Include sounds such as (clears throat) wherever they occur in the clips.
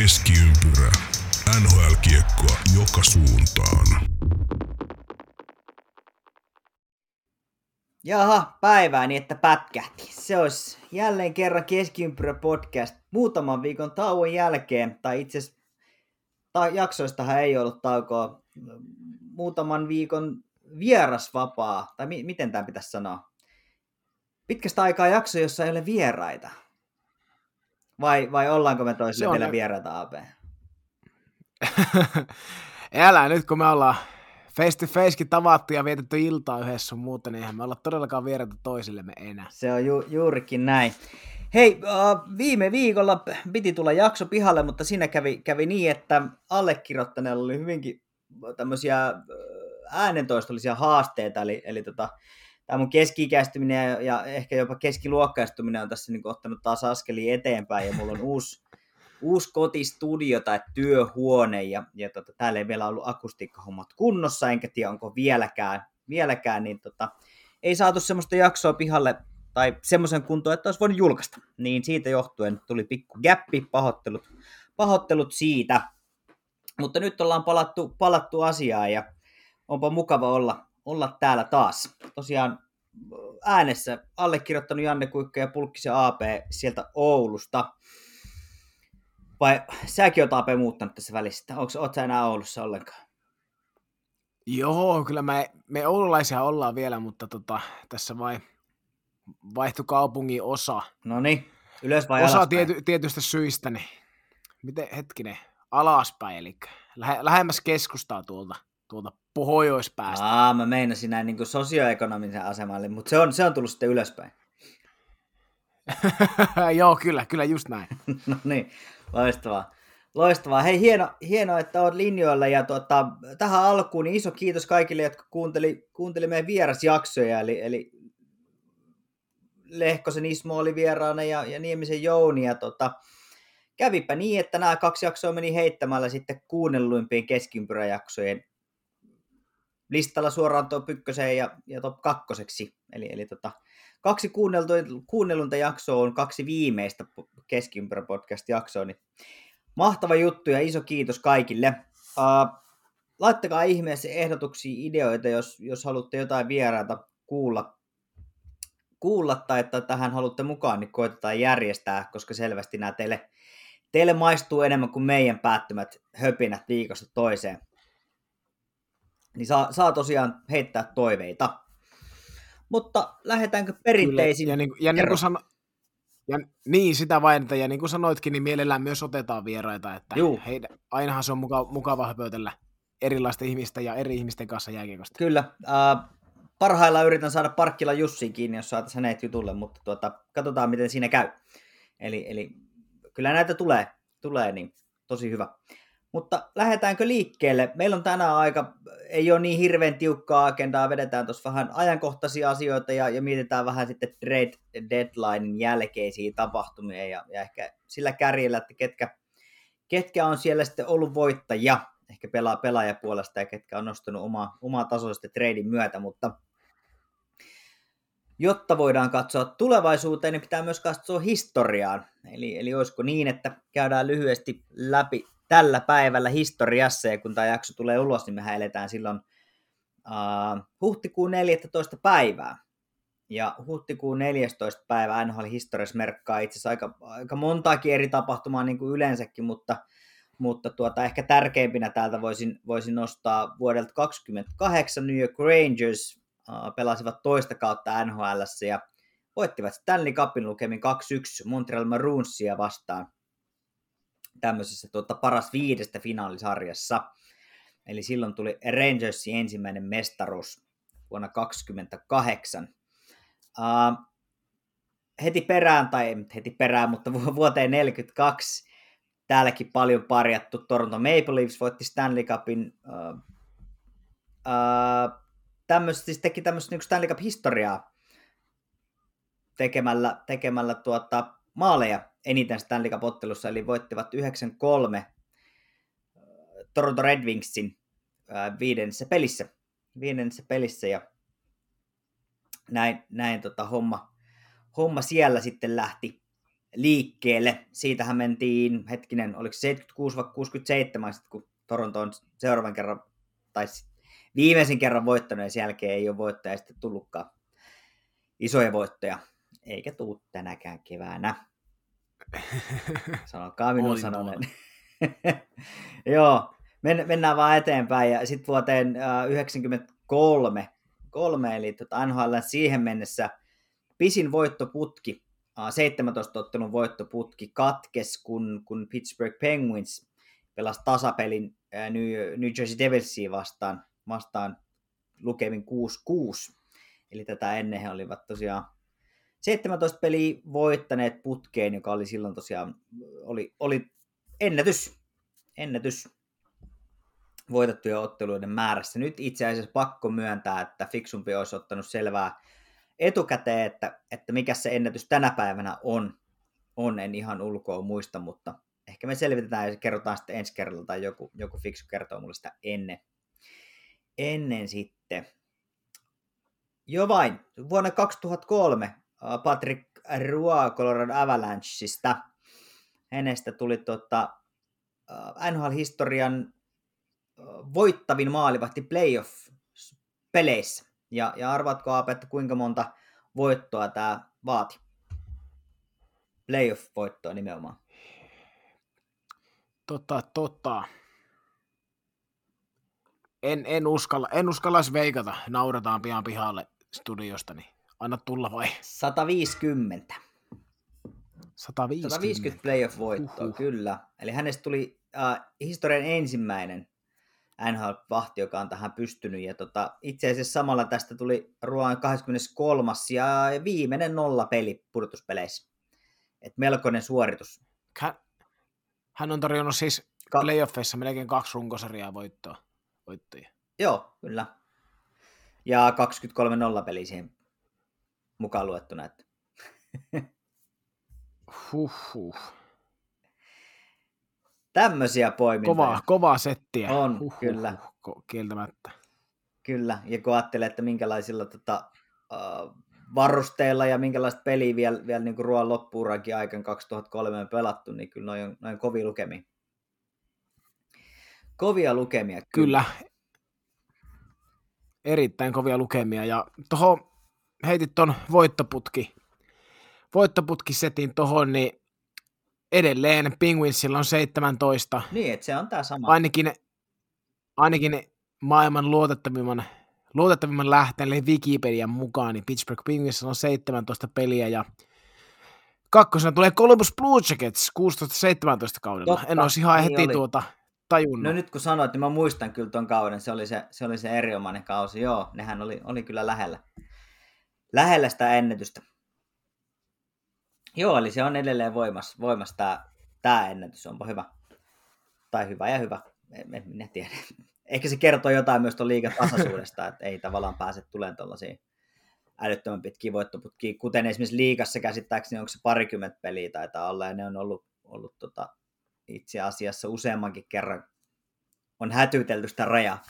Keskiympyrä. NHL-kiekkoa joka suuntaan. Jaha, päivää niin, että pätkähti. Se olisi jälleen kerran Keskiympyrä podcast muutaman viikon tauon jälkeen, tai itse asiassa ta- jaksoistahan ei ollut taukoa, muutaman viikon vierasvapaa, tai mi- miten tämä pitäisi sanoa? Pitkästä aikaa jakso, jossa ei ole vieraita. Vai, vai ollaanko me toisille vielä vieraita, AP? (laughs) Älä nyt, kun me ollaan face to facekin tavattu ja vietetty iltaa yhdessä sun muuta, niin eihän me olla todellakaan vieraita toisillemme enää. Se on ju- juurikin näin. Hei, viime viikolla piti tulla jakso pihalle, mutta siinä kävi, kävi niin, että allekirjoittaneella oli hyvinkin tämmöisiä äänentoistollisia haasteita, eli, eli tota, tämä mun keski-ikäistyminen ja, ehkä jopa keskiluokkaistuminen on tässä niin ottanut taas askelia eteenpäin, ja mulla on uusi, (laughs) uusi kotistudio tai työhuone, ja, ja tota, täällä ei vielä ollut akustiikkahommat kunnossa, enkä tiedä onko vieläkään, vieläkään niin tota, ei saatu semmoista jaksoa pihalle tai semmoisen kuntoon, että olisi voinut julkaista. Niin siitä johtuen tuli pikku gappi, pahoittelut, pahoittelut siitä. Mutta nyt ollaan palattu, palattu asiaan ja onpa mukava olla, olla täällä taas. Tosiaan äänessä allekirjoittanut Janne Kuikka ja Pulkkisen AP sieltä Oulusta. Vai säkin oot AP muuttanut tässä välissä? Onko, oot sä enää Oulussa ollenkaan? Joo, kyllä me, me oululaisia ollaan vielä, mutta tota, tässä vai vaihtui kaupungin osa. No niin, ylös vai osa tiety, tietystä syistä, niin miten, hetkinen, alaspäin, eli lähe, lähemmäs keskustaa tuolta, tuolta pohjoispäästä. Aa, mä meinasin näin niin sosioekonomisen asemalle, mutta se on, se on tullut sitten ylöspäin. (laughs) Joo, kyllä, kyllä just näin. (laughs) no niin, loistavaa. Loistavaa. Hei, hieno, hienoa, että olet linjoilla ja tuota, tähän alkuun niin iso kiitos kaikille, jotka kuunteli, kuunteli meidän vierasjaksoja, eli, eli Lehkosen Ismo oli vieraana ja, ja Niemisen Jouni, ja tota, kävipä niin, että nämä kaksi jaksoa meni heittämällä sitten kuunnelluimpien keskiympyräjaksojen listalla suoraan top ykköseen ja, ja top kakkoseksi. Eli, eli tota, kaksi kuunnellunta jaksoa on kaksi viimeistä keskiympyrä podcast jaksoa, niin mahtava juttu ja iso kiitos kaikille. Uh, laittakaa ihmeessä ehdotuksia, ideoita, jos, jos haluatte jotain vieraita kuulla, kuulla tai että tähän haluatte mukaan, niin koitetaan järjestää, koska selvästi nämä teille, teille maistuu enemmän kuin meidän päättymät höpinät viikosta toiseen. Niin saa, saa tosiaan heittää toiveita. Mutta lähdetäänkö perinteisiin? Kyllä, ja, niin, ja niin kuin sano, ja niin, sitä vain, että ja niin kuin sanoitkin, niin mielellään myös otetaan vieraita, että Juu. heidän, ainahan se on mukava, mukava höpötellä erilaisten ihmisten ja eri ihmisten kanssa jääkiekosta. Kyllä. Äh, parhaillaan yritän saada Parkkila Jussiin kiinni, jos saataisiin hänet jutulle, mutta tuota, katsotaan, miten siinä käy. Eli, eli kyllä näitä tulee, tulee, niin tosi hyvä. Mutta lähdetäänkö liikkeelle? Meillä on tänään aika, ei ole niin hirveän tiukkaa agendaa, vedetään tuossa vähän ajankohtaisia asioita ja, ja mietitään vähän sitten trade deadlinein jälkeisiä tapahtumia ja, ja ehkä sillä kärjellä, että ketkä, ketkä on siellä sitten ollut voittajia, ehkä pelaa pelaajapuolesta ja ketkä on nostanut omaa, omaa tasoista treidin myötä, mutta jotta voidaan katsoa tulevaisuuteen, niin pitää myös katsoa historiaan. Eli, eli olisiko niin, että käydään lyhyesti läpi tällä päivällä historiassa, ja kun tämä jakso tulee ulos, niin mehän eletään silloin uh, huhtikuun 14. päivää. Ja huhtikuun 14. päivä NHL historiassa merkkaa itse asiassa aika, aika montaakin eri tapahtumaa niin kuin yleensäkin, mutta, mutta tuota, ehkä tärkeimpinä täältä voisin, voisin nostaa vuodelta 28 New York Rangers uh, pelasivat toista kautta NHL ja voittivat Stanley Cupin lukemin 2-1 Montreal Maroonsia vastaan tämmöisessä tuota, paras viidestä finaalisarjassa. Eli silloin tuli Rangersin ensimmäinen mestaruus vuonna 1928. Uh, heti perään, tai ei heti perään, mutta vuoteen 42 täälläkin paljon parjattu Toronto Maple Leafs voitti Stanley Cupin. Uh, uh, tämmöistä, siis teki tämmöistä niin Stanley Cup-historiaa tekemällä, tekemällä tuota, maaleja eniten Stanley Cup-ottelussa, eli voittivat 93 Toronto Red Wingsin viidennessä pelissä. Viidennessä pelissä ja näin, näin tota homma, homma siellä sitten lähti, liikkeelle. Siitähän mentiin, hetkinen, oliko 76 vai 67, sit kun Toronto on seuraavan kerran, tai viimeisen kerran voittanut, ja sen jälkeen ei ole voittaja sitten tullutkaan isoja voittoja, eikä tuu tänäkään keväänä. Sanokaa minun sanonen. (laughs) Joo, men, mennään vaan eteenpäin, ja sitten vuoteen uh, 93, kolme, eli tota NHL siihen mennessä pisin voittoputki, uh, 17 ottelun voittoputki katkes, kun, kun Pittsburgh Penguins pelasi tasapelin uh, New, New Jersey Devilsia vastaan, vastaan lukemin 6-6. Eli tätä ennen he olivat tosiaan 17 peliä voittaneet putkeen, joka oli silloin tosiaan, oli, oli ennätys, ennätys voitettujen otteluiden määrässä. Nyt itse asiassa pakko myöntää, että fiksumpi olisi ottanut selvää etukäteen, että, että mikä se ennätys tänä päivänä on. On, en ihan ulkoa muista, mutta ehkä me selvitetään ja kerrotaan sitten ensi kerralla tai joku, joku fiksu kertoo mulle sitä ennen. Ennen sitten. Jo vain. Vuonna 2003 Patrick Roy Colorado Avalancheista. Hänestä tuli tota, NHL-historian voittavin maalivahti playoff-peleissä. Ja, ja arvatko Aape, että kuinka monta voittoa tämä vaati? Playoff-voittoa nimenomaan. Tota, tota. En, en, uskalla, en uskallas veikata. Naurataan pian pihalle studiosta, niin anna tulla vai? 150. 150. 150 playoff-voittoa, uhuh. kyllä. Eli hänestä tuli äh, historian ensimmäinen NHL-vahti, joka on tähän pystynyt. Ja tota, itse asiassa samalla tästä tuli Ruoan 23. ja viimeinen nolla peli pudotuspeleissä. Et melkoinen suoritus. Hän, hän on tarjonnut siis Ka- playoffeissa melkein kaksi runkosarjaa voittoa. voittoja. Joo, kyllä. Ja 23 nolla peli siihen mukaan luettuna. Että. Huhhuh. Tämmöisiä poimintoja. Kovaa, kovaa settiä. On, huh, kyllä. Kieltämättä. Kyllä, ja kun ajattelee, että minkälaisilla tota, uh, varusteilla ja minkälaista peliä vielä, vielä niin kuin ruoan loppuurankin aikana 2003 on pelattu, niin kyllä noin on, noin kovia lukemia. Kovia lukemia. Kyllä. kyllä. Erittäin kovia lukemia. Ja tuohon heitit ton voittoputki, voittoputkisetin tuohon, niin edelleen Penguinsilla on 17. Niin, että se on tämä sama. Ainakin, ainakin maailman luotettavimman, luotettavimman lähteen, eli Wikipedian mukaan, niin Pittsburgh Penguinsilla on 17 peliä ja kakkosena tulee Columbus Blue Jackets 16-17 kaudella. Totta, en olisi ihan niin heti oli. tuota tajunnut. No nyt kun sanoit, niin mä muistan kyllä ton kauden, se oli se, se, oli se erinomainen kausi. Joo, nehän oli, oli kyllä lähellä, lähellä sitä ennätystä. Joo, eli se on edelleen voimassa, voimassa tämä, tämä ennätys, onpa hyvä. Tai hyvä ja hyvä, en, en minä tiedä. (laughs) Ehkä se kertoo jotain myös tuon liikan tasaisuudesta, että ei tavallaan pääse tulemaan tuollaisia älyttömän pitkiä voittoputkia, kuten esimerkiksi liigassa käsittääkseni, onko se parikymmentä peliä taitaa olla, ja ne on ollut, ollut tota, itse asiassa useammankin kerran on hätytelty sitä rajaa.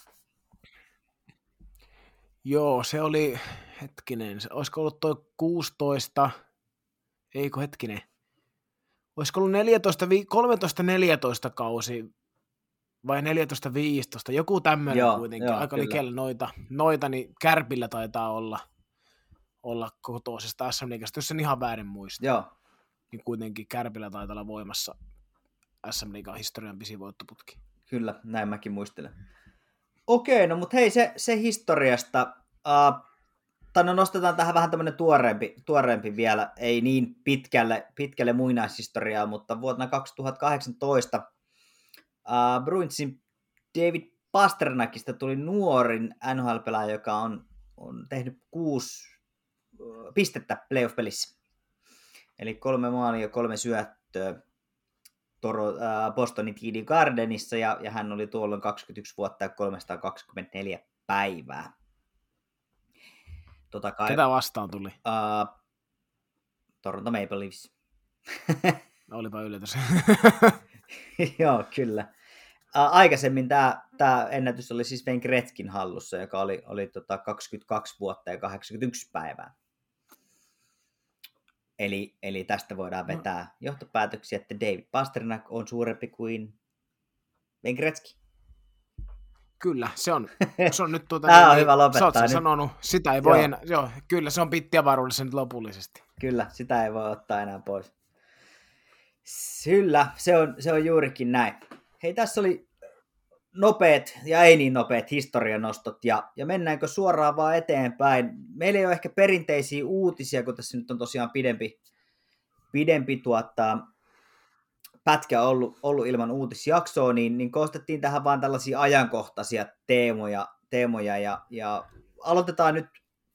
Joo, se oli, hetkinen, se, olisiko ollut tuo 16, eikö hetkinen, olisiko ollut 14, 13-14 kausi vai 14-15, joku tämmöinen joo, kuitenkin, joo, aika likellä noita, noita, niin Kärpillä taitaa olla, olla kotoisesta SM Liigasta, jos sen ihan väärin muista. Joo. Niin kuitenkin Kärpillä taitaa olla voimassa SM Liigan historian pisin voittoputki. Kyllä, näin mäkin muistelen. Okei, no mutta hei, se, se historiasta. Uh, tai no nostetaan tähän vähän tämmöinen tuoreempi, tuoreempi vielä, ei niin pitkälle, pitkälle muinaishistoriaa, mutta vuonna 2018 uh, Bruinsin David Pasternakista tuli nuorin NHL-pelaaja, joka on, on tehnyt kuusi pistettä playoff-pelissä. Eli kolme maalia ja kolme syöttöä Toro, äh, Bostonin TD Gardenissa, ja, ja hän oli tuolloin 21 vuotta ja 324 päivää. Tota kai, Ketä vastaan tuli? Uh, Toronto Maple Leafs. (laughs) Olipa yllätys. (laughs) Joo, kyllä. Uh, aikaisemmin tämä, tämä ennätys oli siis Wayne Gretzkin hallussa, joka oli, oli tota 22 vuotta ja 81 päivää. Eli, eli tästä voidaan vetää no. johtopäätöksiä, että David Pasternak on suurempi kuin Ben Gretzky. Kyllä, se on, (laughs) se on nyt tuota... Tämä on niin, hyvä lopettaa. Sä sanonut, sitä ei voi joo. enää, joo, kyllä se on pittiä varullisen lopullisesti. Kyllä, sitä ei voi ottaa enää pois. Kyllä, se on, se on juurikin näin. Hei, tässä oli nopeat ja ei niin nopeat historianostot, ja, ja mennäänkö suoraan vaan eteenpäin. Meillä ei ole ehkä perinteisiä uutisia, kun tässä nyt on tosiaan pidempi, pidempi tuota, pätkä ollut, ollut ilman uutisjaksoa, niin, niin koostettiin tähän vaan tällaisia ajankohtaisia teemoja, teemoja ja, ja aloitetaan nyt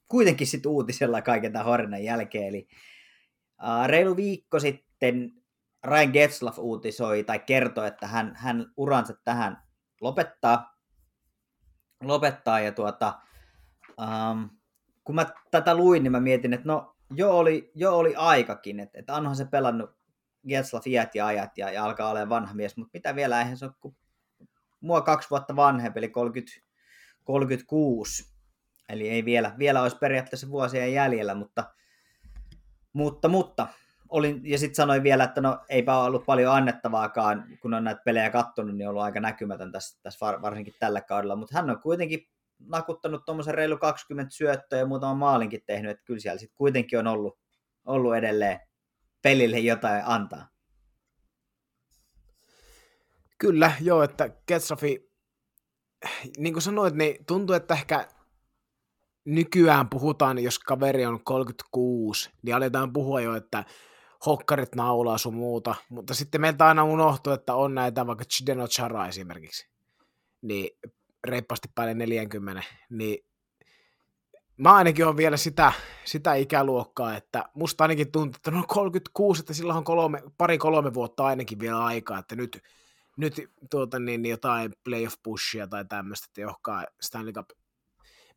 kuitenkin sitten uutisella kaiken tämän horinan jälkeen. Eli uh, reilu viikko sitten Ryan Getzlaff uutisoi tai kertoi, että hän, hän uransa tähän lopettaa. lopettaa ja tuota, um, kun mä tätä luin, niin mä mietin, että no jo oli, jo oli aikakin, että, että onhan se pelannut Getzlaff iät ja ajat ja, ja alkaa olla vanha mies, mutta mitä vielä, eihän se ole kuin mua kaksi vuotta vanhempi, eli 30, 36. Eli ei vielä, vielä olisi periaatteessa vuosia jäljellä, mutta, mutta, mutta olin, ja sitten sanoin vielä, että no eipä ole ollut paljon annettavaakaan, kun on näitä pelejä kattonut, niin on ollut aika näkymätön tässä, tässä varsinkin tällä kaudella, mutta hän on kuitenkin nakuttanut tuommoisen reilu 20 syöttöä ja muutaman maalinkin tehnyt, että kyllä siellä sitten kuitenkin on ollut, ollut edelleen pelille jotain antaa. Kyllä, joo, että Ketsafi, niin kuin sanoit, niin tuntuu, että ehkä nykyään puhutaan, jos kaveri on 36, niin aletaan puhua jo, että hokkarit naulaa sun muuta, mutta sitten meiltä aina unohtuu, että on näitä vaikka Chideno Chara esimerkiksi, niin reippaasti päälle 40, niin mä ainakin on vielä sitä, sitä ikäluokkaa, että musta ainakin tuntuu, että no 36, että sillä on kolme, pari-kolme vuotta ainakin vielä aikaa, että nyt, nyt tuota, niin jotain playoff pushia tai tämmöistä, että johkaa Stanley Cup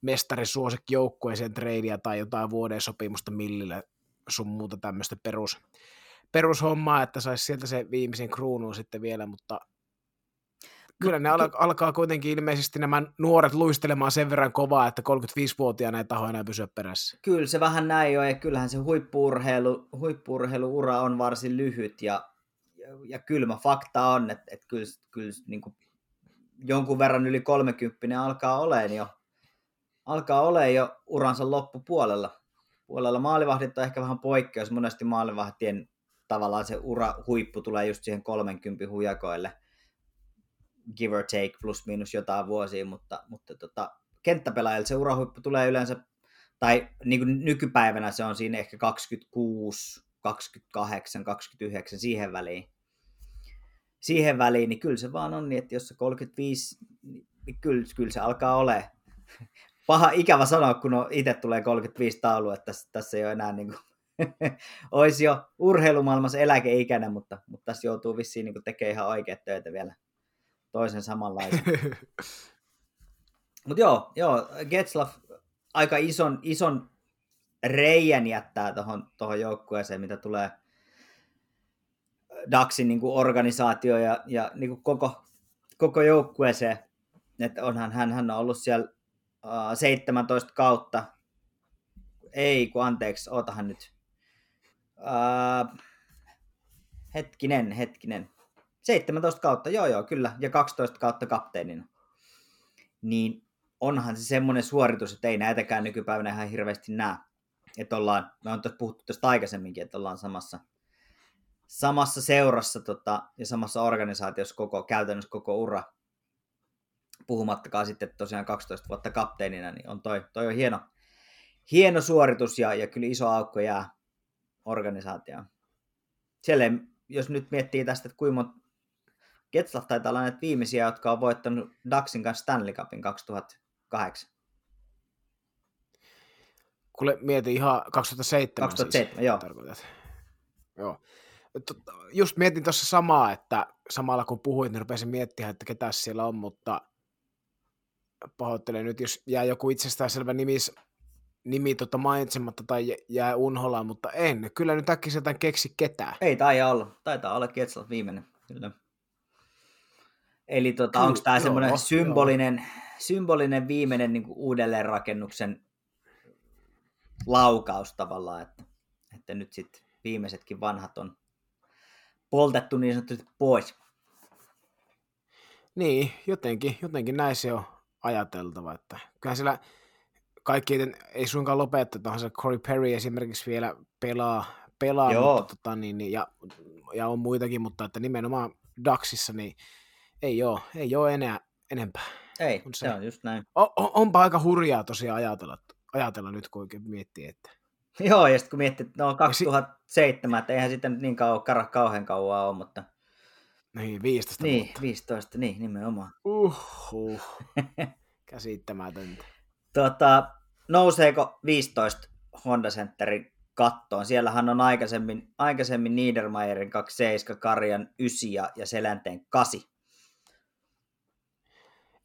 mestarisuosikki joukkueeseen treidiä tai jotain vuoden sopimusta millille sun muuta tämmöistä perus, perushommaa, että saisi sieltä se viimeisen kruunun sitten vielä, mutta kyllä ne al- alkaa kuitenkin ilmeisesti nämä nuoret luistelemaan sen verran kovaa, että 35-vuotiaana ei taho enää pysyä perässä. Kyllä se vähän näin on, ja kyllähän se huippuurheilu, huippuurheiluura on varsin lyhyt, ja, ja, ja kylmä fakta on, että, että kyllä, kyllä niin kuin jonkun verran yli 30 alkaa olemaan jo, alkaa olemaan jo uransa loppupuolella puolella maalivahdit on ehkä vähän poikkeus. Monesti maalivahtien tavallaan se ura huippu tulee just siihen 30 hujakoille, give or take, plus minus jotain vuosia, mutta, mutta tota, kenttäpelaajille se urahuippu tulee yleensä, tai niin kuin nykypäivänä se on siinä ehkä 26, 28, 29, siihen väliin. Siihen väliin, niin kyllä se vaan on niin, että jos se 35, niin kyllä, kyllä se alkaa olemaan paha ikävä sanoa, kun on itse tulee 35 taulua, että tässä, tässä ei ole enää niin kuin, (laughs) olisi jo urheilumaailmassa eläkeikäinen, mutta, mutta tässä joutuu vissiin niin tekemään ihan oikeat töitä vielä toisen samanlaisen. (laughs) mutta joo, joo, Getzlaff aika ison, ison reijän jättää tuohon tohon joukkueeseen, mitä tulee Daxin niin organisaatio ja, ja niin koko, koko joukkueeseen. Että onhan hän, hän on ollut siellä 17 kautta. Ei, kun anteeksi, ootahan nyt. Uh, hetkinen, hetkinen. 17 kautta, joo joo, kyllä, ja 12 kautta kapteenina. Niin onhan se semmoinen suoritus, että ei näitäkään nykypäivänä ihan hirveästi näe. Että ollaan, me on tuossa puhuttu tästä aikaisemminkin, että ollaan samassa, samassa seurassa tota, ja samassa organisaatiossa koko, käytännössä koko ura puhumattakaan sitten tosiaan 12 vuotta kapteenina, niin on toi, toi on hieno, hieno suoritus ja, ja kyllä iso aukko jää organisaatioon. Siellä, jos nyt miettii tästä, että kuinka monta Getzlaff taitaa olla näitä viimeisiä, jotka on voittanut Daxin kanssa Stanley Cupin 2008. Kuule, mietin ihan 2007. 2007, siis, joo. Tarkoitat. Joo. Just mietin tuossa samaa, että samalla kun puhuit, niin rupesin miettimään, että ketä siellä on, mutta pahoittelen nyt, jos jää joku itsestäänselvä nimis, nimi tota mainitsematta tai jää unholaan, mutta en. Kyllä nyt äkkiseltään keksi ketään. Ei taida olla. Taitaa olla Ketsal viimeinen. Kyllä. Eli tota, onko tämä semmoinen symbolinen, joo. symbolinen viimeinen niin kuin uudelleenrakennuksen laukaus tavallaan, että, että nyt sitten viimeisetkin vanhat on poltettu niin sanotusti pois. Niin, jotenkin, jotenkin näin se on ajateltava, että kyllähän siellä kaikki ei suinkaan lopeteta, se Corey Perry esimerkiksi vielä pelaa, pelaa Joo. mutta, tota, niin, niin, ja, ja, on muitakin, mutta että nimenomaan Daxissa niin ei ole, ei ole enää enempää. Ei, On se. se. on just näin. On, onpa aika hurjaa tosiaan ajatella, ajatella nyt, kun oikein miettii, että Joo, ja sitten kun miettii, että no 2007, että eihän sitten nyt niin kauan, kauhean kauan ole, mutta niin, 15 niin, vuotta. 15, niin nimenomaan. Uhuh. (laughs) Käsittämätöntä. Tota, nouseeko 15 Honda Centerin kattoon? Siellähän on aikaisemmin, aikaisemmin Niedermayerin 27, Karjan 9 ja, ja Selänteen 8.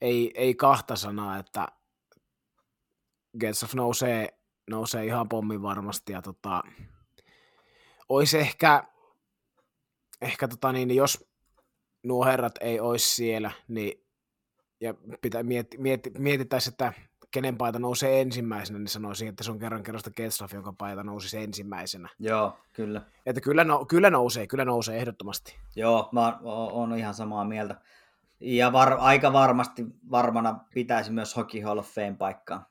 Ei, ei kahta sanaa, että Getsoff nousee, nousee ihan pommin varmasti ja tota, olisi ehkä, ehkä tota niin, jos nuo herrat ei olisi siellä, niin ja pitää mieti, mieti, mietittäisiin, että kenen paita nousee ensimmäisenä, niin sanoisin, että se on kerran kerrasta Getsoff, jonka paita nousisi ensimmäisenä. Joo, kyllä. Että kyllä, no, kyllä nousee, kyllä nousee ehdottomasti. Joo, mä oon ihan samaa mieltä. Ja var, aika varmasti varmana pitäisi myös Hockey Hall of Fame paikkaa.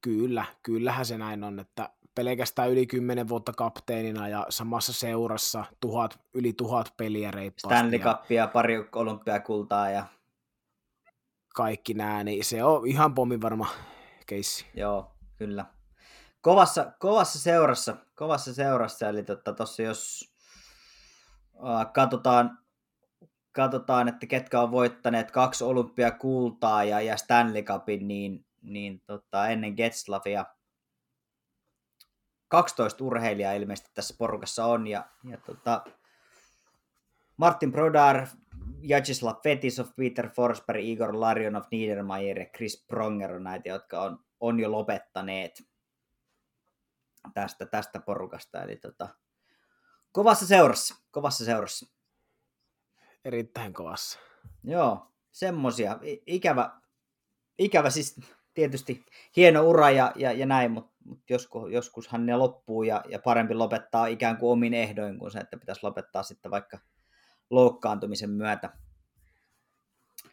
Kyllä, kyllähän se näin on, että pelkästään yli 10 vuotta kapteenina ja samassa seurassa tuhat, yli tuhat peliä reippaasti. Stanley ja Cupia, pari olympiakultaa ja Kaikki nämä, niin se on ihan pommin varma keissi. joo, kyllä. Kovassa, kovassa seurassa, kovassa seurassa, eli tuossa tota, jos äh, katsotaan, katsotaan, että ketkä on voittaneet kaksi olympiakultaa ja, ja Stanley Cupin, niin, niin tota, ennen Getzlafia 12 urheilijaa ilmeisesti tässä porukassa on, ja, ja tota, Martin Brodar, Jacislav Fetisov, Peter Forsberg, Igor Larionov, Niedermayer ja Chris Pronger on näitä, jotka on, on jo lopettaneet tästä, tästä porukasta. Eli tota, kovassa seurassa, kovassa seurassa. Erittäin kovassa. Joo, semmosia. I- Ikävä, ikävä siis tietysti hieno ura ja, ja, ja näin, mutta mut joskus, joskushan ne loppuu ja, ja parempi lopettaa ikään kuin omin ehdoin kuin se, että pitäisi lopettaa sitten vaikka loukkaantumisen myötä.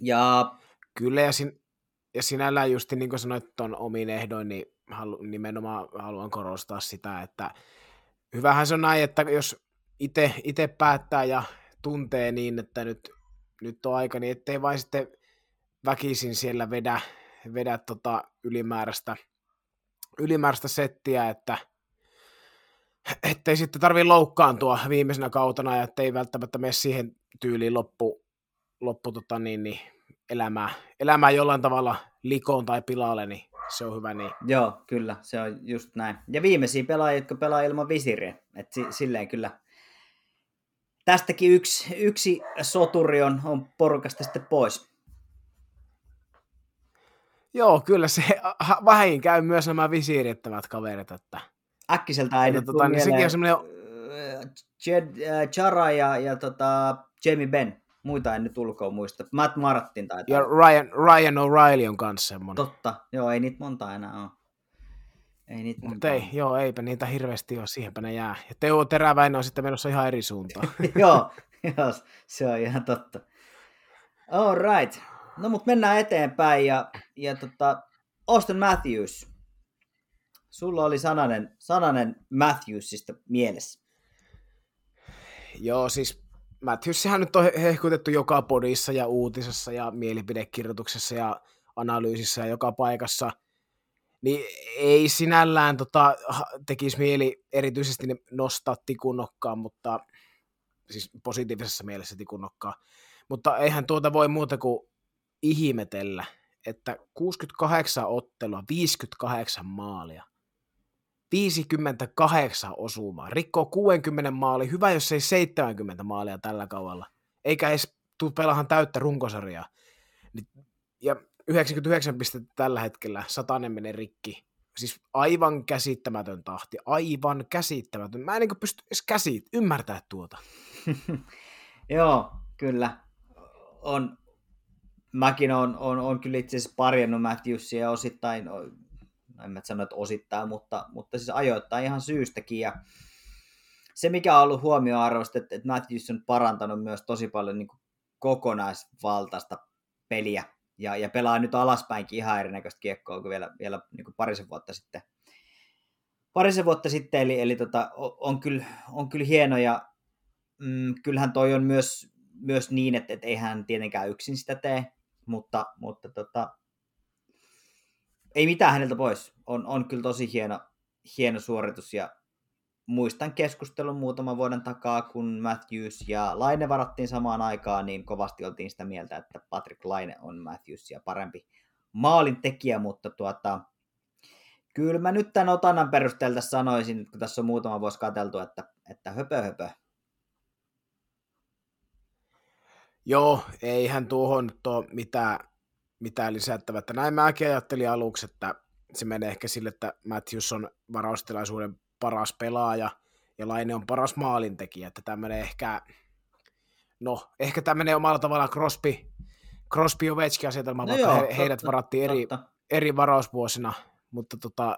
Ja Kyllä, ja, sin, ja sinällään just niin kuin sanoit tuon omiin ehdoin, niin halu, nimenomaan haluan korostaa sitä, että hyvähän se on näin, että jos itse päättää ja tuntee niin, että nyt, nyt on aika, niin ettei vain sitten väkisin siellä vedä, vedä tota ylimääräistä, ylimääräistä settiä, että ettei sitten tarvi loukkaantua viimeisenä kautena ja ettei välttämättä mene siihen tyyliin loppu, loppu tota niin, niin elämää, elämää jollain tavalla likoon tai pilalle, niin se on hyvä niin. joo, kyllä, se on just näin. Ja viimeisiä pelaajia, jotka pelaa ilman visiriä. Et si, silleen kyllä tästäkin yksi, yksi soturi on, on porukasta sitten pois. Joo, kyllä se (laughs) vähin käy myös nämä visiirittävät kaverit, että Äkkiseltä ei Että tota, niin sekin on semmoinen- äh, Jed, äh, Chara ja, ja tota, Jamie Benn. Muita en nyt ulkoa muista. Matt Martin taitaa. ja Ryan, Ryan O'Reilly on kanssa semmoinen. Totta. Joo, ei niitä monta enää ole. Ei niitä monta Mutta ei, joo, eipä niitä hirveästi ole, siihenpä ne jää. Ja Teo Teräväinen on sitten menossa ihan eri suuntaan. (laughs) joo, (laughs) joo, se on ihan totta. All right. No mut mennään eteenpäin ja, ja tota, Austin Matthews. Sulla oli sananen, sananen Matthewsista mielessä. joo, siis Matthewsihan nyt on he- hehkutettu joka podissa ja uutisessa ja mielipidekirjoituksessa ja analyysissä ja joka paikassa. Niin ei sinällään tota, tekisi mieli erityisesti nostaa tikunnokkaan, mutta siis positiivisessa mielessä tikunnokkaa. Mutta eihän tuota voi muuta kuin ihmetellä, että 68 ottelua, 58 maalia. 58 osumaa. Rikkoo 60 maali. Hyvä, jos ei 70 maalia tällä kaudella. Eikä edes tuu pelahan täyttä runkosarjaa. Ni- Ja 99 pistettä tällä hetkellä. Satanen menee rikki. Siis aivan käsittämätön tahti. Aivan käsittämätön. Mä en niin pysty edes käsit ymmärtää tuota. (laughs) Joo, kyllä. On, mäkin on, on, on kyllä itse asiassa parjannut Matthewsia osittain no en mä sano, että osittain, mutta, mutta siis ajoittain ihan syystäkin. Ja se, mikä on ollut huomioarvoista, että, että Matthews on parantanut myös tosi paljon niin kokonaisvaltaista peliä ja, ja pelaa nyt alaspäinkin ihan erinäköistä kiekkoa kuin vielä, vielä niin kuin parisen vuotta sitten. Parisen vuotta sitten, eli, eli tota, on, kyllä, on kyllä hieno ja mm, kyllähän toi on myös, myös niin, että, että eihän tietenkään yksin sitä tee, mutta, mutta tota, ei mitään häneltä pois. On, on kyllä tosi hieno, hieno suoritus ja muistan keskustelun muutaman vuoden takaa, kun Matthews ja Laine varattiin samaan aikaan, niin kovasti oltiin sitä mieltä, että Patrick Laine on Matthews ja parempi maalin tekijä, mutta tuota, kyllä mä nyt tämän otannan perusteella sanoisin, kun tässä on muutama vuosi katseltu, että, että höpö höpö. Joo, eihän tuohon ole mitään, mitään lisättävää. Näin mäkin ajattelin aluksi, että se menee ehkä sille, että Matthews on varaustilaisuuden paras pelaaja ja Laine on paras maalintekijä, että tämmöinen ehkä, no ehkä tämmöinen omalla tavallaan Crosby, Crosby Ovechkin asetelma, no vaikka joo, he, totta, heidät varattiin eri, eri varausvuosina, mutta tota,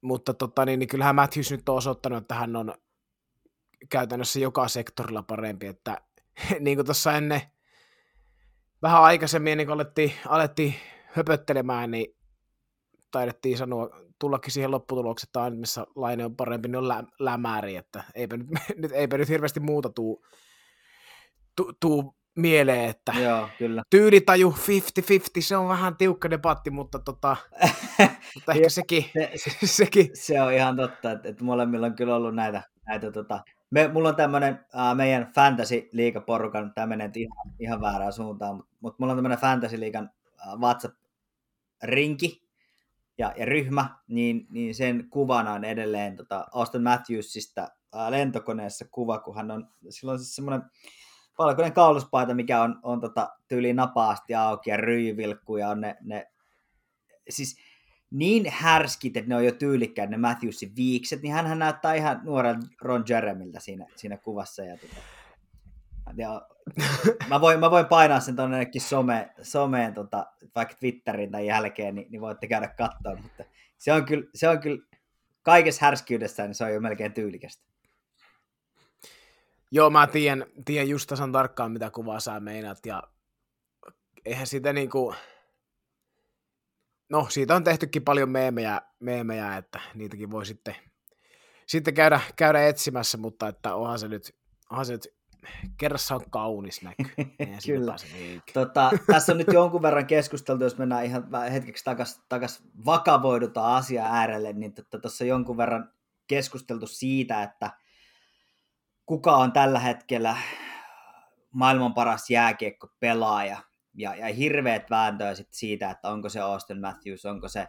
mutta tota, niin, niin kyllähän Matthews nyt on osoittanut, että hän on käytännössä joka sektorilla parempi, että (laughs) niin kuin tuossa ennen vähän aikaisemmin, niin kun alettiin, alettiin höpöttelemään, niin taidettiin sanoa, tullakin siihen lopputulokseen, että aina missä Laine on parempi, niin on lä- lämäri, että eipä nyt, (laughs) nyt, eipä nyt hirveästi muuta tuu, tuu, tuu mieleen, että Joo, kyllä. tyylitaju 50-50, se on vähän tiukka debatti, mutta, tota, (laughs) mutta ehkä sekin, se, se, sekin. Se on ihan totta, että, että molemmilla on kyllä ollut näitä, näitä tota, me, mulla on tämmöinen äh, meidän fantasy-liigaporukan, tämä menee ihan, ihan väärään suuntaan, mutta, mutta mulla on tämmöinen fantasy-liigan äh, WhatsApp-rinki, ja, ja ryhmä, niin, niin sen kuvana on edelleen tota Austin Matthewsista ää, lentokoneessa kuva, kun hän on, silloin siis semmoinen valkoinen kauluspaita, mikä on, on tota, tyyli napaasti auki ja ryyvilkku ja on ne, ne siis niin härskit, että ne on jo tyylikkäät ne Matthewsin viikset, niin hän näyttää ihan nuoren Ron Jeremiltä siinä, siinä kuvassa. Ja tota, ja mä, voin, mä voin painaa sen tuonne some, someen, tota, vaikka Twitterin tai jälkeen, niin, niin voitte käydä katsoa, mutta se on kyllä, se on kyllä kaikessa härskiydessä, niin se on jo melkein tyylikästä. Joo, mä tiedän, tiedän just tasan tarkkaan, mitä kuvaa sä meinaat, ja eihän sitä niinku... No, siitä on tehtykin paljon meemejä, meemejä että niitäkin voi sitten, sitten käydä, käydä etsimässä, mutta että onhan se nyt, onhan se nyt kerrassa on kaunis näky. (laughs) Kyllä. Tota, tässä on nyt jonkun verran keskusteltu, jos mennään ihan hetkeksi takaisin takas vakavoidutaan asia äärelle, niin tuossa tota, jonkun verran keskusteltu siitä, että kuka on tällä hetkellä maailman paras jääkiekko pelaaja ja, ja hirveät vääntöä sit siitä, että onko se Austin Matthews, onko se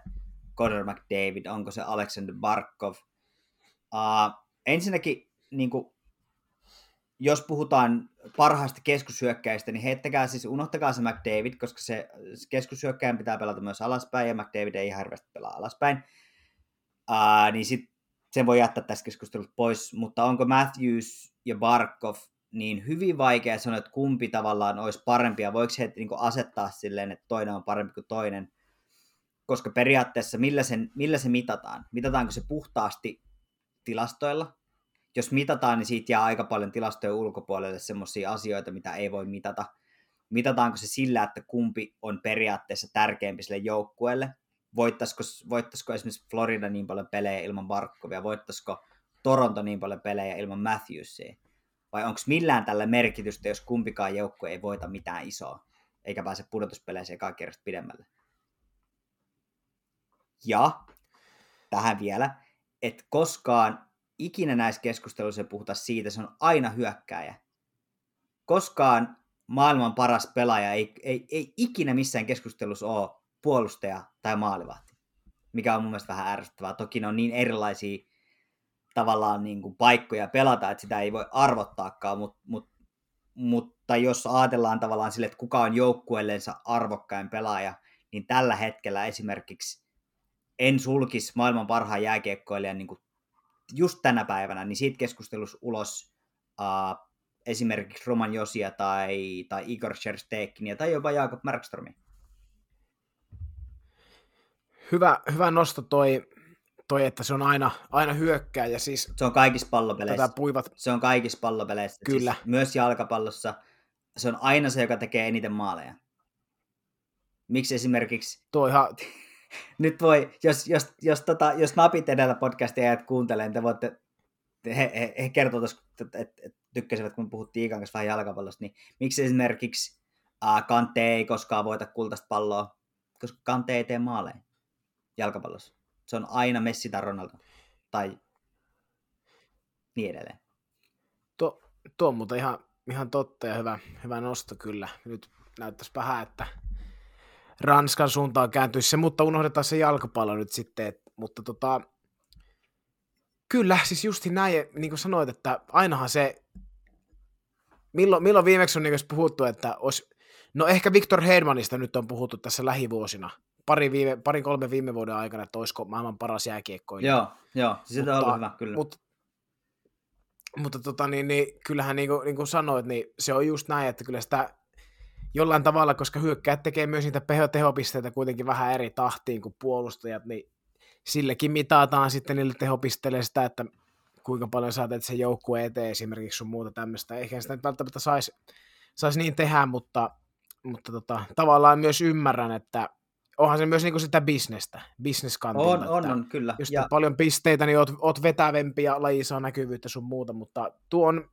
Conor McDavid, onko se Alexander Barkov. Uh, ensinnäkin niin kuin, jos puhutaan parhaista keskushyökkäistä, niin heittäkää siis, unohtakaa se McDavid, koska se keskushyökkäjän pitää pelata myös alaspäin, ja McDavid ei hirveästi pelaa alaspäin. Uh, niin sit sen voi jättää tässä keskustelussa pois, mutta onko Matthews ja Barkov niin hyvin vaikea sanoa, että kumpi tavallaan olisi parempi, ja voiko he niin asettaa silleen, että toinen on parempi kuin toinen, koska periaatteessa millä, sen, millä se mitataan? Mitataanko se puhtaasti tilastoilla, jos mitataan, niin siitä jää aika paljon tilastojen ulkopuolelle semmoisia asioita, mitä ei voi mitata. Mitataanko se sillä, että kumpi on periaatteessa tärkeämpi sille joukkueelle? Voittaisiko, voittaisiko esimerkiksi Florida niin paljon pelejä ilman Barkovia? Voittaisiko Toronto niin paljon pelejä ilman Matthewsia? Vai onko millään tällä merkitystä, jos kumpikaan joukkue ei voita mitään isoa, eikä pääse pudotuspeleisiin kaikki pidemmälle? Ja tähän vielä, että koskaan ikinä näissä keskusteluissa puhuta siitä, se on aina hyökkääjä. Koskaan maailman paras pelaaja ei, ei, ei ikinä missään keskustelussa ole puolustaja tai maalivahti, mikä on mun mielestä vähän ärsyttävää. Toki ne on niin erilaisia tavallaan niin kuin paikkoja pelata, että sitä ei voi arvottaakaan, mutta, mutta, mutta jos ajatellaan tavallaan sille, että kuka on joukkueellensa arvokkain pelaaja, niin tällä hetkellä esimerkiksi en sulkisi maailman parhaan jääkiekkoilijan niin kuin just tänä päivänä, niin siitä keskustelussa ulos uh, esimerkiksi Roman Josia tai, tai Igor Sherstekinia tai jopa Jakob Markströmiä? hyvä, hyvä nosto toi, toi, että se on aina, aina hyökkää ja siis Se on kaikissa pallopeleissä. tätä puivat, Se on kaikissa pallopeleissä. Kyllä. Siis myös jalkapallossa. Se on aina se, joka tekee eniten maaleja. Miksi esimerkiksi tuo ihan, (laughs) nyt voi, jos, jos, jos, tota, jos napit edellä podcastia ja kuuntelee, niin te voitte, he, he, he kertoo tuossa, että et, et, tykkäsivät, kun puhuttiin Ikan kanssa vähän jalkapallosta, niin miksi esimerkiksi ää, Kante ei koskaan voita kultaista palloa, koska Kante ei tee maaleja jalkapallossa. Se on aina Messi tai Ronaldo. Tai niin edelleen. tuo, tuo on muuten ihan, ihan totta ja hyvä, hyvä nosto kyllä. Nyt näyttäisi vähän, että Ranskan suuntaan kääntyisi se, mutta unohdetaan se jalkapallo nyt sitten. Et, mutta tota, kyllä, siis justi näin, niin kuin sanoit, että ainahan se, milloin, milloin viimeksi on niin puhuttu, että olisi, no ehkä Viktor Hedmanista nyt on puhuttu tässä lähivuosina, pari, viime, pari kolme viime vuoden aikana, että olisiko maailman paras jääkiekkoilija. Joo, joo. Siis se on hyvä, kyllä. Mutta, mutta tota, niin, niin, kyllähän niin kuin, niin kuin sanoit, niin se on just näin, että kyllä sitä jollain tavalla, koska hyökkäät tekee myös niitä tehopisteitä kuitenkin vähän eri tahtiin kuin puolustajat, niin sillekin mitataan sitten niille tehopisteille sitä, että kuinka paljon sä teet sen joukkueen eteen esimerkiksi sun muuta tämmöistä. Eikä sitä nyt välttämättä saisi sais niin tehdä, mutta, mutta tota, tavallaan myös ymmärrän, että onhan se myös niinku sitä bisnestä, bisneskantilta. On, on, on, kyllä. Jos Ja, paljon pisteitä, niin oot, oot vetävempi ja laji saa näkyvyyttä sun muuta, mutta tuo on,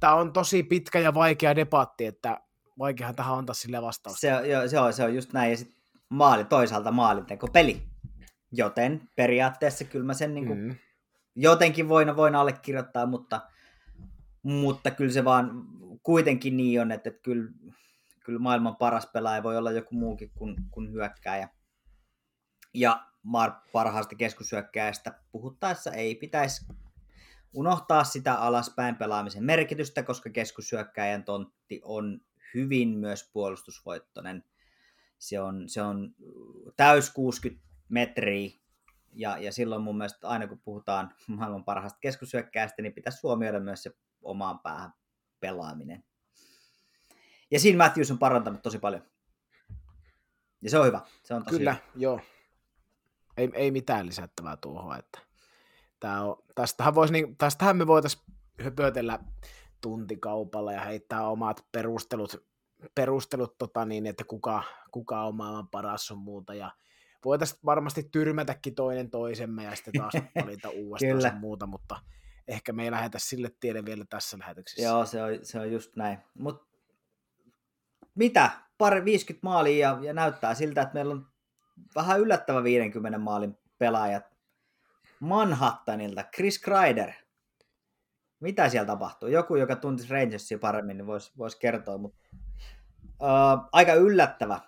tämä on tosi pitkä ja vaikea debatti, että vaikeahan tähän antaa sille vastaus. se, joo, se, on, se on just näin. Ja sitten maali, toisaalta maalinteko peli. Joten periaatteessa kyllä mä sen niin kuin. Mm. jotenkin voin, voin allekirjoittaa, mutta, mutta kyllä se vaan kuitenkin niin on, että, että kyllä, kyllä maailman paras pelaaja voi olla joku muukin kuin, kuin hyökkääjä. Ja mar- parhaasta keskushyökkääjästä puhuttaessa ei pitäisi unohtaa sitä alaspäin pelaamisen merkitystä, koska keskushyökkääjän tontti on hyvin myös puolustusvoittoinen. Se on, se on täys 60 metriä, ja, ja silloin mun mielestä aina kun puhutaan maailman parhaasta keskushyökkääjästä, niin pitäisi huomioida myös se omaan päähän pelaaminen. Ja siinä Matthews on parantanut tosi paljon. Ja se on hyvä. Se on tosi Kyllä, hyvä. joo. Ei, ei mitään lisättävää tuohon, että tää on, tästähän, vois, niin, tästähän me voitaisiin höpötellä tuntikaupalla ja heittää omat perustelut, perustelut tota niin, että kuka, kuka on maailman paras on muuta ja voitaisiin varmasti tyrmätäkin toinen toisemme ja sitten taas (laughs) valita uudestaan sun muuta, mutta ehkä me ei lähetä sille tielle vielä tässä lähetyksessä. Joo, se on, se on just näin. Mut mitä? Pari 50 maalia ja, ja näyttää siltä, että meillä on vähän yllättävä 50 maalin pelaajat. Manhattanilta, Chris Kreider. Mitä siellä tapahtuu? Joku, joka tuntisi Rangersia paremmin, niin voisi vois kertoa, mutta uh, aika yllättävä.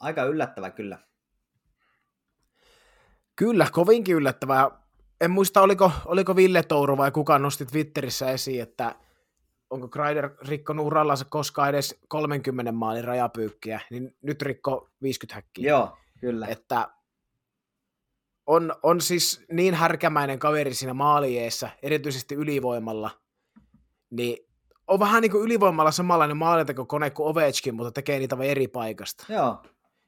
Aika yllättävä kyllä. Kyllä, kovinkin yllättävää. En muista, oliko, oliko Ville Touru vai kuka nosti Twitterissä esiin, että onko Kreider rikkonut urallansa koskaan edes 30 maalin rajapyykkiä, niin nyt rikko 50 häkkiä. Joo, kyllä. Että on, on siis niin härkämäinen kaveri siinä maalieessä, erityisesti ylivoimalla, niin on vähän niin kuin ylivoimalla samanlainen maalintekokone kuin Ovechkin, mutta tekee niitä vain eri paikasta. Joo,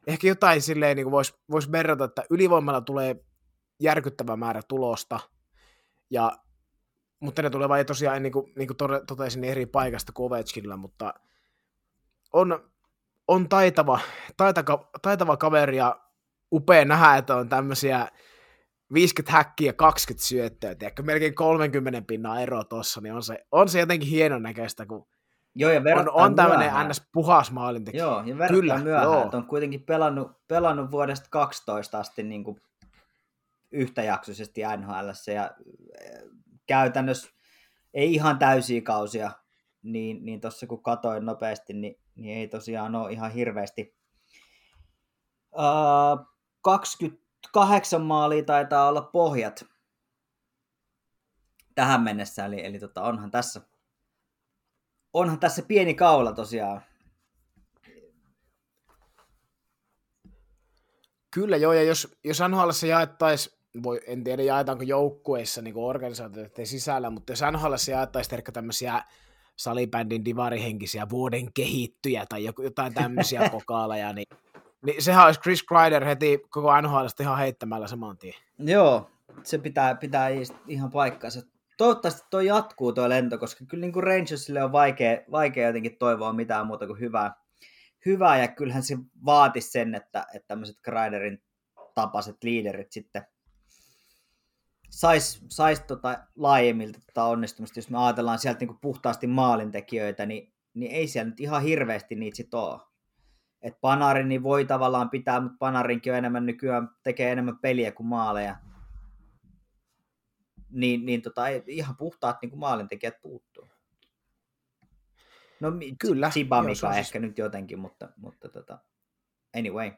Ehkä jotain silleen niin voisi vois verrata, että ylivoimalla tulee järkyttävä määrä tulosta, ja, mutta ne tulee vain tosiaan, niin kuin, niin kuin totesin, niin eri paikasta kuin Ovechkinilla, mutta on, on taitava, taitava, taitava kaveri ja upea nähdä, että on tämmöisiä 50 häkkiä ja 20 syöttöä, tiedätkö, melkein 30 pinnaa ero tuossa, niin on se, on se jotenkin hienon näköistä, kun Joo ja on, on tämmöinen ns. puhas maalintekijä. Joo, ja Kyllä, myöhään, joo. että on kuitenkin pelannut, pelannut vuodesta 12 asti niin kuin yhtäjaksoisesti NHL ja käytännössä ei ihan täysiä kausia, niin, niin tuossa kun katoin nopeasti, niin, niin ei tosiaan ole ihan hirveästi. Uh, 28 maalia taitaa olla pohjat tähän mennessä, eli, eli tota, onhan tässä onhan tässä pieni kaula tosiaan. Kyllä joo, ja jos, jos NHL jaettaisiin, voi, en tiedä jaetaanko joukkueissa niin organisaatioiden sisällä, mutta jos NHL jaettaisiin ehkä tämmöisiä salibändin divarihenkisiä vuoden kehittyjä tai jotain tämmöisiä (laughs) pokaaleja, niin Niin sehän olisi Chris Kreider heti koko NHL ihan heittämällä saman tien. Joo, se pitää, pitää ihan paikkansa. Toivottavasti tuo jatkuu tuo lento, koska kyllä niin kuin Rangersille on vaikea, vaikea jotenkin toivoa mitään muuta kuin hyvää. hyvää ja kyllähän se vaatisi sen, että, että tämmöiset Kreiderin tapaiset liiderit sitten sais, sais tota laajemmilta tota onnistumista, jos me ajatellaan sieltä niin puhtaasti maalintekijöitä, niin, niin ei siellä nyt ihan hirveästi niitä sit ole. Et Panarin niin voi tavallaan pitää, mutta Panarinkin on enemmän nykyään, tekee enemmän peliä kuin maaleja. Niin, niin tota, ihan puhtaat niin kuin maalintekijät puuttuu. No kyllä. Sibamika ehkä siis... nyt jotenkin, mutta, mutta tota, anyway.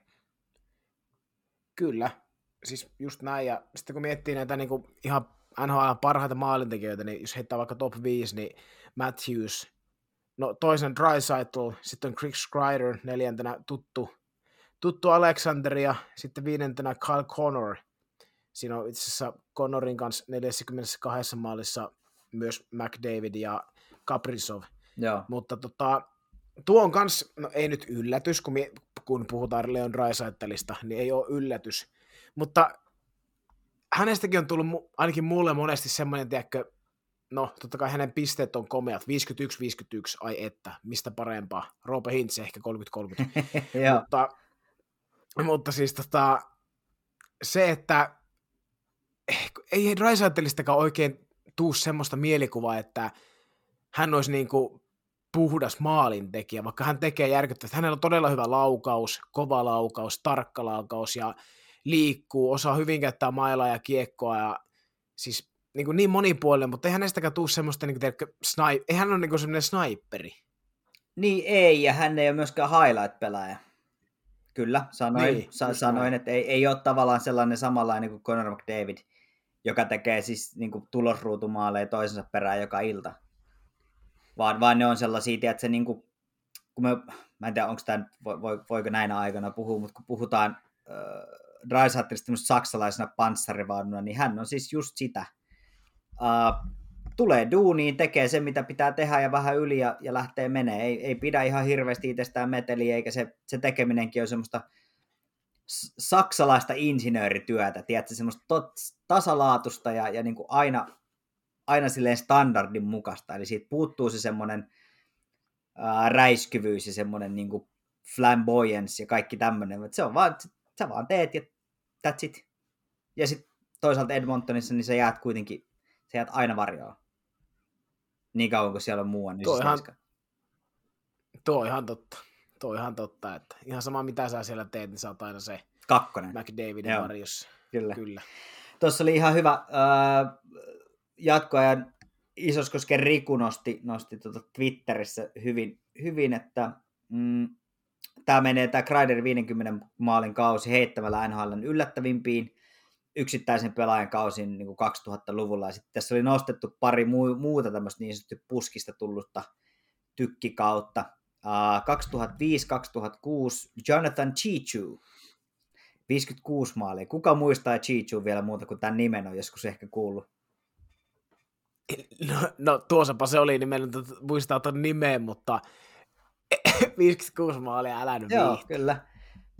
Kyllä, siis just näin, ja sitten kun miettii näitä niin kuin ihan NHL parhaita maalintekijöitä, niin jos heittää vaikka top 5, niin Matthews, no toisen Drysaitl, sitten on Chris Kreider, neljäntenä tuttu, tuttu Alexander ja sitten viidentenä Kyle Connor. Siinä on itse asiassa Connorin kanssa 42 maalissa myös McDavid ja Kaprizov. Joo. Mutta tota, tuo on kans, no ei nyt yllätys, kun, mie, kun puhutaan Leon Drysaitelista, niin ei ole yllätys. Mutta hänestäkin on tullut ainakin mulle monesti semmoinen, tiedätkö, no totta kai hänen pisteet on komeat, 51-51, ai että, mistä parempaa. Roope Hintz ehkä 30-30. (laughs) mutta, mutta siis tota, se, että ei Drysaitelistakaan oikein tuu semmoista mielikuvaa, että hän olisi niin kuin puhdas maalintekijä, vaikka hän tekee järkyttävästi. Hänellä on todella hyvä laukaus, kova laukaus, tarkka laukaus ja liikkuu, osaa hyvin käyttää mailaa ja kiekkoa ja siis niin, kuin niin monipuolinen, mutta ei hänestäkään tule semmoista, niin kuin, snipe, ei hän ole niin semmoinen sniperi. Niin ei, ja hän ei ole myöskään highlight-pelaaja. Kyllä, sanoin, niin, sa- sanoin että ei, ei ole tavallaan sellainen samanlainen kuin Conor McDavid, joka tekee siis niin kuin tulosruutumaaleja toisensa perään joka ilta. Vaan, vaan ne on sellaisia, että se niin kuin, kun me, mä en tiedä, onko tämä, voiko näinä aikana puhua, mutta kun puhutaan äh, Dreisaitlista saksalaisena panssarivaununa, niin hän on siis just sitä. Uh, tulee duuniin, tekee se, mitä pitää tehdä ja vähän yli ja, ja lähtee menee. Ei, ei pidä ihan hirveästi itsestään meteliä, eikä se, se tekeminenkin ole semmoista saksalaista insinöörityötä, tiedätkö, semmoista tot, tasalaatusta ja, ja niin kuin aina, aina silleen standardin mukaista. Eli siitä puuttuu se semmoinen ää, räiskyvyys ja semmoinen niin kuin flamboyance ja kaikki tämmöinen. Se on vaan, sä vaan teet ja that's it. Ja sitten toisaalta Edmontonissa, niin sä jäät kuitenkin, sä jäät aina varjoon. Niin kauan kuin siellä on muuan, niin tuo, ihan, tuo on ihan totta. Tuo ihan totta, että ihan sama mitä sä siellä teet, niin sä oot aina se Kakkonen. McDavidin Joo. varjossa. Kyllä. Kyllä. Tuossa oli ihan hyvä äh, jatkoajan Isoskosken Riku nosti, nosti tuota Twitterissä hyvin, hyvin että mm, tämä menee tämä Kreider 50 maalin kausi heittämällä NHLn yllättävimpiin yksittäisen pelaajan kausin niin 2000-luvulla. Ja sitten tässä oli nostettu pari muuta tämmöistä niin sanottu puskista tullutta tykkikautta. Uh, 2005-2006 Jonathan Chichu, 56 maalia. Kuka muistaa Chichu vielä muuta kuin tämän nimen on joskus ehkä kuullut? No, no tuossapa se oli, niin muistaa tuon nimen, mutta (laughs) 56 maalia, älä nyt Joo, viihti. kyllä.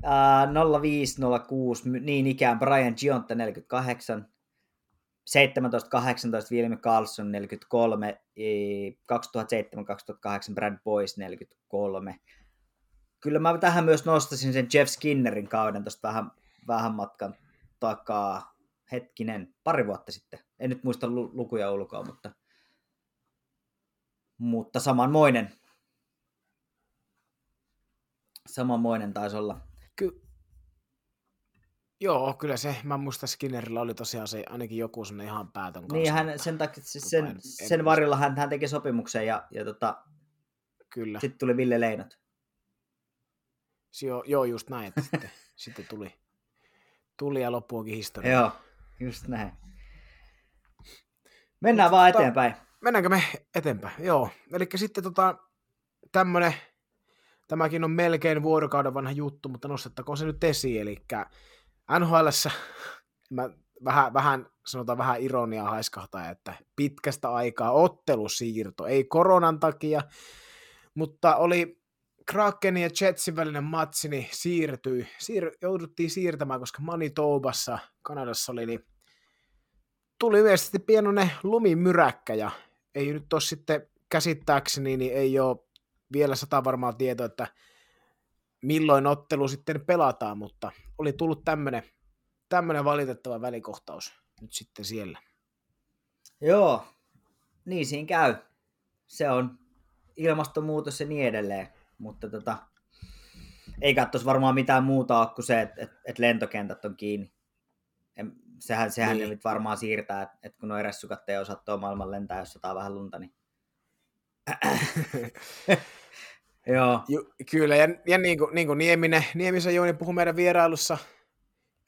Uh, 0506, niin ikään Brian Gionta 48, 17-18 William Carlson 43, 2007-2008 Brad Boys 43. Kyllä mä tähän myös nostasin sen Jeff Skinnerin kauden tuosta vähän, vähän matkan takaa. Hetkinen, pari vuotta sitten. En nyt muista lukuja ulkoa, mutta, mutta samanmoinen Samanmoinen taisi olla. Ky- Joo, kyllä se, mä muista Skinnerillä oli tosiaan se ainakin joku sinne ihan päätön kanssa. Niin, hän, sen, takia, siis sen, en, sen varilla hän, hän teki sopimuksen ja, ja tota, kyllä. sitten tuli Ville Leinot. Joo, joo just näin, että sitten, (laughs) sitten tuli, tuli ja loppuunkin historia. Joo, just näin. Mennään Mut, vaan eteenpäin. Mennäänkö me eteenpäin? Joo, eli sitten tota, tämmönen Tämäkin on melkein vuorokauden vanha juttu, mutta nostettakoon se nyt esiin. Eli nhl (laughs) mä vähän, vähän, sanotaan vähän ironiaa haiskahtaa, että pitkästä aikaa ottelusiirto, ei koronan takia, mutta oli Krakenin ja Jetsin välinen matsi niin siirtyi, siir, jouduttiin siirtämään, koska Manitobassa, Kanadassa oli, niin tuli yleisesti pienoinen lumimyräkkä ja ei nyt ole sitten käsittääkseni, niin ei ole vielä sata varmaa tietoa, että milloin ottelu sitten pelataan, mutta oli tullut tämmöinen tämmöinen valitettava välikohtaus nyt sitten siellä. Joo, niin siinä käy. Se on ilmastonmuutos ja niin edelleen, mutta tota, ei katsoisi varmaan mitään muuta ole kuin se, että, että, että lentokentät on kiinni. En, sehän sehän niin. nyt varmaan siirtää, että, että kun nuo ressukat ei osaa maailman lentää, jos sataa vähän lunta, niin... (coughs) Joo. Ju, kyllä, ja, ja niin kuin, niin kuin Nieminen, Niemisen Jouni puhui meidän vierailussa,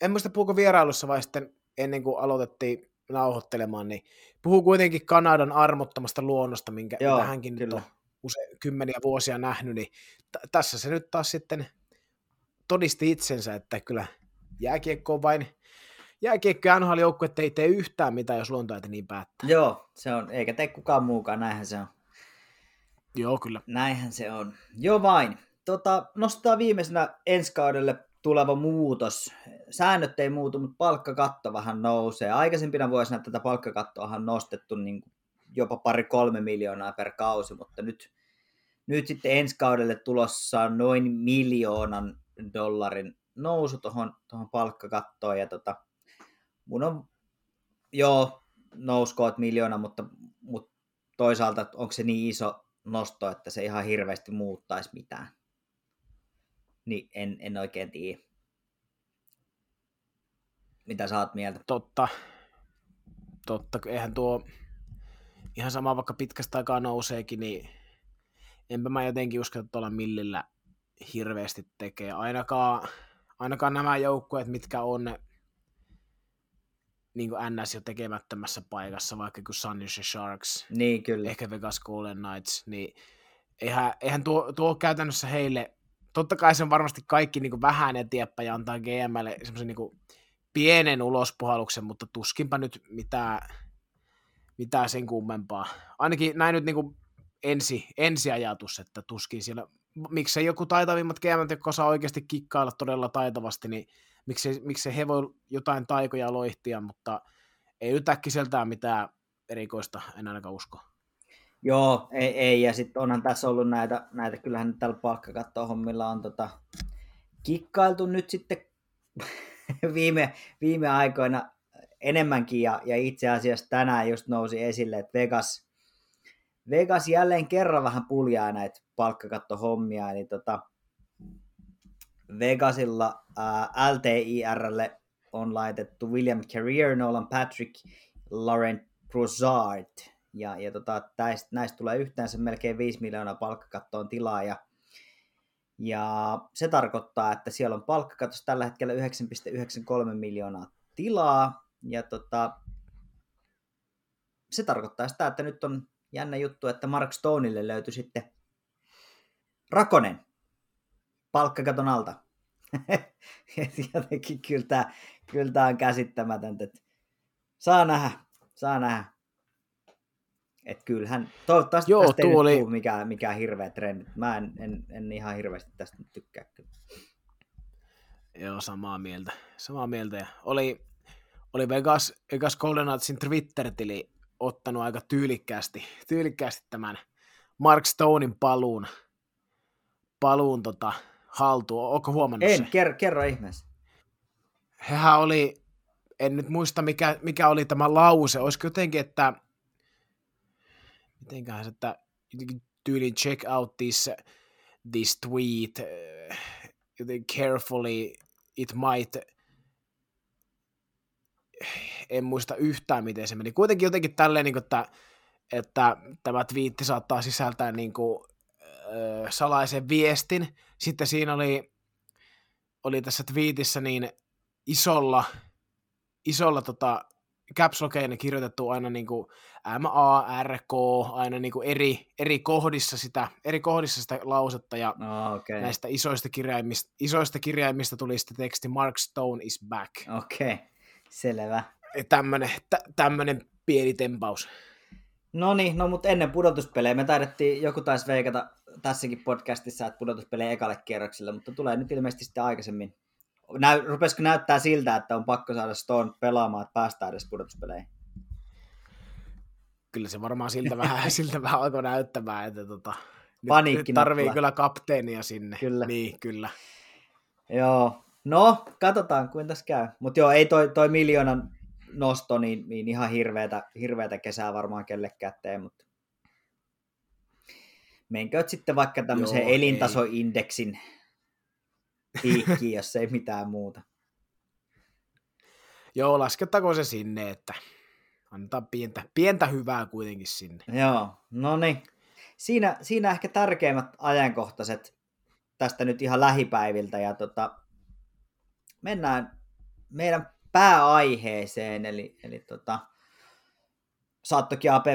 en muista puhuko vierailussa vai sitten ennen kuin aloitettiin nauhoittelemaan, niin puhuu kuitenkin Kanadan armottamasta luonnosta, minkä Joo, hänkin kyllä. nyt on use, kymmeniä vuosia nähnyt, niin t- tässä se nyt taas sitten todisti itsensä, että kyllä jääkiekko on vain jääkiekko ja nhl että ei tee yhtään mitään, jos luontoäiti niin päättää. Joo, se on, eikä tee kukaan muukaan, näinhän se on. Joo, kyllä. Näinhän se on. Joo vain. Tota, nostetaan viimeisenä ensi kaudelle tuleva muutos. Säännöt ei muutu, mutta palkkakatto vähän nousee. Aikaisempina vuosina tätä palkkakattoa on nostettu niin jopa pari kolme miljoonaa per kausi, mutta nyt, nyt sitten ensi kaudelle tulossa noin miljoonan dollarin nousu tuohon tohon palkkakattoon. Ja tota, mun on, joo, nouskoot miljoona, mutta, mutta toisaalta onko se niin iso nosto, että se ihan hirveästi muuttaisi mitään niin en, en oikein tiedä. Mitä sä oot mieltä? Totta. Totta, eihän tuo ihan sama vaikka pitkästä aikaa nouseekin, niin enpä mä jotenkin usko, että tuolla millillä hirveästi tekee. Ainakaan, ainakaan nämä joukkueet, mitkä on niin kuin NS jo tekemättömässä paikassa, vaikka kuin Sun Sharks, niin, kyllä. ehkä Vegas Golden Knights, niin eihän, eihän tuo, tuo käytännössä heille totta kai se on varmasti kaikki niin kuin vähän eteenpäin ja antaa GMlle semmoisen niin pienen ulospuhalluksen, mutta tuskinpa nyt mitään, mitään sen kummempaa. Ainakin näin nyt niin kuin ensi, ensiajatus, että tuskin siellä, miksei joku taitavimmat GM, jotka osaa oikeasti kikkailla todella taitavasti, niin miksei, miksei he voi jotain taikoja loihtia, mutta ei nyt äkkiseltään mitään erikoista, en ainakaan usko. Joo, ei, ei. ja sitten onhan tässä ollut näitä, näitä kyllähän nyt tällä palkkakatto-hommilla on tota, kikkailtu nyt sitten (laughs) viime, viime aikoina enemmänkin, ja, ja itse asiassa tänään just nousi esille, että Vegas, Vegas jälleen kerran vähän puljaa näitä palkkakattohommia, eli tota, Vegasilla ää, LTIRlle on laitettu William Carrier, Nolan Patrick, Laurent Broussard, ja, ja tota, näistä, näistä tulee yhteensä melkein 5 miljoonaa palkkakattoon tilaa, ja, ja se tarkoittaa, että siellä on palkkakatos tällä hetkellä 9,93 miljoonaa tilaa, ja tota, se tarkoittaa sitä, että nyt on jännä juttu, että Mark Stoneille löytyi sitten Rakonen palkkakaton alta. (laughs) Jotenkin kyllä tämä, kyllä tämä on käsittämätöntä. Saa nähdä, saa nähdä. Että kyllähän, toivottavasti Joo, tästä ei oli... nyt mikään, mikään hirveä trendi. Mä en, en, en ihan hirveästi tästä nyt tykkää kyllä. Joo, samaa mieltä. Samaa mieltä. Ja oli, oli Vegas, Vegas Golden Knightsin Twitter-tili ottanut aika tyylikkäästi, tyylikkäästi tämän Mark Stonein paluun, paluun tota, haltuun. Oletko huomannut En, se? Ker- kerro ihmeessä. Hehän oli, en nyt muista mikä, mikä oli tämä lause, olisiko jotenkin, että mitenköhän se, että tyylin check out this, this tweet uh, carefully, it might, en muista yhtään miten se meni. Kuitenkin jotenkin tälleen, niin kuin, että, että tämä twiitti saattaa sisältää niin kuin, salaisen viestin. Sitten siinä oli, oli tässä twiitissä niin isolla, isolla tota, caps kirjoitettu aina niin kuin M, A, R, K, aina niin kuin eri, eri, kohdissa sitä, eri kohdissa sitä lausetta, ja oh, okay. näistä isoista kirjaimista, isoista kirjaimista tuli sitten teksti Mark Stone is back. Okei, okay. selvä. Tämmönen, tä, tämmönen pieni tempaus. No niin, no mutta ennen pudotuspelejä me taidettiin, joku taisi veikata, tässäkin podcastissa, että pudotuspelejä ekalle kierrokselle, mutta tulee nyt ilmeisesti sitten aikaisemmin. Näy, rupesiko näyttää siltä, että on pakko saada Stone pelaamaan, että päästään edes pudotuspeleihin? Kyllä se varmaan siltä (laughs) vähän, siltä vähän alkoi näyttämään, että tota, nyt, nyt tarvii kyllä kapteenia sinne. Kyllä. Niin, kyllä. Joo, no katsotaan kuin tässä käy. Mutta joo, ei toi, toi miljoonan nosto, niin, niin ihan hirveätä, hirveätä kesää varmaan kellekään tee, mutta menkööt sitten vaikka tämmöisen Joo, elintasoindeksin piikkiin, (laughs) jos ei mitään muuta. Joo, laskettakoon se sinne, että antaa pientä, pientä hyvää kuitenkin sinne. Joo, no niin. Siinä, siinä ehkä tärkeimmät ajankohtaiset tästä nyt ihan lähipäiviltä ja tota, mennään meidän pääaiheeseen, eli, eli tota, saat toki AP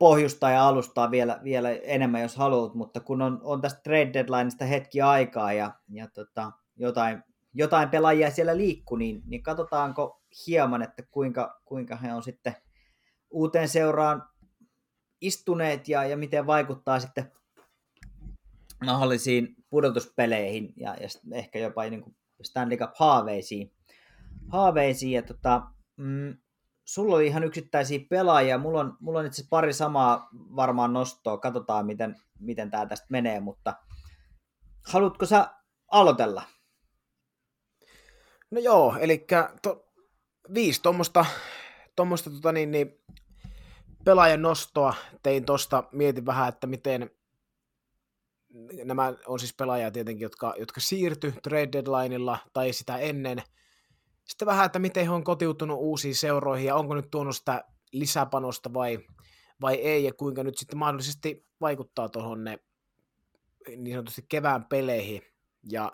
pohjustaa ja alustaa vielä, vielä enemmän, jos haluat, mutta kun on, on tästä trade deadlineista hetki aikaa ja, ja tota, jotain, jotain pelaajia siellä liikkuu, niin, niin katsotaanko hieman, että kuinka, kuinka he on sitten uuteen seuraan istuneet ja, ja miten vaikuttaa sitten mahdollisiin pudotuspeleihin ja, ja ehkä jopa niin kuin Stanley Cup-haaveisiin. haaveisiin ja tota, mm, sulla oli ihan yksittäisiä pelaajia, mulla on, mulla on itse pari samaa varmaan nostoa, katsotaan miten, miten tämä tästä menee, mutta haluatko sä aloitella? No joo, eli to, viisi tuommoista tommoista, tota niin, niin, pelaajan nostoa tein tosta, mietin vähän, että miten nämä on siis pelaajia tietenkin, jotka, jotka siirtyi trade deadlineilla tai sitä ennen. Sitten vähän, että miten he on kotiutunut uusiin seuroihin ja onko nyt tuonut sitä lisäpanosta vai, vai ei ja kuinka nyt sitten mahdollisesti vaikuttaa tuohon ne niin sanotusti kevään peleihin. Ja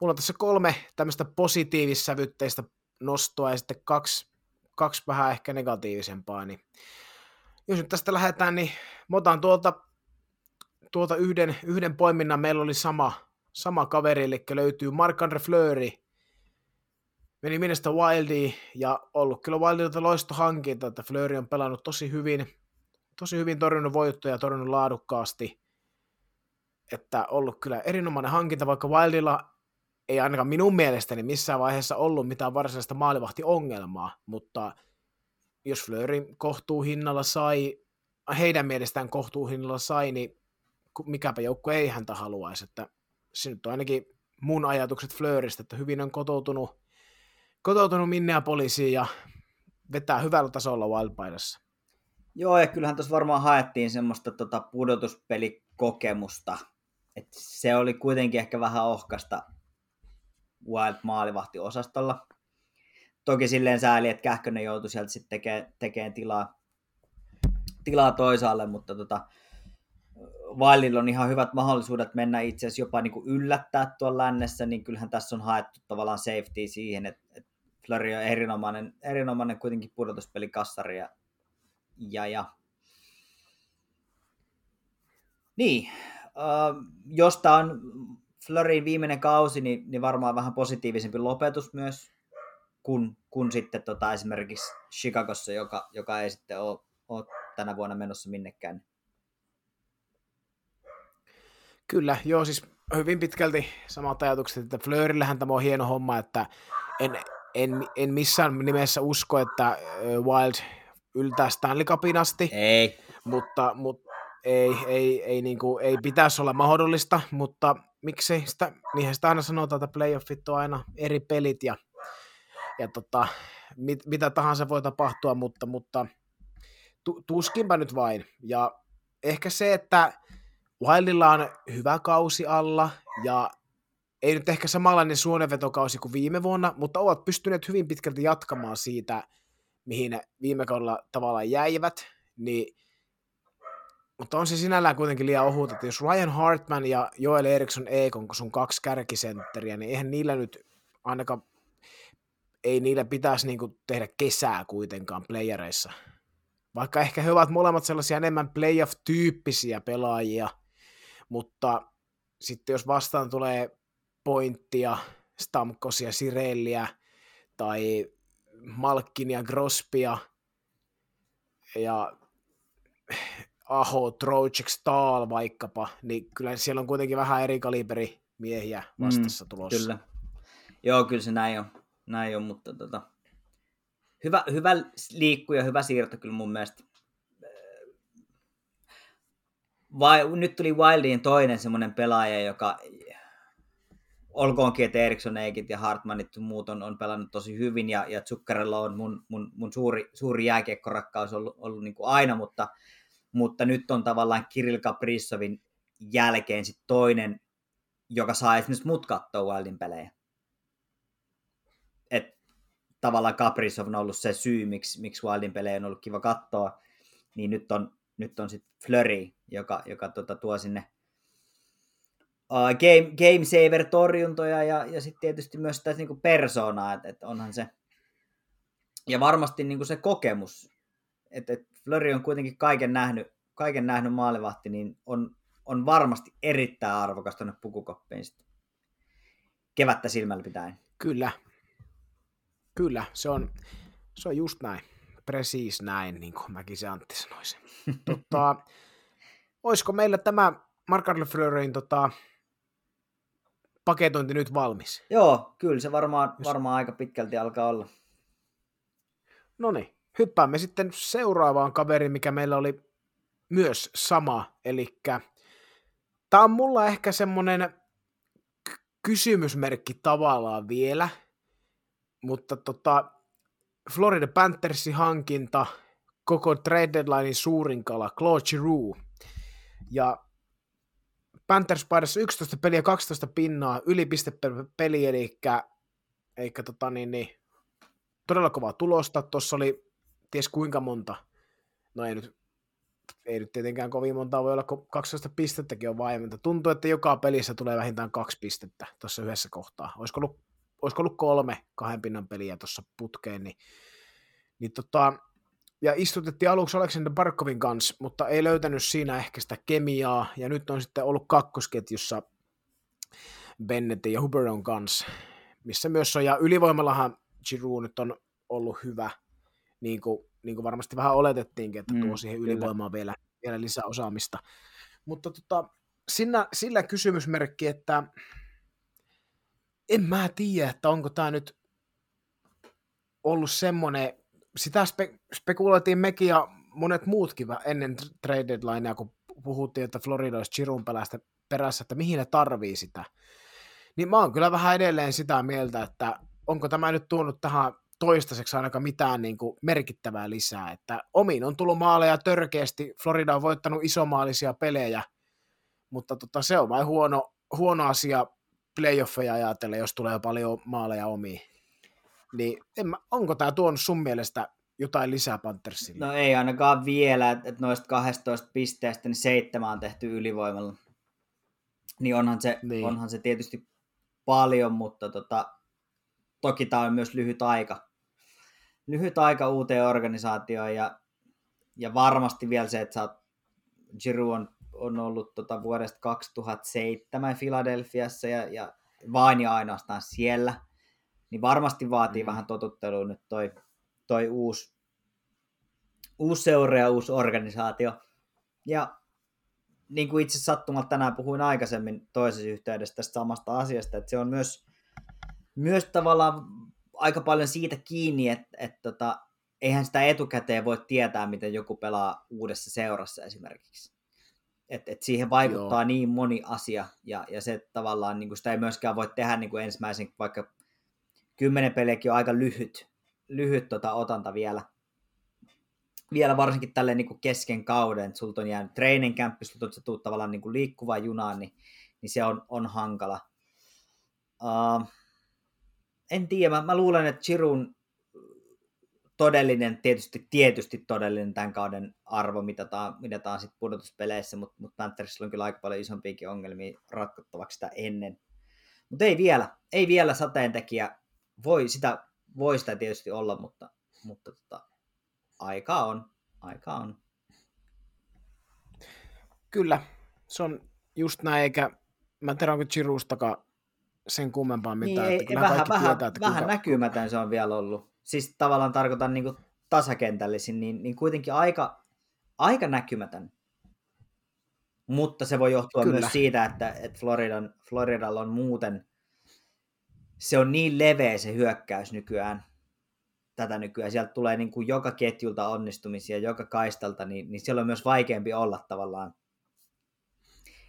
mulla on tässä kolme tämmöistä positiivissävytteistä nostoa ja sitten kaksi, kaksi vähän ehkä negatiivisempaa. Niin jos nyt tästä lähdetään, niin mä otan tuolta, tuolta yhden, yhden poiminnan. Meillä oli sama, sama kaveri, eli löytyy Marc-Andre Fleury. Meni minusta Wildiin ja ollut kyllä Wildilta loistohankinta, että Fleury on pelannut tosi hyvin, tosi hyvin torjunut voittoja, torjunut laadukkaasti. Että ollut kyllä erinomainen hankinta, vaikka Wildilla ei ainakaan minun mielestäni missään vaiheessa ollut mitään varsinaista maalivahtiongelmaa, mutta jos Fleurin kohtuuhinnalla sai, heidän mielestään kohtuuhinnalla sai, niin mikäpä joukko ei häntä haluaisi, että se nyt on ainakin mun ajatukset Fleuristä, että hyvin on kotoutunut, kotoutunut Minneapolisiin ja vetää hyvällä tasolla Wildpaidassa. Joo, ja kyllähän tuossa varmaan haettiin semmoista tota pudotuspelikokemusta. Et se oli kuitenkin ehkä vähän ohkasta Wild maalivahtiosastolla. Toki silleen sääli, että Kähkönen joutui sieltä sitten tekemään, tekemään tilaa, tilaa toisaalle, mutta tota, Wildilla on ihan hyvät mahdollisuudet mennä itse asiassa jopa niin kuin yllättää tuolla lännessä, niin kyllähän tässä on haettu tavallaan safety siihen, että, että Flurry on erinomainen, erinomainen kuitenkin pudotuspelikassari ja, ja, ja. Niin, äh, jos tämä on Flurryin viimeinen kausi, niin, niin varmaan vähän positiivisempi lopetus myös kuin, kuin sitten tota, esimerkiksi Chicagossa, joka, joka ei sitten ole, ole tänä vuonna menossa minnekään. Kyllä, joo, siis hyvin pitkälti samat ajatukset, että Fleurillähän tämä on hieno homma, että en, en, en missään nimessä usko, että Wild yltää Stanley Cupin asti. Ei. Mutta, mutta ei, ei, ei, niin kuin, ei pitäisi olla mahdollista, mutta miksei sitä, niinhän sitä aina sanotaan, että playoffit on aina eri pelit ja, ja tota, mit, mitä tahansa voi tapahtua, mutta, mutta tu, tuskinpä nyt vain. Ja ehkä se, että Wildilla on hyvä kausi alla ja ei nyt ehkä samanlainen suonenvetokausi kuin viime vuonna, mutta ovat pystyneet hyvin pitkälti jatkamaan siitä, mihin viime kaudella tavallaan jäivät, niin mutta on se sinällään kuitenkin liian ohut, että jos Ryan Hartman ja Joel Eriksson Eikon, kun sun kaksi kärkisentteriä, niin eihän niillä nyt ainakaan, ei niillä pitäisi niinku tehdä kesää kuitenkaan playereissa. Vaikka ehkä he ovat molemmat sellaisia enemmän playoff-tyyppisiä pelaajia, mutta sitten jos vastaan tulee pointtia, Stamkosia, Sirelliä tai Malkkinia, Grospia ja Aho, Trojek, Stahl vaikkapa, niin kyllä siellä on kuitenkin vähän eri kaliberi miehiä vastassa mm, tulossa. Kyllä. Joo, kyllä se näin on, näin on mutta tota, hyvä, hyvä liikku ja hyvä siirto kyllä mun mielestä. Vai, nyt tuli Wildiin toinen semmoinen pelaaja, joka olkoonkin, että Eriksson Eikit ja Hartmanit ja muut on, on pelannut tosi hyvin, ja, ja Zuccarello on mun, mun, mun suuri, suuri jääkiekkorakkaus ollut, ollut niin kuin aina, mutta, mutta nyt on tavallaan Kirill Kaprizovin jälkeen sit toinen, joka saa esimerkiksi mut katsoa Wildin pelejä. Et tavallaan Kaprizov on ollut se syy, miksi, miksi Wildin pelejä on ollut kiva katsoa, niin nyt on, nyt on sitten Flurry, joka, joka tota, tuo sinne uh, game, game saver torjuntoja ja, ja sitten tietysti myös sitä niin persoonaa, että et onhan se, ja varmasti niin se kokemus, että et Flöri on kuitenkin kaiken nähnyt, kaiken nähnyt maalivahti, niin on, on varmasti erittäin arvokas tuonne pukukoppiin sitten kevättä silmällä pitäen. Kyllä. Kyllä, se on, se on just näin. Presiis näin, niin kuin mäkin se Antti sanoisin. (laughs) tota, olisiko meillä tämä Mark Fleurin tota, paketointi nyt valmis? Joo, kyllä se varmaan, Jos... varmaan aika pitkälti alkaa olla. No niin, hyppäämme sitten seuraavaan kaveriin, mikä meillä oli myös sama, eli tämä on mulla ehkä semmoinen kysymysmerkki tavallaan vielä, mutta tota, Florida Panthersin hankinta, koko trade deadlinein suurin kala, Claude Giroux. Ja Panthers paidassa 11 peliä, 12 pinnaa, ylipiste per peli, eli eikä tota niin, niin, todella kovaa tulosta. Tuossa oli ties kuinka monta, no ei nyt, ei nyt tietenkään kovin monta, voi olla 12 pistettäkin on vain, mutta tuntuu, että joka pelissä tulee vähintään kaksi pistettä tuossa yhdessä kohtaa. Olisiko ollut, olisiko ollut kolme kahden pinnan peliä tuossa putkeen, niin, niin tota, ja istutettiin aluksi Aleksander Barkovin kanssa, mutta ei löytänyt siinä ehkä sitä kemiaa, ja nyt on sitten ollut kakkosketjussa Bennettin ja Huberon kanssa, missä myös on, ja ylivoimallahan Giroud nyt on ollut hyvä, niin kuin, niin kuin varmasti vähän oletettiinkin, että tuo mm, siihen ylivoimaan vielä, vielä lisää osaamista. Mutta tota, sinä, sillä kysymysmerkki, että en mä tiedä, että onko tämä nyt ollut semmoinen sitä spe- spekuloitiin mekin ja monet muutkin ennen trade deadlinea, kun puhuttiin, että Florida olisi Chirun pelästä perässä, että mihin ne tarvii sitä. Niin mä oon kyllä vähän edelleen sitä mieltä, että onko tämä nyt tuonut tähän toistaiseksi ainakaan mitään niin kuin merkittävää lisää. Että omiin on tullut maaleja törkeästi, Florida on voittanut isomaalisia pelejä, mutta tota, se on vain huono, huono asia playoffeja ajatellen, jos tulee paljon maaleja omiin. Niin en mä, onko tämä tuonut sun mielestä jotain lisää Panthersille? No ei ainakaan vielä, että noista 12 pisteestä niin seitsemän on tehty ylivoimalla. Niin onhan se, niin. onhan se tietysti paljon, mutta tota, toki tämä on myös lyhyt aika. Lyhyt aika uuteen organisaatioon ja, ja varmasti vielä se, että sä oot, Giroud on, on ollut tota vuodesta 2007 Filadelfiassa ja, ja vain ja ainoastaan siellä – niin varmasti vaatii mm. vähän totuttelua nyt toi, toi uusi, uusi seura ja uusi organisaatio. Ja niin kuin itse sattumalta tänään puhuin aikaisemmin toisessa yhteydessä tästä samasta asiasta, että se on myös, myös tavallaan aika paljon siitä kiinni, että, että tota, eihän sitä etukäteen voi tietää, miten joku pelaa uudessa seurassa esimerkiksi. Et, et siihen vaikuttaa Joo. niin moni asia, ja, ja se tavallaan niin kuin sitä ei myöskään voi tehdä niin kuin ensimmäisen vaikka kymmenen peliäkin on aika lyhyt, lyhyt tota otanta vielä. Vielä varsinkin tälle niin kuin kesken kauden, että sulta on jäänyt training camp, sulta on tuu tavallaan niin kuin liikkuvaan junaan, niin, niin se on, on hankala. Uh, en tiedä, mä, mä luulen, että Chirun todellinen, tietysti, tietysti todellinen tämän kauden arvo mitataan, mitataan sitten pudotuspeleissä, mutta mut Panthersilla on kyllä aika paljon isompiakin ongelmia ratkottavaksi sitä ennen. Mutta ei vielä, ei vielä sateentekijä voi sitä, voi sitä tietysti olla, mutta, mutta tota, aika on, aika on. Kyllä, se on just näin, eikä mä en tiedä, onko Chirustakaan sen kummempaa mitään. Niin, ei, vähän, vähän, tietää, että vähän kuinka... näkymätön se on vielä ollut. Siis tavallaan tarkoitan niin tasakentällisin, niin, niin kuitenkin aika, aika näkymätön. mutta se voi johtua Kyllä. myös siitä, että, että Floridan, Floridalla on muuten, se on niin leveä se hyökkäys nykyään, tätä nykyään. Sieltä tulee niin kuin joka ketjulta onnistumisia, joka kaistalta, niin, niin siellä on myös vaikeampi olla tavallaan.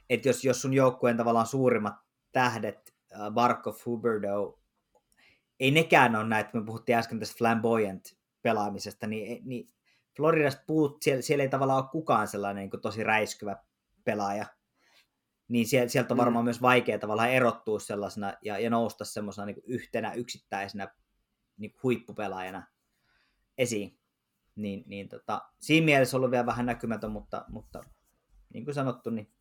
Että jos, jos sun joukkueen tavallaan suurimmat tähdet, Barkov, Huberdo, ei nekään ole näitä, me puhuttiin äsken tästä flamboyant pelaamisesta, niin, niin Floridasta puut, siellä, siellä ei tavallaan ole kukaan sellainen niin kuin tosi räiskyvä pelaaja, niin sieltä, sieltä on Mm. varmaan myös vaikea tavallaan erottua sellaisena ja, ja nousta semmoisena niin yhtenä yksittäisenä niin huippupelaajana esiin. Niin, niin tota, siinä mielessä on ollut vielä vähän näkymätön, mutta, mutta niin kuin sanottu, niin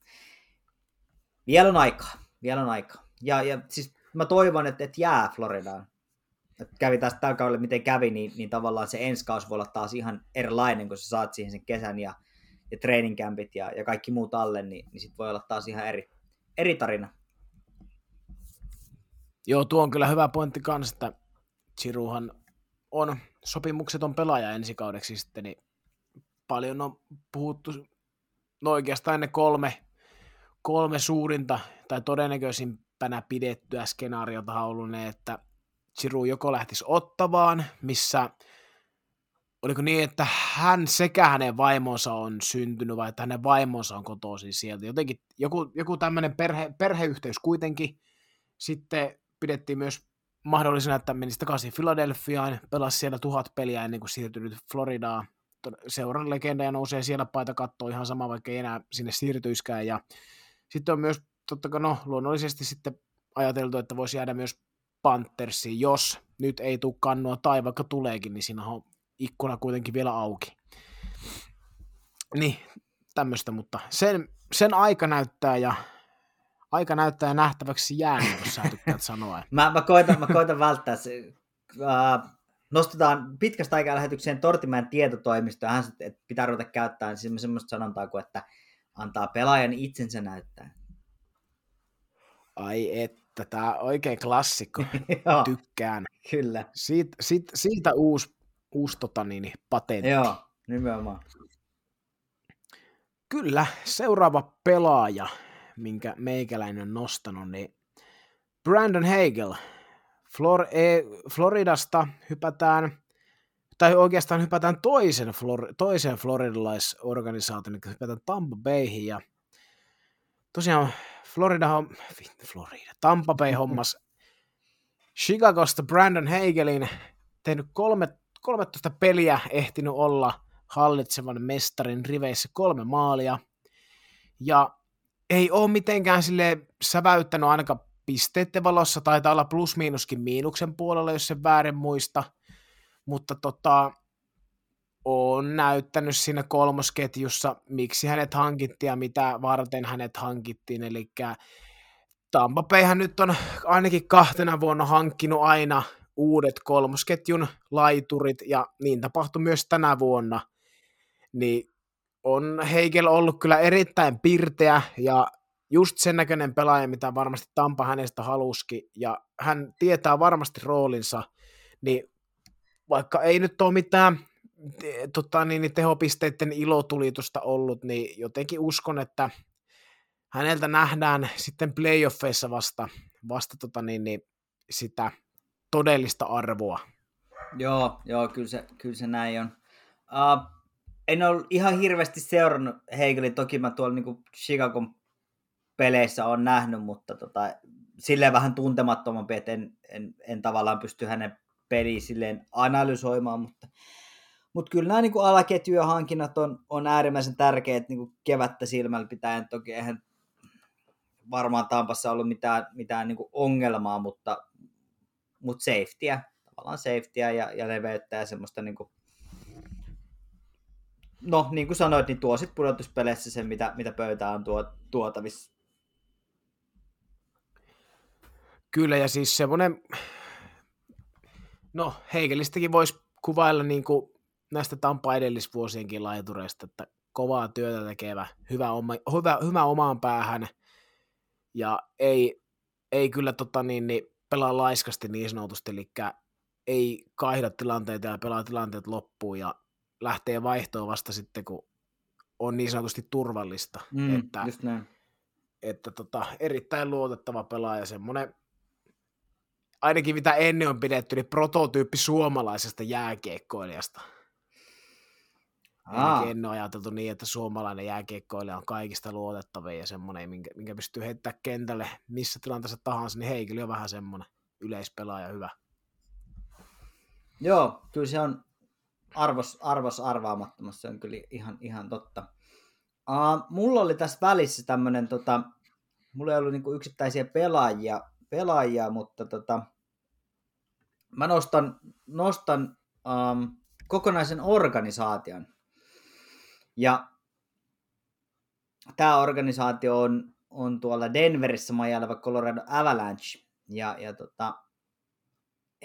vielä on aikaa. Vielä on aikaa. Ja, ja siis mä toivon, että, että jää Floridaan. Kävi tästä tällä kaudella, miten kävi, niin, niin tavallaan se ensi kausi voi olla taas ihan erilainen, kun sä saat siihen sen kesän ja, ja training campit ja, ja kaikki muut alle, niin, niin sit voi olla taas ihan eri, eri tarina. Joo, tuo on kyllä hyvä pointti kanssa, että Chiruhan on sopimukseton pelaaja ensi kaudeksi sitten, niin paljon on puhuttu, no oikeastaan ne kolme, kolme suurinta tai todennäköisimpänä pidettyä skenaariota on ollut ne, että Chiru joko lähtisi Ottavaan, missä oliko niin, että hän sekä hänen vaimonsa on syntynyt vai että hänen vaimonsa on kotoisin sieltä. Jotenkin joku, joku tämmöinen perhe, perheyhteys kuitenkin. Sitten pidettiin myös mahdollisena, että menisi takaisin Philadelphiaan, pelasi siellä tuhat peliä ennen kuin siirtyi nyt Floridaan. Seuran legenda ja nousee siellä paita kattoon ihan sama, vaikka ei enää sinne siirtyiskään. Ja sitten on myös, totta kai no, luonnollisesti sitten ajateltu, että voisi jäädä myös Panthersiin, jos nyt ei tule kannua tai vaikka tuleekin, niin siinä on ikkuna kuitenkin vielä auki. Niin, tämmöistä, mutta sen, sen aika näyttää ja aika näyttää nähtäväksi jäänyt, jos sä tykkäät sanoa. (laughs) Mä, mä, koitan, mä koitan välttää se. Uh, nostetaan pitkästä aikaa lähetykseen Tortimäen tietotoimisto, ja hän sanoi, että pitää ruveta käyttämään niin semmoista sanontaa kuin, että antaa pelaajan itsensä näyttää. Ai että, tää on oikein klassikko. (laughs) Tykkään. kyllä. Siit, siitä, siitä uusi, uusi tota niin, patentti. Joo, nimenomaan. Kyllä, seuraava pelaaja, minkä meikäläinen on nostanut, niin Brandon Hagel. Flor- e- Floridasta hypätään, tai oikeastaan hypätään toisen, Flor- toiseen floridalaisorganisaation, eli hypätään Tampa Bayhin, ja tosiaan Florida, on, Florida, Tampa Bay hommas Chicagosta Brandon Hagelin, tehnyt kolme, 13 peliä ehtinyt olla hallitsevan mestarin riveissä kolme maalia, ja ei ole mitenkään sille säväyttänyt ainakaan pisteiden valossa, taitaa olla plus-miinuskin miinuksen puolella, jos se väärin muista, mutta tota, on näyttänyt siinä kolmosketjussa, miksi hänet hankittiin ja mitä varten hänet hankittiin, eli Tampa Bayhän nyt on ainakin kahtena vuonna hankkinut aina uudet kolmosketjun laiturit, ja niin tapahtui myös tänä vuonna, niin on Heikel ollut kyllä erittäin pirteä, ja just sen näköinen pelaaja, mitä varmasti Tampa hänestä haluski, ja hän tietää varmasti roolinsa, niin vaikka ei nyt ole mitään tota, niin, tehopisteiden ilotulitusta ollut, niin jotenkin uskon, että häneltä nähdään sitten playoffeissa vasta, vasta tota, niin, niin, sitä todellista arvoa. Joo, joo kyllä, se, kyllä se näin on. Uh, en ole ihan hirveästi seurannut Heikelin, toki mä tuolla niin Chicagon peleissä on nähnyt, mutta tota, silleen vähän tuntemattomampi, että en, en, en tavallaan pysty hänen peliä silleen analysoimaan, mutta, mutta kyllä nämä niin alaketjujen hankinnat on, on äärimmäisen tärkeät niin kevättä silmällä pitäen. Toki eihän varmaan Tampassa ollut mitään, mitään niin ongelmaa, mutta, mutta safetyä, tavallaan safetyä ja, ja leveyttä ja semmoista niin kuin, no niin kuin sanoit, niin tuo sitten pudotuspeleissä sen, mitä, mitä pöytään on tuo, tuotavissa. Kyllä, ja siis semmoinen, no Heikelistäkin voisi kuvailla niin kuin näistä Tampa edellisvuosienkin laitureista, että kovaa työtä tekevä, hyvä, oma, hyvä, hyvä omaan päähän, ja ei, ei kyllä tota niin, niin pelaa laiskasti niin sanotusti, eli ei kaihda tilanteita ja pelaa tilanteet loppuun, ja lähtee vaihtoon vasta sitten, kun on niin sanotusti turvallista. Mm, että just näin. että tota, erittäin luotettava pelaaja, semmoinen ainakin mitä ennen on pidetty, niin prototyyppi suomalaisesta jääkiekkoilijasta. Aa, ennen on ajateltu niin, että suomalainen jääkiekkoilija on kaikista luotettavin ja semmoinen, minkä, minkä pystyy heittämään kentälle missä tilanteessa tahansa, niin Heikki on vähän semmoinen yleispelaaja hyvä. joo, kyllä se on arvos, arvos arvaamattomassa, se on kyllä ihan, ihan totta. Uh, mulla oli tässä välissä tämmönen, tota, mulla ei ollut niinku yksittäisiä pelaajia, pelaajia mutta tota, mä nostan, nostan um, kokonaisen organisaation. Ja tämä organisaatio on, on tuolla Denverissä majaileva Colorado Avalanche. Ja, ja tota,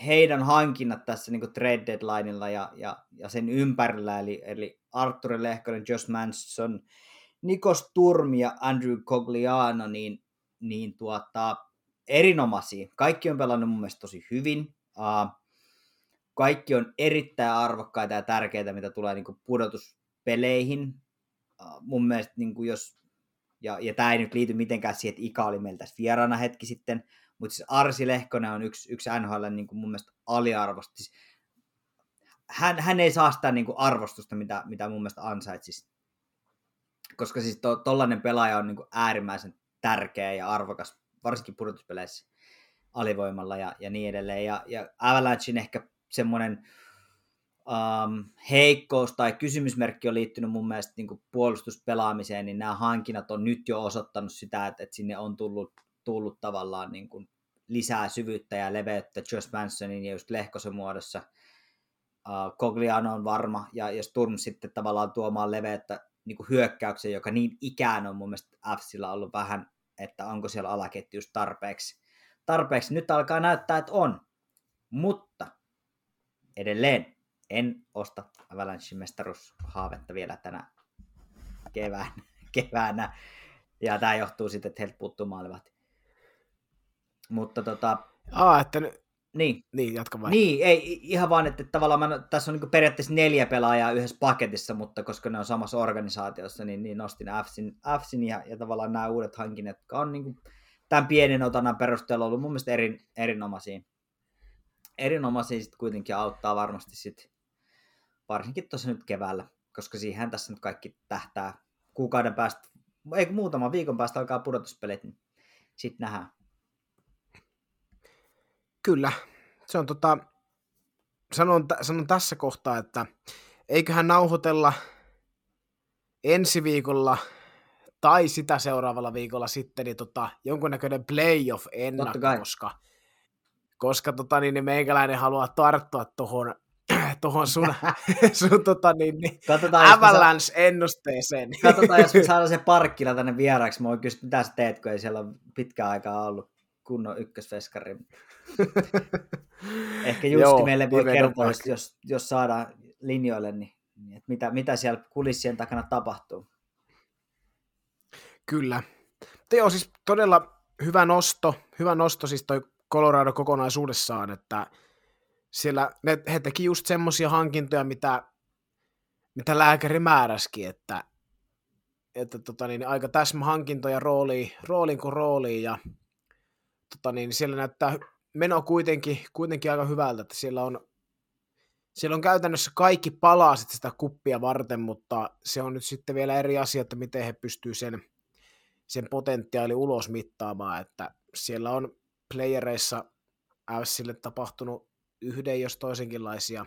heidän hankinnat tässä niin trade deadlineilla ja, ja, ja, sen ympärillä, eli, eli Arturi Lehkonen, Josh Manson, Nikos Turmi ja Andrew Cogliano, niin, niin tuota, erinomaisia. Kaikki on pelannut mun mielestä tosi hyvin. Uh, kaikki on erittäin arvokkaita ja tärkeitä, mitä tulee niin pudotuspeleihin. Uh, mun mielestä niin jos, ja, ja tämä ei nyt liity mitenkään siihen, että Ika oli meillä tässä vieraana hetki sitten, mutta siis Arsi Lehkonen on yksi, yksi NHL niin kuin mun mielestä aliarvosta. Siis hän, hän ei saa sitä niin kuin arvostusta, mitä, mitä mun mielestä ansaitsisi. Koska siis to, tollainen pelaaja on niin kuin äärimmäisen tärkeä ja arvokas, varsinkin pudotuspeleissä alivoimalla ja, ja niin edelleen. Ja, ja Avalanchein ehkä semmoinen um, heikkous tai kysymysmerkki on liittynyt mun mielestä niin puolustuspelaamiseen, niin nämä hankinnat on nyt jo osoittanut sitä, että, että sinne on tullut, tullut tavallaan niin kuin lisää syvyyttä ja leveyttä Josh Mansonin ja just Lehkosen muodossa. Uh, Cogliano on varma, ja, ja Sturm sitten tavallaan tuomaan leveyttä niin kuin hyökkäyksen, joka niin ikään on mun mielestä Fsillä ollut vähän, että onko siellä alaketjus tarpeeksi. tarpeeksi. Nyt alkaa näyttää, että on. Mutta edelleen en osta Avalanche mestaruushaavetta vielä tänä kevään, (laughs) keväänä. Ja tämä johtuu sitten, että heiltä puuttuu maalivat. Mutta tota... Aa, että nyt... Niin. Niin, jatka vai. Niin, ei ihan vaan, että tavallaan mä, tässä on niin periaatteessa neljä pelaajaa yhdessä paketissa, mutta koska ne on samassa organisaatiossa, niin, niin nostin Fsin, Fsin ja, ja tavallaan nämä uudet hankinnat, jotka on niin kuin tämän pienen otannan perusteella ollut mun mielestä erin, erinomaisia. Erinomaisia sitten kuitenkin auttaa varmasti sitten, varsinkin tuossa nyt keväällä, koska siihen tässä nyt kaikki tähtää kuukauden päästä, ei muutaman viikon päästä alkaa pudotuspelit, niin sitten nähdään. Kyllä. Se on tota, sanon, sanon tässä kohtaa, että eiköhän nauhoitella ensi viikolla tai sitä seuraavalla viikolla sitten niin tota, jonkunnäköinen playoff ennakko, koska, koska tota, niin, niin meikäläinen haluaa tarttua tuohon (laughs) tuohon sun, (laughs) sun tota, niin, niin, Avalanche-ennusteeseen. (laughs) Katsotaan, jos me saadaan se parkkila tänne vieraaksi. Mä oon kysynyt, mitä sä teet, kun ei siellä ole pitkään aikaa ollut kunnon ykkösveskari. Ehkä Justi Joo, meille voi kertoa, jos, jos, jos saadaan linjoille, niin, niin että mitä, mitä siellä kulissien takana tapahtuu. Kyllä. Teo siis todella hyvä nosto, hyvä nosto siis toi Colorado kokonaisuudessaan, että siellä ne, he teki just semmoisia hankintoja, mitä, mitä lääkäri määräskin, että, että tota niin, aika täsmähankintoja rooliin, rooliin kuin rooliin, ja tota niin, siellä näyttää meno kuitenkin, kuitenkin aika hyvältä, että siellä on, siellä on käytännössä kaikki palaset sitä kuppia varten, mutta se on nyt sitten vielä eri asia, että miten he pystyy sen, sen potentiaali ulos mittaamaan, että siellä on playereissa Fsille tapahtunut yhden jos toisenkinlaisia,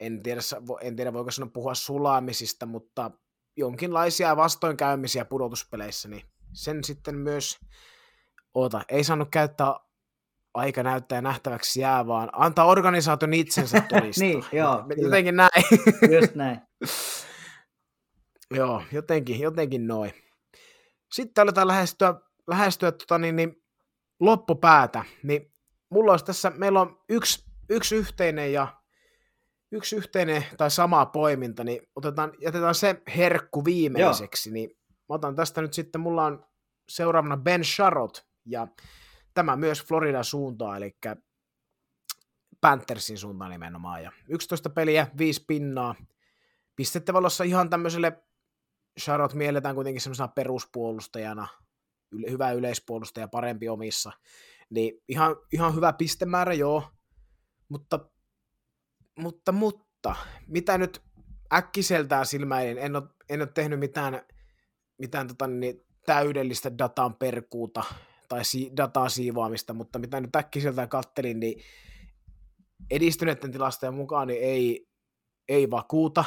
en tiedä, en tiedä voiko sanoa puhua sulaamisista, mutta jonkinlaisia vastoinkäymisiä pudotuspeleissä, niin sen sitten myös Oota, ei saanut käyttää aika näyttää nähtäväksi jää, vaan antaa organisaation itsensä (laughs) todistaa. niin, joo. Jotenkin näin. (laughs) Just näin. joo, jotenkin, jotenkin noin. Sitten aletaan lähestyä, lähestyä tota, niin, niin, loppupäätä. Niin mulla olisi tässä, meillä on yksi, yksi yhteinen ja yksi yhteinen tai sama poiminta, niin otetaan, jätetään se herkku viimeiseksi. Joo. Niin mä otan tästä nyt sitten, mulla on seuraavana Ben Sharot, ja tämä myös Floridan suuntaan, eli Panthersin suuntaan nimenomaan. Ja 11 peliä, 5 pinnaa. Pistettä valossa ihan tämmöiselle Charlotte mielletään kuitenkin semmoisena peruspuolustajana, hyvä yleispuolustaja, parempi omissa. Niin ihan, ihan hyvä pistemäärä, joo. Mutta, mutta, mutta, mitä nyt äkkiseltään silmäilin, en ole, en ole tehnyt mitään, mitään tota, niin, täydellistä datan perkuuta tai si- dataa siivoamista, mutta mitä nyt äkkiseltään kattelin, niin edistyneiden tilastojen mukaan niin ei, ei vakuuta,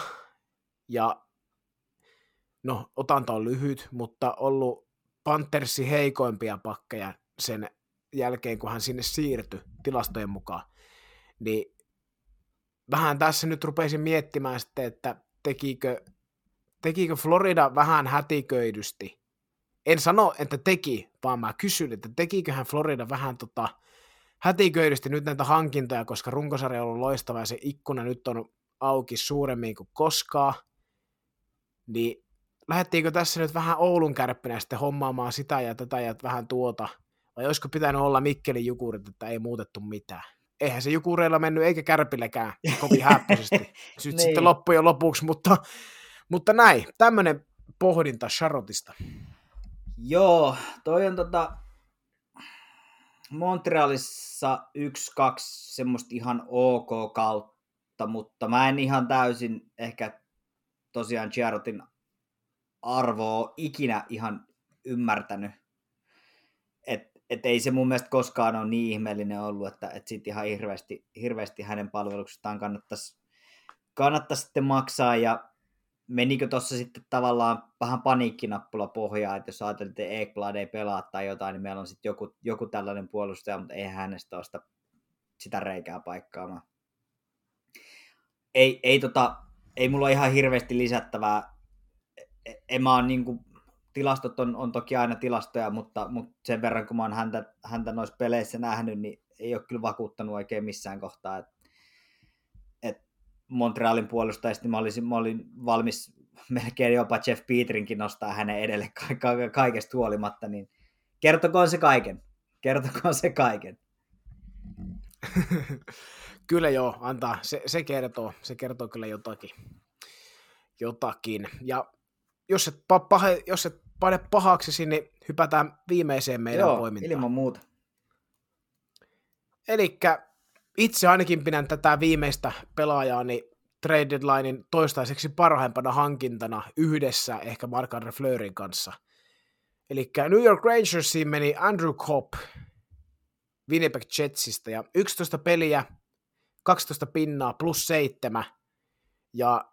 ja no, otanta on lyhyt, mutta ollut Panthersi heikoimpia pakkeja sen jälkeen, kun hän sinne siirtyi tilastojen mukaan. Niin vähän tässä nyt rupesin miettimään sitten, että tekikö, tekikö Florida vähän hätiköidysti. En sano, että teki, vaan mä kysyn, että tekiköhän Florida vähän tota, hätiköidysti nyt näitä hankintoja, koska runkosarja on ollut loistava ja se ikkuna nyt on auki suuremmin kuin koskaan. Niin lähdettiinkö tässä nyt vähän Oulun kärppinä sitten hommaamaan sitä ja tätä ja vähän tuota, vai olisiko pitänyt olla Mikkelin jukurit, että ei muutettu mitään? Eihän se jukureilla mennyt eikä kärpilläkään kovin häppöisesti (laughs) niin. sitten loppujen lopuksi, mutta, mutta näin, tämmöinen pohdinta Charotista. Joo, toi on tota, Montrealissa yksi, kaksi semmoista ihan ok kautta, mutta mä en ihan täysin ehkä tosiaan Giarotin arvoa ikinä ihan ymmärtänyt. Et ei se mun mielestä koskaan ole niin ihmeellinen ollut, että et sit ihan hirveästi, hirveästi hänen palveluksestaan kannattaisi, kannattaisi sitten maksaa. Ja menikö tuossa sitten tavallaan vähän paniikkinappula pohjaa, että jos ajatellaan, että Ekblad ei pelaa tai jotain, niin meillä on sitten joku, joku tällainen puolustaja, mutta ei hänestä ole sitä, sitä reikää paikkaamaan. Ei, ei, tota, ei mulla ihan hirveästi lisättävää en mä ole niin kuin, tilastot on, on toki aina tilastoja, mutta, mutta sen verran kun mä oon häntä, häntä noissa peleissä nähnyt, niin ei ole kyllä vakuuttanut oikein missään kohtaa. Et, et Montrealin puolustajista mä, olisin, mä olin valmis melkein jopa Jeff Peterinkin nostaa hänen edelle ka- ka- kaikesta huolimatta, niin kertokoon se kaiken. Kertokoon se kaiken. (laughs) kyllä joo, antaa. Se, se, kertoo, se kertoo kyllä jotakin. jotakin. Ja jos et, pahe, jos et pane pahaksi, niin hypätään viimeiseen meidän Joo, poimintaan. ilman muuta. Eli itse ainakin pidän tätä viimeistä pelaajaa niin trade deadlinein toistaiseksi parhaimpana hankintana yhdessä ehkä Mark-Andre Fleurin kanssa. Eli New York Rangersiin meni Andrew Cobb Winnipeg Jetsistä ja 11 peliä, 12 pinnaa plus 7 ja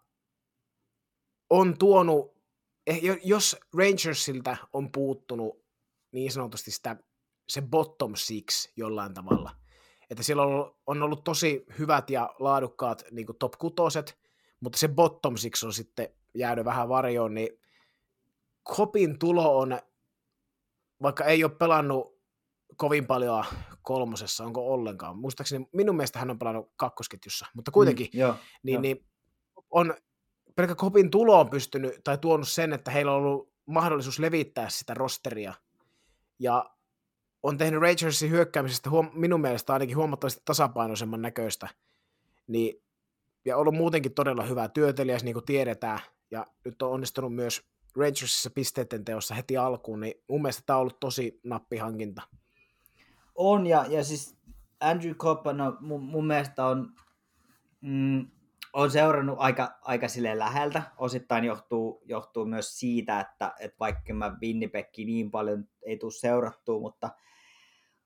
on tuonut jos Rangersilta on puuttunut niin sanotusti sitä, se bottom six jollain tavalla, että siellä on ollut, on ollut tosi hyvät ja laadukkaat niin top kutoset, mutta se bottom six on sitten jäänyt vähän varjoon, niin Kopin tulo on, vaikka ei ole pelannut kovin paljon kolmosessa, onko ollenkaan, muistaakseni minun mielestä hän on pelannut kakkosketjussa, mutta kuitenkin, mm, joo, niin, jo. niin on pelkkä Kopin tulo on pystynyt tai tuonut sen, että heillä on ollut mahdollisuus levittää sitä rosteria. Ja on tehnyt Rangersin hyökkäämisestä huom- minun mielestä ainakin huomattavasti tasapainoisemman näköistä. Niin, ja ollut muutenkin todella hyvä työtelijäs, niin kuin tiedetään. Ja nyt on onnistunut myös Rangersissa pisteiden teossa heti alkuun, niin mun mielestä tämä on ollut tosi nappihankinta. On, ja, ja siis Andrew Cobb, no, mun, mun mielestä on mm, on seurannut aika, aika sille läheltä. Osittain johtuu, johtuu myös siitä, että, että vaikka mä Winnipegin niin paljon ei tule seurattua, mutta,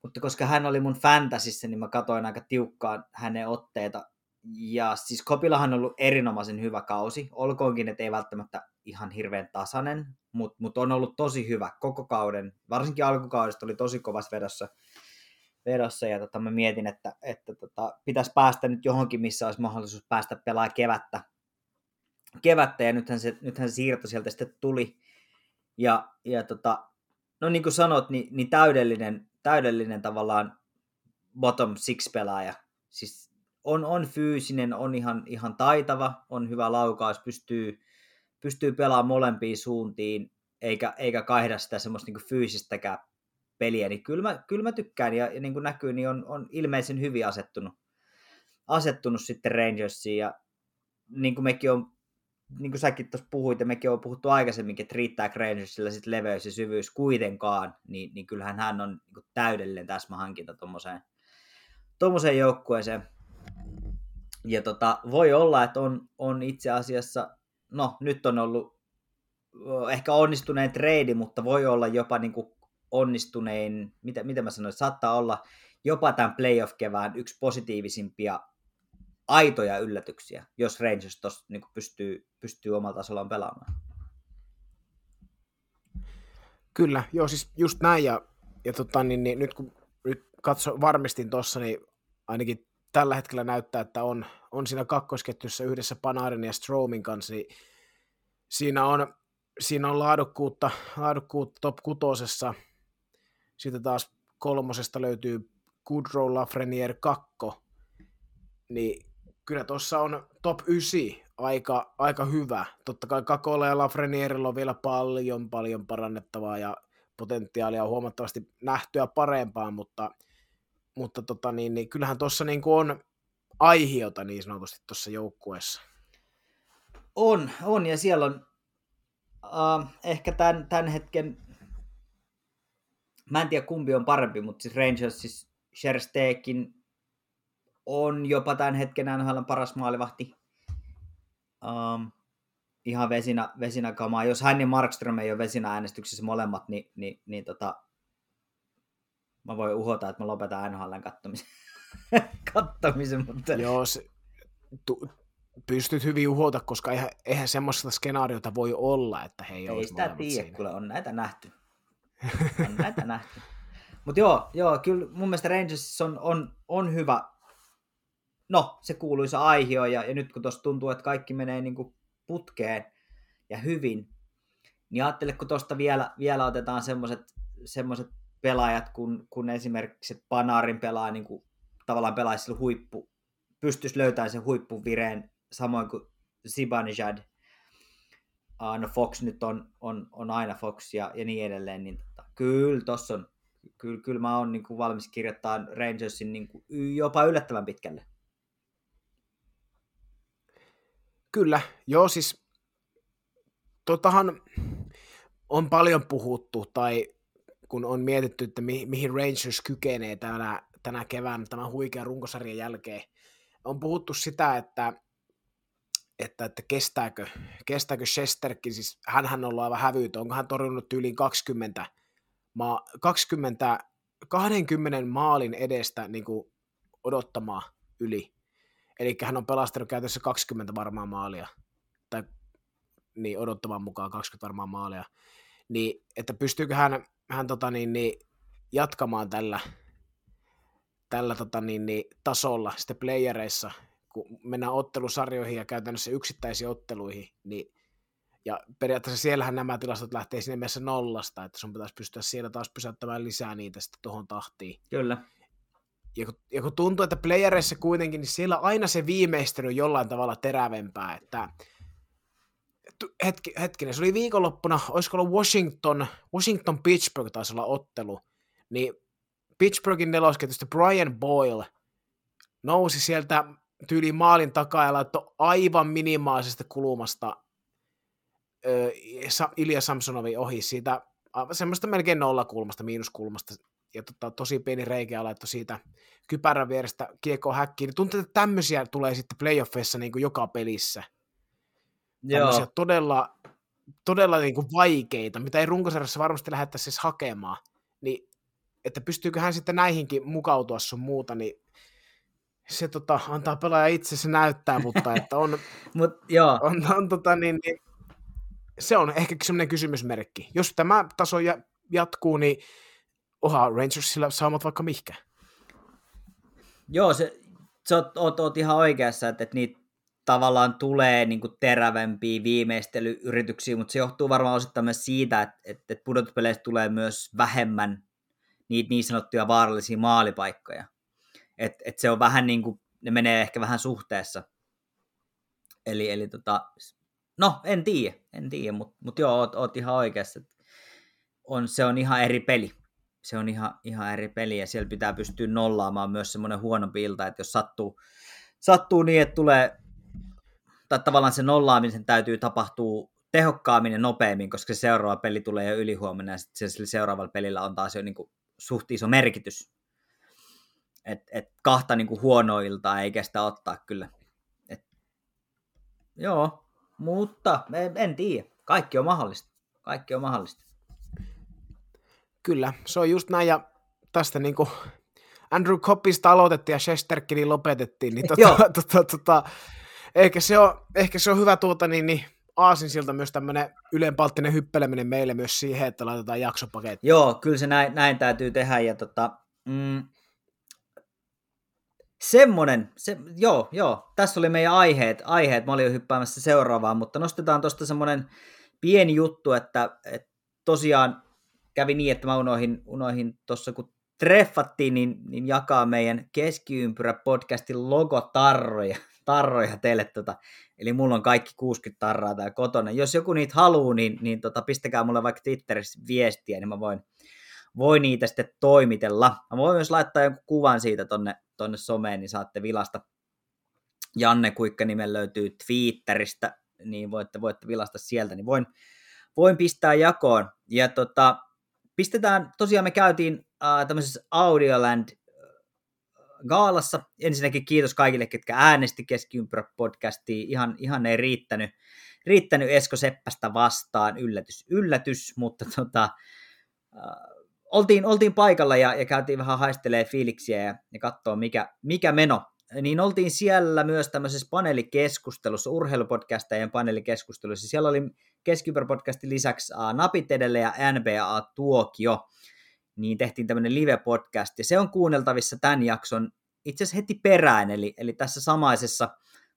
mutta koska hän oli mun fantasissa, niin mä katsoin aika tiukkaan hänen otteita. Ja siis Kopilahan on ollut erinomaisen hyvä kausi, olkoonkin, että ei välttämättä ihan hirveän tasainen, mutta mut on ollut tosi hyvä koko kauden. Varsinkin alkukaudesta oli tosi kovassa vedossa vedossa ja tota, mä mietin, että, että tota, pitäisi päästä nyt johonkin, missä olisi mahdollisuus päästä pelaamaan kevättä. kevättä ja nythän se, nythän se siirto sieltä sitten tuli. Ja, ja tota, no niin kuin sanot, niin, niin täydellinen, täydellinen tavallaan bottom six pelaaja. Siis on, on fyysinen, on ihan, ihan taitava, on hyvä laukaus, pystyy, pystyy pelaamaan molempiin suuntiin, eikä, eikä kaihda sitä semmoista niin fyysistäkään peliä, niin kyllä mä, kyllä mä tykkään ja, ja niin kuin näkyy, niin on, on ilmeisen hyvin asettunut, asettunut sitten Rangersiin ja niin kuin mekin on niin kuin säkin tuossa puhuit, ja mekin on puhuttu aikaisemminkin, että riittää Rangersilla sit leveys ja syvyys kuitenkaan, niin, niin kyllähän hän on niin täydellinen täsmähankinta tuommoiseen tommoseen joukkueeseen. Ja tota, voi olla, että on, on itse asiassa, no nyt on ollut ehkä onnistuneen trade, mutta voi olla jopa niin kuin onnistunein, mitä, mitä mä sanoin, saattaa olla jopa tämän playoff-kevään yksi positiivisimpia aitoja yllätyksiä, jos Rangers tos, niin pystyy, pystyy omalla tasollaan pelaamaan. Kyllä, joo siis just näin, ja, ja tota, niin, niin, nyt kun nyt katso, varmistin tuossa, niin ainakin tällä hetkellä näyttää, että on, on siinä kakkosketjussa yhdessä Panarin ja Stromin kanssa, niin siinä on, siinä on laadukkuutta, laadukkuutta top kutosessa, sitten taas kolmosesta löytyy Goodrow Lafreniere kakko, niin kyllä tuossa on top 9 aika, aika hyvä. Totta kai Kakola ja Lafrenierilla on vielä paljon, paljon parannettavaa ja potentiaalia on huomattavasti nähtyä parempaa, mutta, mutta tota niin, niin kyllähän tuossa niin on aihiota niin sanotusti tuossa joukkueessa. On, on ja siellä on uh, ehkä tämän, tämän hetken, mä en tiedä kumpi on parempi, mutta siis Rangers, siis Sherstekin on jopa tämän hetken NHL paras maalivahti. Um, ihan vesinä, vesinä kamaa. Jos hän ja Markström ei ole vesinä äänestyksessä molemmat, niin, niin, niin tota, mä voin uhota, että mä lopetan NHLn kattomisen. (laughs) kattomisen mutta... Joo, se, tu, pystyt hyvin uhota, koska eihän, eihän semmoista skenaariota voi olla, että he ei, ei sitä tiedä, kuule, on näitä nähty. On näitä nähty. Mutta joo, joo, kyllä mun mielestä Rangers on, on, on hyvä, no, se kuuluisa aihio, ja, ja nyt kun tuossa tuntuu, että kaikki menee niin kuin putkeen ja hyvin, niin ajattele, kun tuosta vielä, vielä otetaan semmoiset pelaajat, kun, kun esimerkiksi Panarin pelaa niin kuin, tavallaan pelaisi huippu, pystyisi löytämään sen huippuvireen, samoin kuin Zibanejad, uh, no Fox nyt on, on, on aina Fox ja, ja niin edelleen, niin kyllä tuossa on, kyllä, kyllä mä oon niin kuin valmis kirjoittaa Rangersin niin kuin jopa yllättävän pitkälle. Kyllä, joo siis totahan on paljon puhuttu, tai kun on mietitty, että mi- mihin Rangers kykenee tänä, tänä keväänä tämän huikean runkosarjan jälkeen, on puhuttu sitä, että, että, että kestääkö, kestääkö Shesterkin, siis hän on ollut aivan hävyytön, onko hän torjunut yli 20, maa, 20 20 maalin edestä niin kuin odottamaan yli Eli hän on pelastanut käytössä 20 varmaa maalia, tai niin odottavan mukaan 20 varmaa maalia. Niin, että pystyykö hän, hän tota niin, niin, jatkamaan tällä, tällä tota niin, niin, tasolla sitten playereissa, kun mennään ottelusarjoihin ja käytännössä yksittäisiin otteluihin, niin ja periaatteessa siellähän nämä tilastot lähtee sinne mielessä nollasta, että sun pitäisi pystyä siellä taas pysäyttämään lisää niitä sitten tuohon tahtiin. Kyllä ja kun, ja kun tuntuu, että playereissa kuitenkin, niin siellä aina se viimeistely on jollain tavalla terävempää, että hetki, hetkinen, se oli viikonloppuna, olisiko ollut Washington, Washington Pittsburgh taisi olla ottelu, niin Pittsburghin nelosketjusta Brian Boyle nousi sieltä tyyliin maalin takaa ja laittoi aivan minimaalisesta kulumasta ö, Ilja Samsonovin ohi siitä semmoista melkein nollakulmasta, miinuskulmasta ja tota, tosi pieni reikä ja laittoi siitä kypärän vierestä kiekko häkkiin, niin tuntuu, että tämmöisiä tulee sitten playoffeissa niin kuin joka pelissä. Tämmöisiä Joo. todella, todella niin kuin vaikeita, mitä ei runkosarjassa varmasti lähdettäisi siis hakemaan. Niin, että pystyykö hän sitten näihinkin mukautua sun muuta, niin se tota, antaa pelaaja itse se näyttää, mutta että on, (laughs) Mut, joo. on, on tota, niin, niin, se on ehkä semmoinen kysymysmerkki. Jos tämä taso jatkuu, niin oha Rangersilla saamat vaikka mihkä. Joo, se, sä oot, oot, oot ihan oikeassa, että, että niitä tavallaan tulee niin kuin terävämpiä viimeistelyyrityksiä, mutta se johtuu varmaan osittain myös siitä, että, että, pudotuspeleissä tulee myös vähemmän niitä niin sanottuja vaarallisia maalipaikkoja. Et, et se on vähän niin kuin, ne menee ehkä vähän suhteessa. Eli, eli tota, no en tiedä, en tiedä, mutta mut joo, oot, oot ihan oikeassa. On, se on ihan eri peli se on ihan, ihan eri peli ja siellä pitää pystyä nollaamaan myös semmoinen huono ilta, että jos sattuu, sattuu niin, että tulee tai tavallaan se nollaamisen täytyy tapahtua tehokkaammin ja nopeammin, koska se seuraava peli tulee jo ylihuomenna ja sitten sillä seuraavalla pelillä on taas jo niin kuin suht iso merkitys. Et, et kahta niin kuin huonoa iltaa ei kestä ottaa kyllä. Et, joo, mutta en, en tiedä. Kaikki on mahdollista. Kaikki on mahdollista. Kyllä, se on just näin, ja tästä niin kuin Andrew Coppista aloitettiin ja Shesterkinin lopetettiin, niin tota, (laughs) tota, tota, ehkä, se on, ehkä se on hyvä tuota, niin, niin aasinsilta myös tämmöinen ylenpalttinen hyppeleminen meille myös siihen, että laitetaan jaksopaketti. Joo, kyllä se näin, näin täytyy tehdä, ja tota, mm, semmonen, se, joo, joo, tässä oli meidän aiheet, aiheet, mä olin jo hyppäämässä seuraavaan, mutta nostetaan tuosta semmoinen pieni juttu, että, että tosiaan kävi niin, että mä unohin, unohin tuossa, kun treffattiin, niin, niin jakaa meidän keskiympyrä podcastin logotarroja tarroja teille. Tota, eli mulla on kaikki 60 tarraa täällä kotona. Jos joku niitä haluaa, niin, niin tota, pistäkää mulle vaikka Twitterissä viestiä, niin mä voin, voin niitä sitten toimitella. Mä voin myös laittaa jonkun kuvan siitä tonne, tonne someen, niin saatte vilasta. Janne Kuikka nimen löytyy Twitteristä, niin voitte, voitte vilasta sieltä, niin voin, voin pistää jakoon. Ja tota, pistetään, tosiaan me käytiin äh, tämmöisessä Audioland gaalassa. Ensinnäkin kiitos kaikille, ketkä äänesti keskiympyrä podcastiin. Ihan, ihan ei riittänyt, riittänyt Esko Seppästä vastaan. Yllätys, yllätys, mutta tota, äh, oltiin, oltiin paikalla ja, ja käytiin vähän haistelee fiiliksiä ja, ja katsoa mikä, mikä meno. Niin oltiin siellä myös tämmöisessä paneelikeskustelussa, urheilupodcastajien paneelikeskustelussa. Siellä oli Keskiympärä-podcastin lisäksi uh, Napit edelle ja NBA Tuokio niin tehtiin tämmöinen live-podcast, ja se on kuunneltavissa tämän jakson itse asiassa heti perään, eli, eli tässä samaisessa,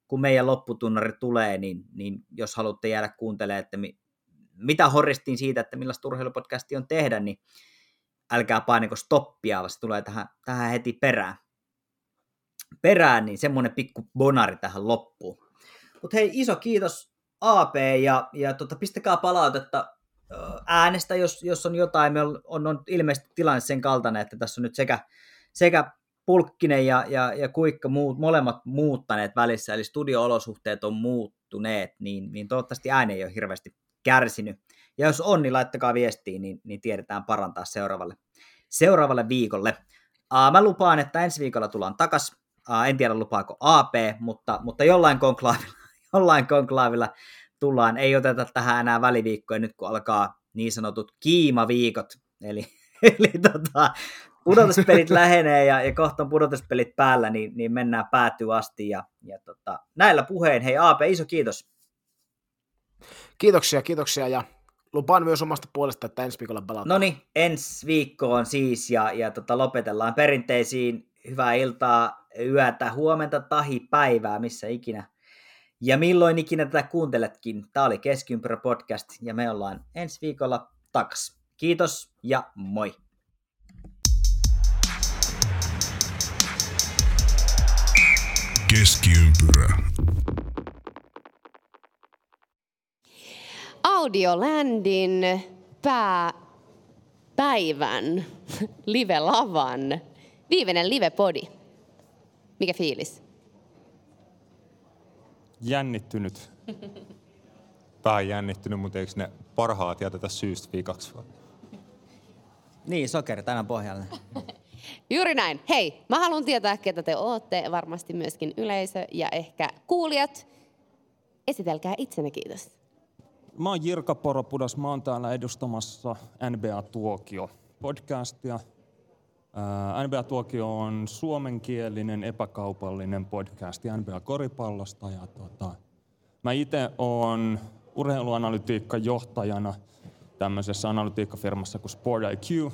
kun meidän lopputunnari tulee, niin, niin jos haluatte jäädä kuuntelemaan, että mi, mitä horristiin siitä, että millaista urheilupodcastia on tehdä, niin älkää painako stoppia, vaan se tulee tähän, tähän heti perään. Perään, niin semmoinen pikku bonari tähän loppuun. Mutta hei, iso kiitos AP, ja, ja tota, pistäkää palautetta äänestä, jos, jos on jotain. Me on, on, on ilmeisesti tilanne sen kaltainen, että tässä on nyt sekä, sekä Pulkkinen ja, ja, ja Kuikka muut, molemmat muuttaneet välissä, eli studio-olosuhteet on muuttuneet, niin, niin toivottavasti ääni ei ole hirveästi kärsinyt. Ja jos on, niin laittakaa viestiin, niin, niin tiedetään parantaa seuraavalle, seuraavalle viikolle. Uh, mä lupaan, että ensi viikolla tullaan takas. Uh, en tiedä lupaako AP, mutta, mutta jollain konklaavilla, (laughs) jollain konklaavilla tullaan, ei oteta tähän enää väliviikkoja nyt, kun alkaa niin sanotut kiimaviikot, eli, (laughs) eli tota, pudotuspelit (laughs) lähenee ja, ja kohta on pudotuspelit päällä, niin, niin mennään päätyy asti. Ja, ja tota, näillä puheen, hei AP, iso kiitos. Kiitoksia, kiitoksia ja lupaan myös omasta puolesta, että ensi viikolla palataan. No niin, ensi viikkoon siis ja, ja tota, lopetellaan perinteisiin. Hyvää iltaa, yötä, huomenta, tahi, päivää, missä ikinä ja milloin ikinä tätä kuunteletkin, tämä oli Keskiympärä podcast ja me ollaan ensi viikolla takas. Kiitos ja moi! Keskiympyrä. Audiolandin pääpäivän (laughs) live-lavan viimeinen live-podi. Mikä fiilis? jännittynyt. Vähän jännittynyt, mutta eikö ne parhaat jätetä syystä viikaksi? Niin, sokeri tänään pohjalle. (laughs) Juuri näin. Hei, mä haluan tietää, ketä te ootte, varmasti myöskin yleisö ja ehkä kuulijat. Esitelkää itsenne, kiitos. Mä oon Jirka Poropudas, mä oon täällä edustamassa NBA Tuokio podcastia. NBA Tuokio on suomenkielinen epäkaupallinen podcast NBA-koripallosta. Ja tota, mä itse oon urheiluanalytiikan johtajana tämmöisessä analytiikkafirmassa kuin Sport IQ.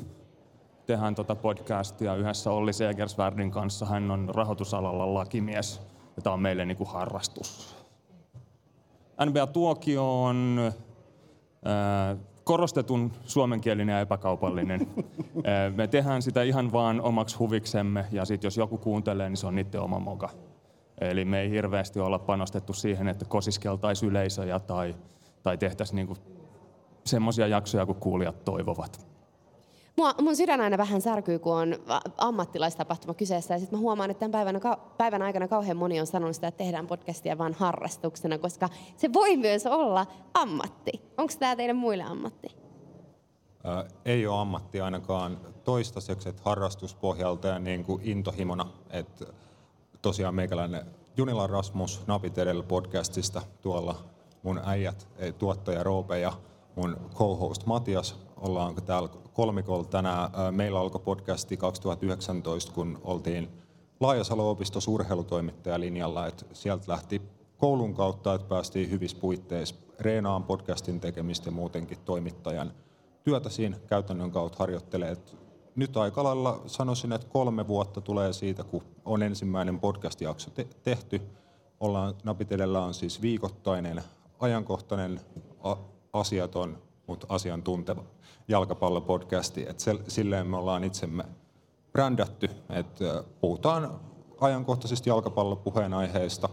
Tehdään tota podcastia yhdessä Olli Segersvärdin kanssa. Hän on rahoitusalalla lakimies ja tämä on meille niin kuin harrastus. NBA Tuokio on korostetun suomenkielinen ja epäkaupallinen. (laughs) Me tehdään sitä ihan vaan omaksi huviksemme ja sitten jos joku kuuntelee, niin se on niiden oma moka. Eli me ei hirveästi olla panostettu siihen, että kosiskeltaisiin yleisöjä tai, tai tehtäisiin niinku semmoisia jaksoja, kun kuulijat toivovat. Mua, mun sydän aina vähän särkyy, kun on ammattilaistapahtuma kyseessä. Ja sitten mä huomaan, että tämän päivän, päivän aikana kauhean moni on sanonut sitä, että tehdään podcastia vain harrastuksena, koska se voi myös olla ammatti. Onko tämä teidän muille ammatti? Ää, ei ole ammatti ainakaan toistaiseksi, että harrastuspohjalta ja niin kuin intohimona. Että tosiaan meikäläinen Junila Rasmus Napit edellä podcastista tuolla mun äijät, tuottaja Roope ja mun co-host Matias ollaan täällä kolmikolla tänään. Meillä alkoi podcasti 2019, kun oltiin Laajasalo-opisto urheilutoimittajalinjalla, että sieltä lähti koulun kautta, että päästiin hyvissä puitteissa reenaan podcastin tekemistä ja muutenkin toimittajan työtä siinä käytännön kautta harjoittelee. Nyt aika lailla sanoisin, että kolme vuotta tulee siitä, kun on ensimmäinen podcast-jakso te- tehty. Ollaan, Napit edellä on siis viikoittainen, ajankohtainen, a- asiaton, mutta asiantunteva jalkapallopodcasti. Et se, silleen me ollaan itsemme brändätty, että puhutaan ajankohtaisesti jalkapallopuheenaiheista,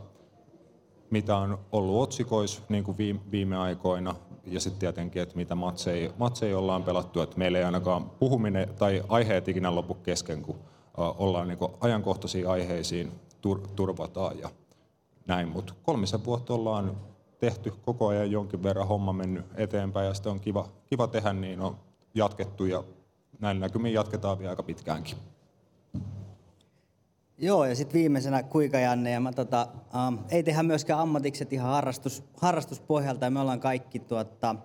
mitä on ollut otsikoissa niin kuin viime, viime aikoina, ja sitten tietenkin, että mitä matseja, matseja ollaan pelattu, että meillä ei ainakaan puhuminen tai aiheet ikinä lopu kesken, kun ollaan niin ajankohtaisiin aiheisiin tur, turvataan ja näin. Mutta kolmisen vuotta ollaan tehty koko ajan jonkin verran homma mennyt eteenpäin ja sitä on kiva, kiva tehdä, niin on jatkettu ja näin näkymin jatketaan vielä aika pitkäänkin. Joo, ja sitten viimeisenä Kuika Janne, ja mä, tota, um, ei tehdä myöskään ammatikset ihan harrastus, harrastuspohjalta, ja me ollaan kaikki tuota,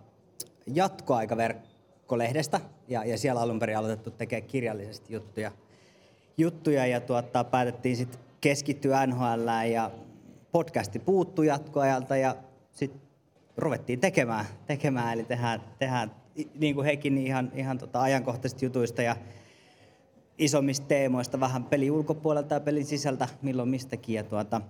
jatkoaikaverkkolehdestä, ja, ja siellä alun perin aloitettu tekemään kirjallisesti juttuja, juttuja ja tuota, päätettiin sitten keskittyä NHL, ja podcasti puuttu jatkoajalta, ja sitten ruvettiin tekemään, tekemään eli tehdään, tehdään niin kuin hekin niin ihan, ihan tota ajankohtaisista jutuista ja isommista teemoista vähän peli ulkopuolelta ja pelin sisältä, milloin mistäkin. Ja tuota,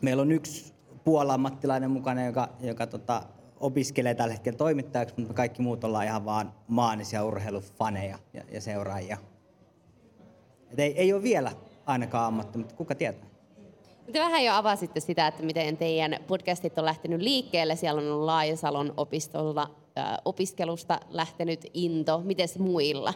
meillä on yksi puolammattilainen mukana, joka, joka tota, opiskelee tällä hetkellä toimittajaksi, mutta kaikki muut ollaan ihan vaan maanisia urheilufaneja ja, ja seuraajia. Et ei, ei ole vielä ainakaan ammatti, mutta kuka tietää. Te vähän jo avasitte sitä, että miten teidän podcastit on lähtenyt liikkeelle. Siellä on ollut Laajasalon opistolla äh, opiskelusta lähtenyt into. Miten muilla?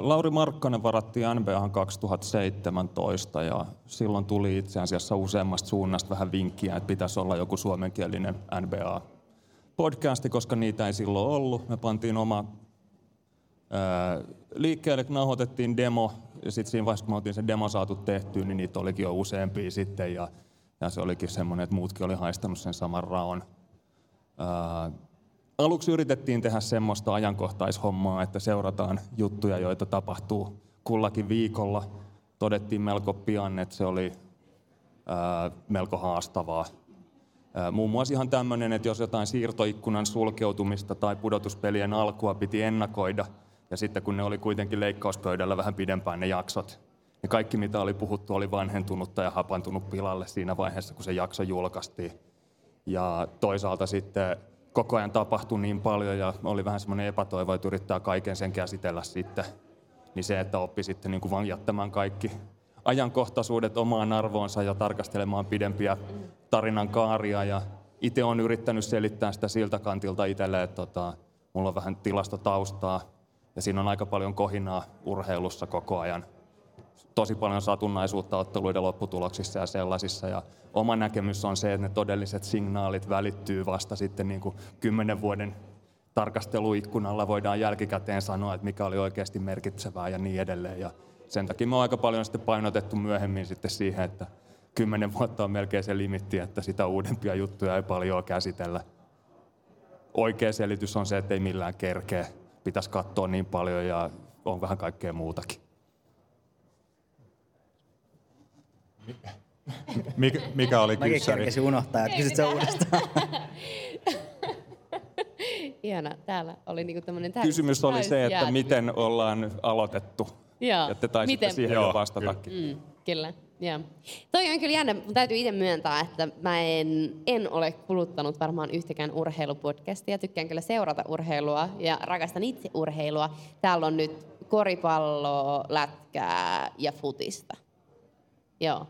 Lauri Markkanen varattiin NBA 2017 ja silloin tuli itse asiassa useammasta suunnasta vähän vinkkiä, että pitäisi olla joku suomenkielinen NBA-podcasti, koska niitä ei silloin ollut. Me pantiin oma liikkeelle, nauhoitettiin demo sitten siinä vaiheessa, kun me oltiin se demo saatu tehtyä, niin niitä olikin jo useampia sitten ja, ja se olikin semmoinen, että muutkin oli haistanut sen saman raon. Ää, aluksi yritettiin tehdä semmoista ajankohtaishommaa, että seurataan juttuja, joita tapahtuu kullakin viikolla. Todettiin melko pian, että se oli ää, melko haastavaa. Muun muassa ihan tämmöinen, että jos jotain siirtoikkunan sulkeutumista tai pudotuspelien alkua piti ennakoida – ja sitten kun ne oli kuitenkin leikkauspöydällä vähän pidempään ne jaksot, niin kaikki mitä oli puhuttu oli vanhentunutta ja hapantunut pilalle siinä vaiheessa, kun se jakso julkaistiin. Ja toisaalta sitten koko ajan tapahtui niin paljon ja oli vähän semmoinen epätoivo, että yrittää kaiken sen käsitellä sitten. Niin se, että oppi sitten niin kuin vaan jättämään kaikki ajankohtaisuudet omaan arvoonsa ja tarkastelemaan pidempiä tarinan kaaria. Ja itse on yrittänyt selittää sitä siltä kantilta itselle, että tota, mulla on vähän tilastotaustaa ja siinä on aika paljon kohinaa urheilussa koko ajan. Tosi paljon satunnaisuutta otteluiden lopputuloksissa ja sellaisissa. Ja oma näkemys on se, että ne todelliset signaalit välittyy vasta sitten niin kuin kymmenen vuoden tarkasteluikkunalla voidaan jälkikäteen sanoa, että mikä oli oikeasti merkitsevää ja niin edelleen. Ja sen takia me on aika paljon sitten painotettu myöhemmin sitten siihen, että kymmenen vuotta on melkein se limitti, että sitä uudempia juttuja ei paljon käsitellä. Oikea selitys on se, että ei millään kerkeä pitäisi katsoa niin paljon ja on vähän kaikkea muutakin. Mikä, mikä oli Mäkin kyssäri? kerkesin unohtaa, että kysyt sen uudestaan. (laughs) Ihana, täällä oli niinku tämmöinen täys, Kysymys oli se, että miten ollaan aloitettu. Joo. Ja te taisitte Miten? siihen Joo, jo vastatakin. Mm, kyllä, joo. Toi on kyllä jännä, mutta täytyy itse myöntää, että mä en, en ole kuluttanut varmaan yhtäkään urheilupodcastia. Tykkään kyllä seurata urheilua ja rakastan itse urheilua. Täällä on nyt koripalloa, lätkää ja futista. Joo.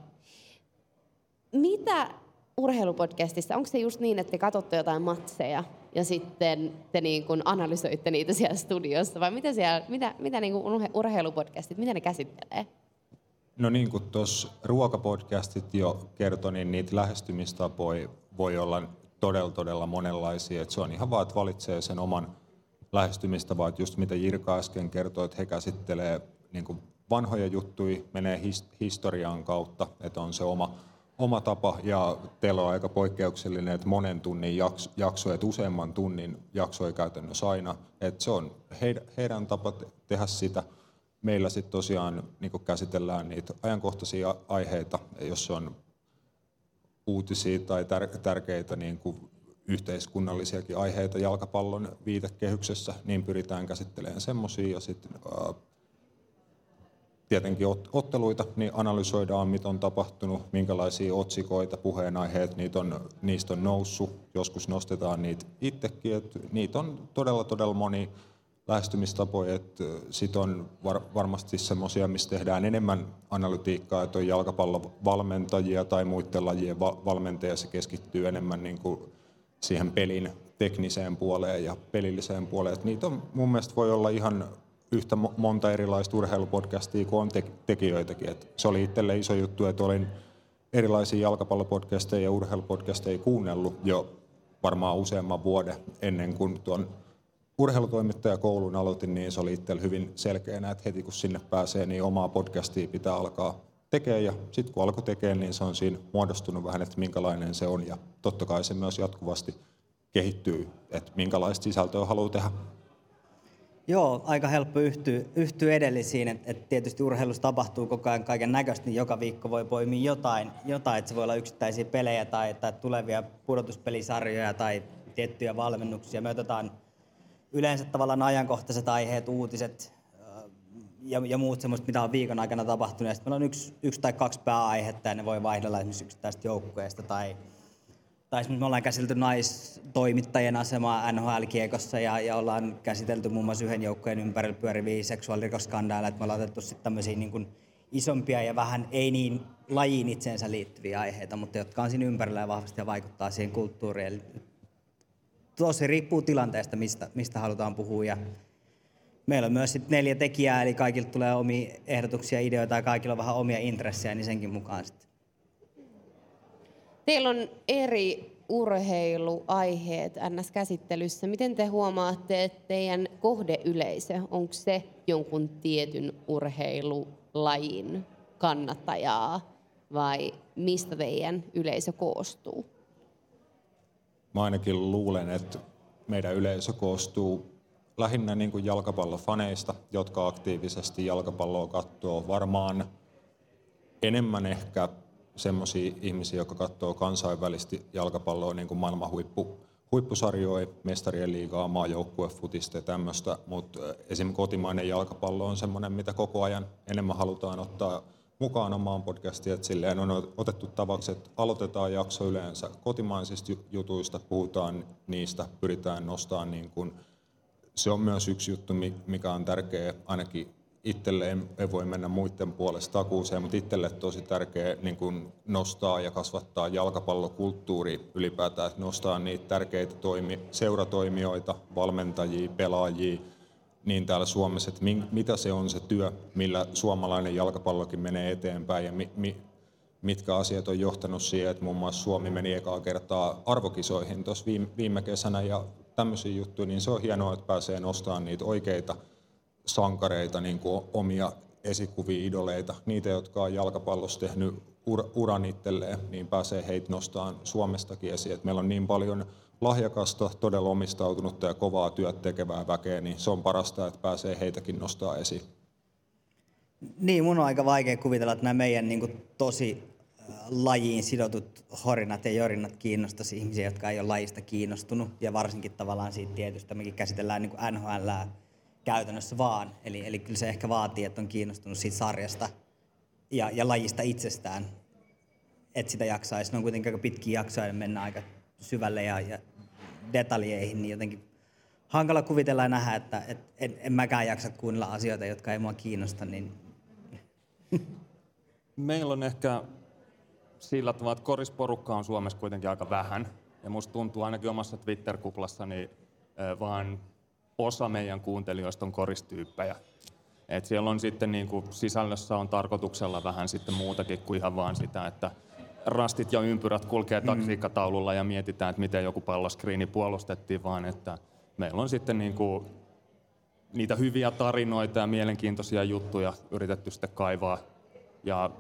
Mitä urheilupodcastissa, onko se just niin, että te katsotte jotain matseja ja sitten te niin kuin analysoitte niitä siellä studiossa, vai mitä, siellä, mitä, mitä niin kuin urheilupodcastit, mitä ne käsittelee? No niin kuin tuossa ruokapodcastit jo kertoi, niin niitä lähestymistapoja voi olla todella, todella monenlaisia. Et se on ihan vaan, että valitsee sen oman lähestymistavan, että just mitä Jirka äsken kertoi, että he käsittelee niin kuin vanhoja juttuja, menee his, historian kautta, että on se oma, oma tapa, ja teillä on aika poikkeuksellinen, että monen tunnin jakso, jakso että useamman tunnin jakso ei käytännössä aina, että se on heidän, heidän tapa tehdä sitä. Meillä sitten tosiaan niin käsitellään niitä ajankohtaisia aiheita, jos on uutisia tai tär- tärkeitä niin kuin yhteiskunnallisiakin aiheita jalkapallon viitekehyksessä, niin pyritään käsittelemään semmoisia ja sitten tietenkin otteluita, niin analysoidaan, mitä on tapahtunut, minkälaisia otsikoita, puheenaiheet, niitä on, niistä on noussut. Joskus nostetaan niitä itsekin, että niitä on todella, todella moni lähestymistapoja. Että sit on var, varmasti semmoisia, missä tehdään enemmän analytiikkaa, että on jalkapallovalmentajia tai muiden lajien valmentajia, se keskittyy enemmän niin kuin siihen pelin tekniseen puoleen ja pelilliseen puoleen. Että niitä on, mun mielestä voi olla ihan yhtä monta erilaista urheilupodcastia kuin on te- tekijöitäkin. Et se oli itselle iso juttu, että olin erilaisia jalkapallopodcasteja ja urheilupodcasteja kuunnellut jo varmaan useamman vuoden ennen kuin tuon urheilutoimittajakoulun aloitin, niin se oli itselle hyvin selkeänä, että heti kun sinne pääsee, niin omaa podcastia pitää alkaa tekemään. Ja sitten kun alkoi tekemään, niin se on siinä muodostunut vähän, että minkälainen se on. Ja totta kai se myös jatkuvasti kehittyy, että minkälaista sisältöä haluaa tehdä. Joo, aika helppo yhtyä, yhtyä edellisiin, että et tietysti urheilussa tapahtuu koko ajan kaiken näköistä, niin joka viikko voi poimia jotain, jotain että se voi olla yksittäisiä pelejä tai, tai tulevia pudotuspelisarjoja tai tiettyjä valmennuksia. Me otetaan yleensä tavallaan ajankohtaiset aiheet, uutiset ja, ja muut semmoista, mitä on viikon aikana tapahtunut. Ja sitten meillä on yksi, yksi tai kaksi pääaihetta ja ne voi vaihdella esimerkiksi yksittäistä joukkueesta tai tai me ollaan käsitelty naistoimittajien asemaa NHL-kiekossa ja, ja ollaan käsitelty muun muassa yhden joukkueen ympärillä pyöriviä seksuaalirikosskandaaleja, että me ollaan otettu sitten tämmöisiä niin kuin isompia ja vähän ei niin lajiin itseensä liittyviä aiheita, mutta jotka on siinä ympärillä ja vahvasti ja vaikuttaa siihen kulttuuriin. Eli tosi riippuu tilanteesta, mistä, mistä halutaan puhua ja meillä on myös sit neljä tekijää, eli kaikilta tulee omia ehdotuksia, ideoita ja kaikilla on vähän omia intressejä, niin senkin mukaan sitten Teillä on eri urheiluaiheet NS-käsittelyssä. Miten te huomaatte, että teidän kohdeyleisö, onko se jonkun tietyn urheilulajin kannattajaa vai mistä teidän yleisö koostuu? Mä ainakin luulen, että meidän yleisö koostuu lähinnä niin kuin jalkapallofaneista, jotka aktiivisesti jalkapalloa katsoo. Varmaan enemmän ehkä semmoisia ihmisiä, jotka katsoo kansainvälisesti jalkapalloa niin kuin maailman huippu, huippusarjoja, mestarien liigaa, maajoukkuefutista ja tämmöistä, mutta esimerkiksi kotimainen jalkapallo on semmoinen, mitä koko ajan enemmän halutaan ottaa mukaan omaan podcastiin, että silleen on otettu tavaksi, että aloitetaan jakso yleensä kotimaisista jutuista, puhutaan niistä, pyritään nostamaan niin kuin, se on myös yksi juttu, mikä on tärkeä ainakin itselle en, en voi mennä muiden puolesta takuuseen, mutta itselle tosi tärkeää niin kuin nostaa ja kasvattaa jalkapallokulttuuri ylipäätään, että nostaa niitä tärkeitä toimi, seuratoimijoita, valmentajia, pelaajia, niin täällä Suomessa, että mitä se on se työ, millä suomalainen jalkapallokin menee eteenpäin ja mi, mi, mitkä asiat on johtanut siihen, että muun muassa Suomi meni ekaa kertaa arvokisoihin tuossa viime, viime kesänä ja tämmöisiä juttuja, niin se on hienoa, että pääsee nostamaan niitä oikeita sankareita, niin kuin omia esikuvia, idoleita, niitä, jotka on jalkapallossa tehnyt ur- uran itselleen, niin pääsee heitä nostamaan Suomestakin esiin. Et meillä on niin paljon lahjakasta, todella omistautunutta ja kovaa työt tekevää väkeä, niin se on parasta, että pääsee heitäkin nostaa esiin. Niin, mun on aika vaikea kuvitella, että nämä meidän niin kuin, tosi äh, lajiin sidotut horinat ja jorinat kiinnostaisi ihmisiä, jotka ei ole lajista kiinnostunut. Ja varsinkin tavallaan siitä tietystä, mekin käsitellään niin NHL käytännössä vaan. Eli, eli kyllä se ehkä vaatii, että on kiinnostunut siitä sarjasta ja, ja lajista itsestään, että sitä jaksaisi. Ne on kuitenkin aika pitkiä jaksoja ja mennä aika syvälle ja, ja detaljeihin, niin jotenkin hankala kuvitella ja nähdä, että et, en, en mäkään jaksa kuunnella asioita, jotka ei mua kiinnosta. Niin... (laughs) Meillä on ehkä sillä tavalla, että korisporukka on Suomessa kuitenkin aika vähän. Ja musta tuntuu ainakin omassa Twitter-kuplassani vaan osa meidän kuuntelijoista on koristyyppejä. Et siellä on sitten niin kuin sisällössä on tarkoituksella vähän sitten muutakin kuin ihan vaan sitä, että rastit ja ympyrät kulkee mm. taktiikkataululla ja mietitään, että miten joku palloskriini puolustettiin, vaan että meillä on sitten niin kuin niitä hyviä tarinoita ja mielenkiintoisia juttuja yritetty sitten kaivaa. Ja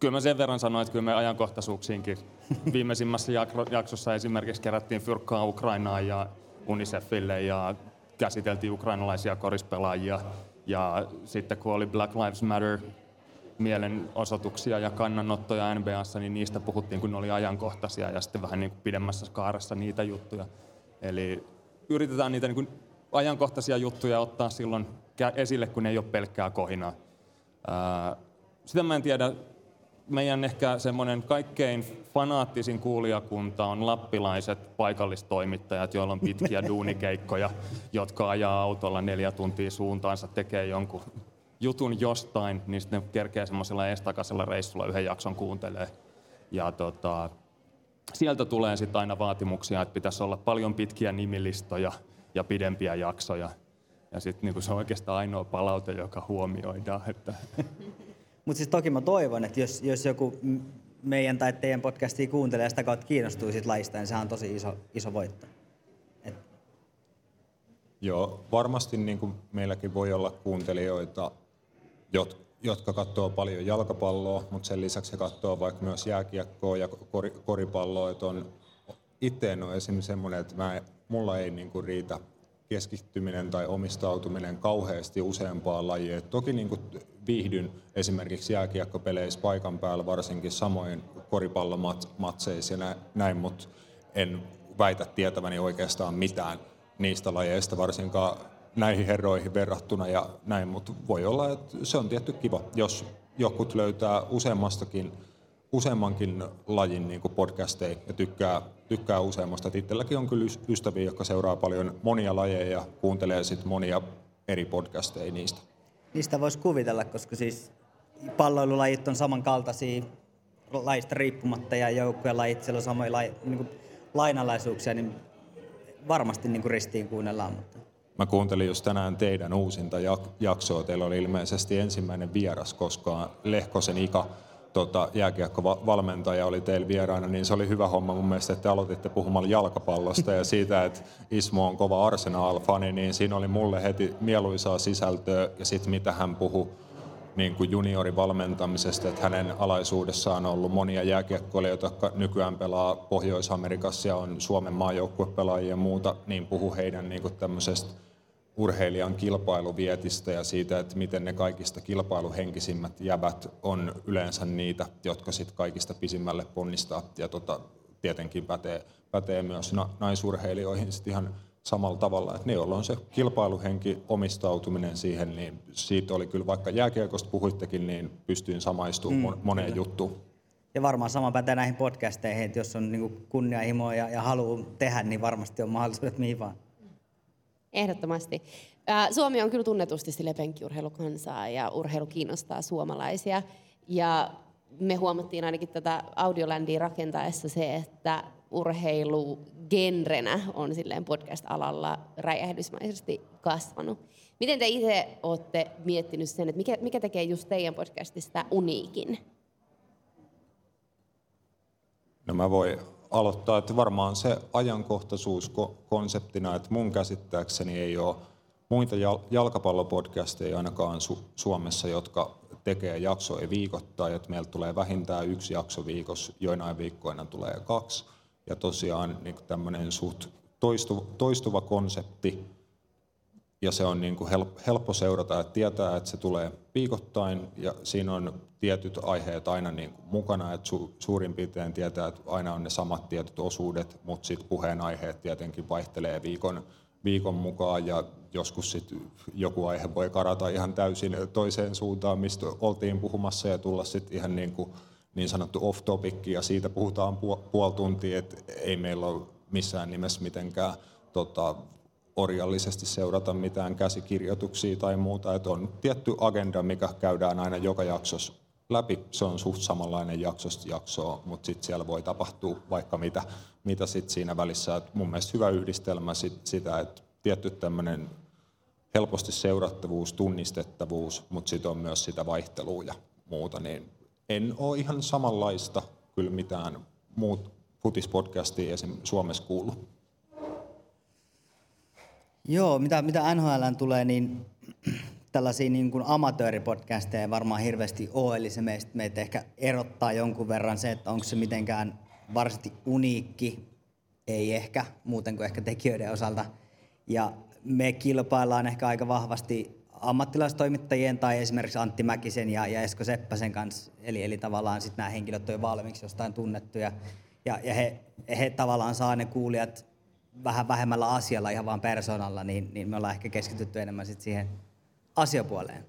kyllä mä sen verran sanoin, että kyllä me ajankohtaisuuksiinkin (laughs) viimeisimmässä jaksossa esimerkiksi kerättiin fyrkkaa Ukrainaan ja Unicefille ja käsiteltiin ukrainalaisia korispelaajia. Ja sitten kun oli Black Lives Matter mielenosoituksia ja kannanottoja NBAssa, niin niistä puhuttiin, kun ne oli ajankohtaisia ja sitten vähän niin kuin pidemmässä skaarassa niitä juttuja. Eli yritetään niitä niin kuin ajankohtaisia juttuja ottaa silloin esille, kun ne ei ole pelkkää kohinaa. Sitä mä en tiedä, meidän ehkä semmoinen kaikkein fanaattisin kuulijakunta on lappilaiset paikallistoimittajat, joilla on pitkiä (laughs) duunikeikkoja, jotka ajaa autolla neljä tuntia suuntaansa, tekee jonkun jutun jostain, niin sitten ne kerkee semmoisella estakaisella reissulla yhden jakson kuuntelee. Ja tota, sieltä tulee sitten aina vaatimuksia, että pitäisi olla paljon pitkiä nimilistoja ja pidempiä jaksoja. Ja sitten niin se on oikeastaan ainoa palaute, joka huomioidaan. Että (laughs) Mutta siis toki mä toivon, että jos, jos joku meidän tai teidän podcastia kuuntelee ja sitä kautta kiinnostuu siitä lajista, niin sehän on tosi iso, iso voitto. Et. Joo, varmasti niin kuin meilläkin voi olla kuuntelijoita, jotka katsoo paljon jalkapalloa, mutta sen lisäksi he katsoo vaikka myös jääkiekkoa ja koripalloa. Että on, itse en ole esimerkiksi semmoinen, että mä, mulla ei niin kuin riitä keskittyminen tai omistautuminen kauheasti useampaan lajiin. Toki niin kuin viihdyn esimerkiksi jääkiekkopeleissä paikan päällä, varsinkin samoin koripallomatseissa ja näin, mutta en väitä tietäväni oikeastaan mitään niistä lajeista, varsinkaan näihin herroihin verrattuna ja näin, mutta voi olla, että se on tietty kiva, jos jokut löytää useammastakin useammankin lajin niin podcasteja ja tykkää, tykkää useammasta. Et itselläkin on kyllä ystäviä, jotka seuraa paljon monia lajeja ja kuuntelee sit monia eri podcasteja niistä. Niistä voisi kuvitella, koska siis palloilulajit on samankaltaisia lajista riippumatta ja joukkueen lajit, siellä on samoja laji, niin lainalaisuuksia, niin varmasti niin kuin ristiin kuunnellaan. Mutta... Mä kuuntelin just tänään teidän uusinta jaksoa. Teillä oli ilmeisesti ensimmäinen vieras koskaan Lehkosen Ika tota, jääkiekkovalmentaja oli teillä vieraana, niin se oli hyvä homma mun mielestä, että te aloititte puhumalla jalkapallosta ja siitä, että Ismo on kova Arsenal-fani, niin siinä oli mulle heti mieluisaa sisältöä ja sitten mitä hän puhui niin kuin juniorivalmentamisesta, että hänen alaisuudessaan on ollut monia jääkiekkoilijoita, jotka nykyään pelaa Pohjois-Amerikassa ja on Suomen maajoukkuepelaajia ja muuta, niin puhu heidän niin kuin tämmöisestä urheilijan kilpailuvietistä ja siitä, että miten ne kaikista kilpailuhenkisimmät jäbät on yleensä niitä, jotka sitten kaikista pisimmälle ponnistaa. Ja tota, tietenkin pätee, pätee myös na, naisurheilijoihin sit ihan samalla tavalla, että ne, joilla on se kilpailuhenki, omistautuminen siihen, niin siitä oli kyllä, vaikka jääkiekosta puhuittekin, niin pystyin samaistumaan mm, moneen kyllä. juttuun. Ja varmaan sama pätee näihin podcasteihin, että jos on niin kunnianhimoa ja, ja haluaa tehdä, niin varmasti on mahdollisuudet mihin vaan. Ehdottomasti. Suomi on kyllä tunnetusti sille penkkiurheilukansaa ja urheilu kiinnostaa suomalaisia. Ja me huomattiin ainakin tätä Audioländiä rakentaessa se, että urheilu genrenä on silleen podcast-alalla räjähdysmaisesti kasvanut. Miten te itse olette miettinyt sen, että mikä, mikä tekee just teidän podcastista uniikin? No mä voin aloittaa, että varmaan se ajankohtaisuus konseptina, että mun käsittääkseni ei ole muita jalkapallopodcasteja ainakaan Suomessa, jotka tekee jaksoja viikoittain, että meillä tulee vähintään yksi jakso viikossa, joinain viikkoina tulee kaksi. Ja tosiaan niin tämmöinen suht toistuva, toistuva konsepti, ja se on niin kuin helppo seurata, että tietää, että se tulee viikoittain ja siinä on tietyt aiheet aina niin kuin mukana, että su, suurin piirtein tietää, että aina on ne samat tietyt osuudet, mutta sitten puheenaiheet tietenkin vaihtelee viikon, viikon mukaan ja joskus sit joku aihe voi karata ihan täysin toiseen suuntaan, mistä oltiin puhumassa ja tulla sitten ihan niin, kuin niin sanottu off-topic ja siitä puhutaan puoli tuntia, että ei meillä ole missään nimessä mitenkään tota, orjallisesti seurata mitään käsikirjoituksia tai muuta, että on tietty agenda, mikä käydään aina joka jaksossa läpi se on suht samanlainen jaksosta jaksoa, mutta sitten siellä voi tapahtua vaikka mitä, mitä sit siinä välissä. Et mun mielestä hyvä yhdistelmä sit, sitä, että tietty tämmöinen helposti seurattavuus, tunnistettavuus, mutta sitten on myös sitä vaihtelua ja muuta, niin en ole ihan samanlaista kyllä mitään muut futispodcastia esim. Suomessa kuullut. Joo, mitä, mitä NHL tulee, niin (clears throat) tällaisia niin kuin amatööripodcasteja ei varmaan hirveästi ole, eli se meistä, meitä ehkä erottaa jonkun verran se, että onko se mitenkään varsinaisesti uniikki, ei ehkä, muuten kuin ehkä tekijöiden osalta. Ja me kilpaillaan ehkä aika vahvasti ammattilaistoimittajien tai esimerkiksi Antti Mäkisen ja, ja Esko Seppäsen kanssa. Eli, eli tavallaan sitten nämä henkilöt on jo valmiiksi jostain tunnettuja. Ja, ja he, he tavallaan saa ne kuulijat vähän vähemmällä asialla, ihan vaan persoonalla, niin, niin me ollaan ehkä keskitytty enemmän sit siihen asiapuoleen.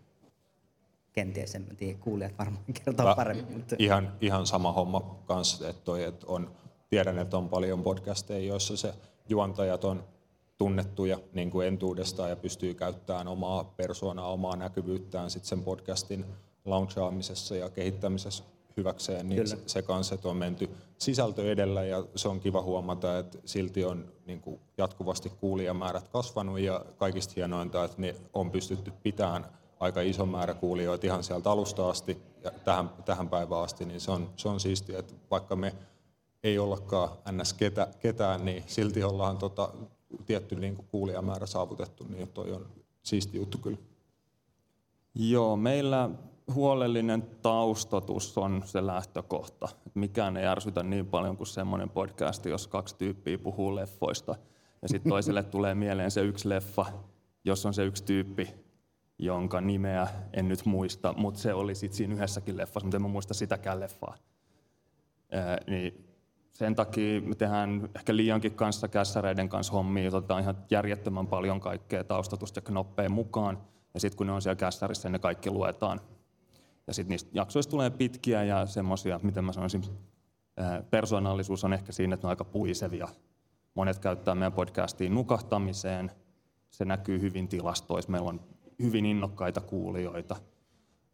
Kenties, en tiedä, kuulijat varmaan kertoo Va- paremmin. Mutta... Ihan, ihan sama homma kanssa, että, toi, että on, tiedän, että on paljon podcasteja, joissa se juontajat on tunnettuja niin kuin entuudestaan ja pystyy käyttämään omaa persoonaa, omaa näkyvyyttään sit sen podcastin launchaamisessa ja kehittämisessä hyväkseen, niin se, se kanssa, että on menty sisältö edellä ja se on kiva huomata, että silti on niin kuin jatkuvasti kuulijamäärät kasvanut ja kaikista hienointa, että ne on pystytty pitämään aika iso määrä kuulijoita ihan sieltä alusta asti ja tähän, tähän päivään asti, niin se on, se on siistiä, että vaikka me ei ollakaan ns. Ketä, ketään, niin silti ollaan tota, tietty niin kuin kuulijamäärä saavutettu, niin toi on siisti juttu kyllä. Joo, meillä huolellinen taustatus on se lähtökohta. Mikään ei ärsytä niin paljon kuin semmoinen podcast, jos kaksi tyyppiä puhuu leffoista. Ja sitten toiselle (laughs) tulee mieleen se yksi leffa, jos on se yksi tyyppi, jonka nimeä en nyt muista, mutta se oli sitten siinä yhdessäkin leffassa, mutta en mä muista sitäkään leffaa. Ää, niin sen takia me tehdään ehkä liiankin kanssa kässäreiden kanssa hommia, otetaan ihan järjettömän paljon kaikkea taustatusta ja knoppeja mukaan. Ja sitten kun ne on siellä kässärissä, ne kaikki luetaan. Ja sitten niistä jaksoista tulee pitkiä ja semmoisia, miten mä sanoisin, persoonallisuus on ehkä siinä, että ne on aika puisevia. Monet käyttää meidän podcastiin nukahtamiseen. Se näkyy hyvin tilastoissa. Meillä on hyvin innokkaita kuulijoita.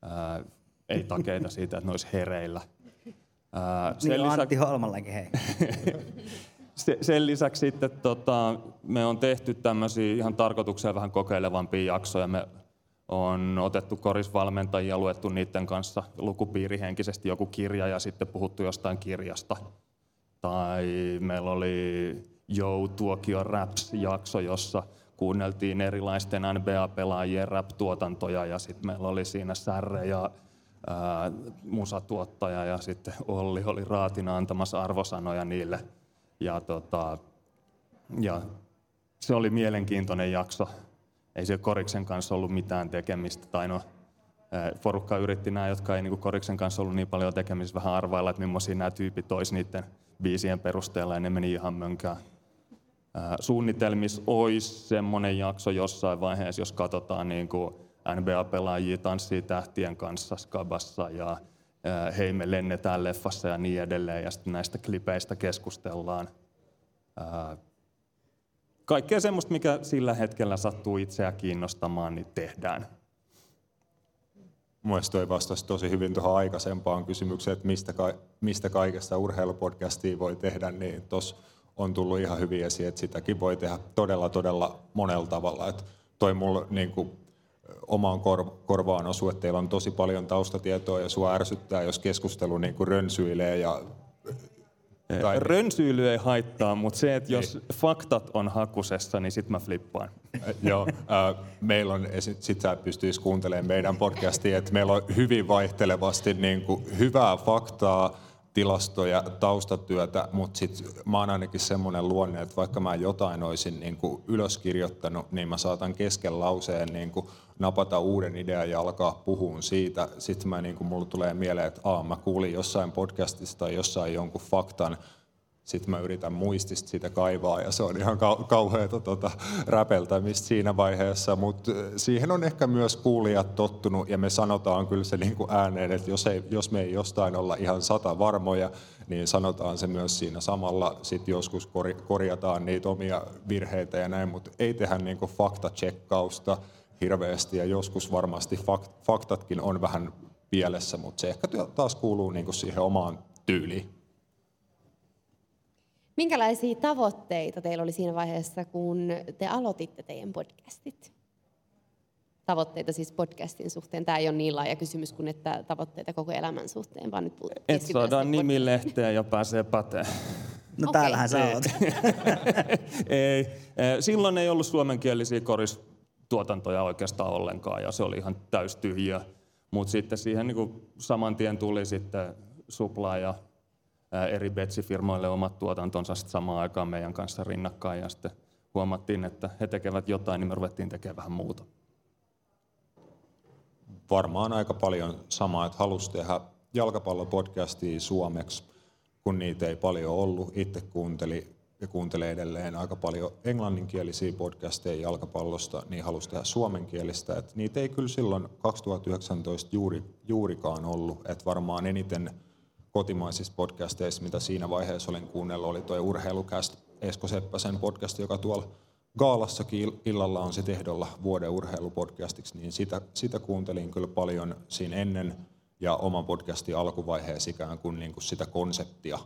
Ää, ei takeita siitä, että ne olisi hereillä. Ää, sen niin lisä... Antti Holmallakin, hei. (laughs) sen lisäksi sitten tota, me on tehty tämmöisiä ihan tarkoituksella vähän kokeilevampia jaksoja. Me on otettu korisvalmentajia, luettu niiden kanssa lukupiirihenkisesti joku kirja ja sitten puhuttu jostain kirjasta. Tai meillä oli Jou Tuokio Raps-jakso, jossa kuunneltiin erilaisten NBA-pelaajien rap-tuotantoja ja sitten meillä oli siinä Särre ja ää, musatuottaja ja sitten Olli oli raatina antamassa arvosanoja niille. Ja, tota, ja se oli mielenkiintoinen jakso ei siellä Koriksen kanssa ollut mitään tekemistä. Tai no, porukka yritti nämä, jotka ei niin Koriksen kanssa ollut niin paljon tekemistä, vähän arvailla, että millaisia nämä tyypit olisi niiden biisien perusteella, ja ne meni ihan mönkään. Suunnitelmissa olisi semmoinen jakso jossain vaiheessa, jos katsotaan niin kuin NBA-pelaajia tanssii tähtien kanssa Skabassa ja hei me lennetään leffassa ja niin edelleen ja sitten näistä klipeistä keskustellaan kaikkea semmoista, mikä sillä hetkellä sattuu itseä kiinnostamaan, niin tehdään. Mielestäni vastasi tosi hyvin tuohon aikaisempaan kysymykseen, että mistä, ka- mistä kaikesta urheilupodcastia voi tehdä, niin tuossa on tullut ihan hyvin esiin, että sitäkin voi tehdä todella, todella monella tavalla. Että toi mulle niin kuin, omaan kor- korvaan osuu, että teillä on tosi paljon taustatietoa ja sua ärsyttää, jos keskustelu niin kuin rönsyilee ja tai... Rönsyily ei haittaa, mutta se, että jos ei. faktat on hakusessa, niin sit mä flippaan. Joo, äh, meillä on, sit sä pystyisi kuuntelemaan meidän podcastia, että meillä on hyvin vaihtelevasti niin kuin, hyvää faktaa, tilastoja, taustatyötä, mutta sitten mä oon ainakin semmoinen luonne, että vaikka mä jotain olisin niin kuin ylöskirjoittanut, niin mä saatan kesken lauseen niin kuin napata uuden idean ja alkaa puhua siitä. Sitten mä, niin kuin, mulla tulee mieleen, että aa, mä kuulin jossain podcastista tai jossain jonkun faktan, sitten mä yritän muistista sitä kaivaa ja se on ihan kau- kauheata tota, räpeltämistä siinä vaiheessa, mutta siihen on ehkä myös kuulijat tottunut ja me sanotaan kyllä se niin kuin ääneen, että jos, ei, jos me ei jostain olla ihan sata varmoja, niin sanotaan se myös siinä samalla, sitten joskus korjataan niitä omia virheitä ja näin, mutta ei tehdä niin kuin fakta-checkausta hirveästi ja joskus varmasti faktatkin on vähän pielessä, mutta se ehkä taas kuuluu niin kuin siihen omaan tyyliin. Minkälaisia tavoitteita teillä oli siinä vaiheessa, kun te aloititte teidän podcastit? Tavoitteita siis podcastin suhteen. Tämä ei ole niin laaja kysymys kuin että tavoitteita koko elämän suhteen, vaan nyt Et saadaan nimilehteen ja pääsee päteen. No Okei. täällähän sä oot. (laughs) ei. Eh, Silloin ei ollut suomenkielisiä koristuotantoja oikeastaan ollenkaan ja se oli ihan täys tyhjiä. Mutta sitten siihen niin saman tien tuli sitten Supla ja eri betsifirmoille omat tuotantonsa samaan aikaan meidän kanssa rinnakkain ja sitten huomattiin, että he tekevät jotain, niin me ruvettiin tekemään vähän muuta. varmaan aika paljon samaa, että halusi tehdä jalkapallopodcastia suomeksi, kun niitä ei paljon ollut. Itse kuunteli ja kuuntelee edelleen aika paljon englanninkielisiä podcasteja jalkapallosta, niin halusi tehdä suomenkielistä. Et niitä ei kyllä silloin 2019 juuri, juurikaan ollut. Et varmaan eniten kotimaisissa podcasteissa, mitä siinä vaiheessa olin kuunnellut, oli tuo Urheilukäst Esko Seppäsen podcast, joka tuolla Gaalassakin ill- illalla on sitten ehdolla vuoden urheilupodcastiksi, niin sitä, sitä kuuntelin kyllä paljon siinä ennen ja oman podcastin alkuvaiheessa ikään kuin, niin kuin sitä konseptia.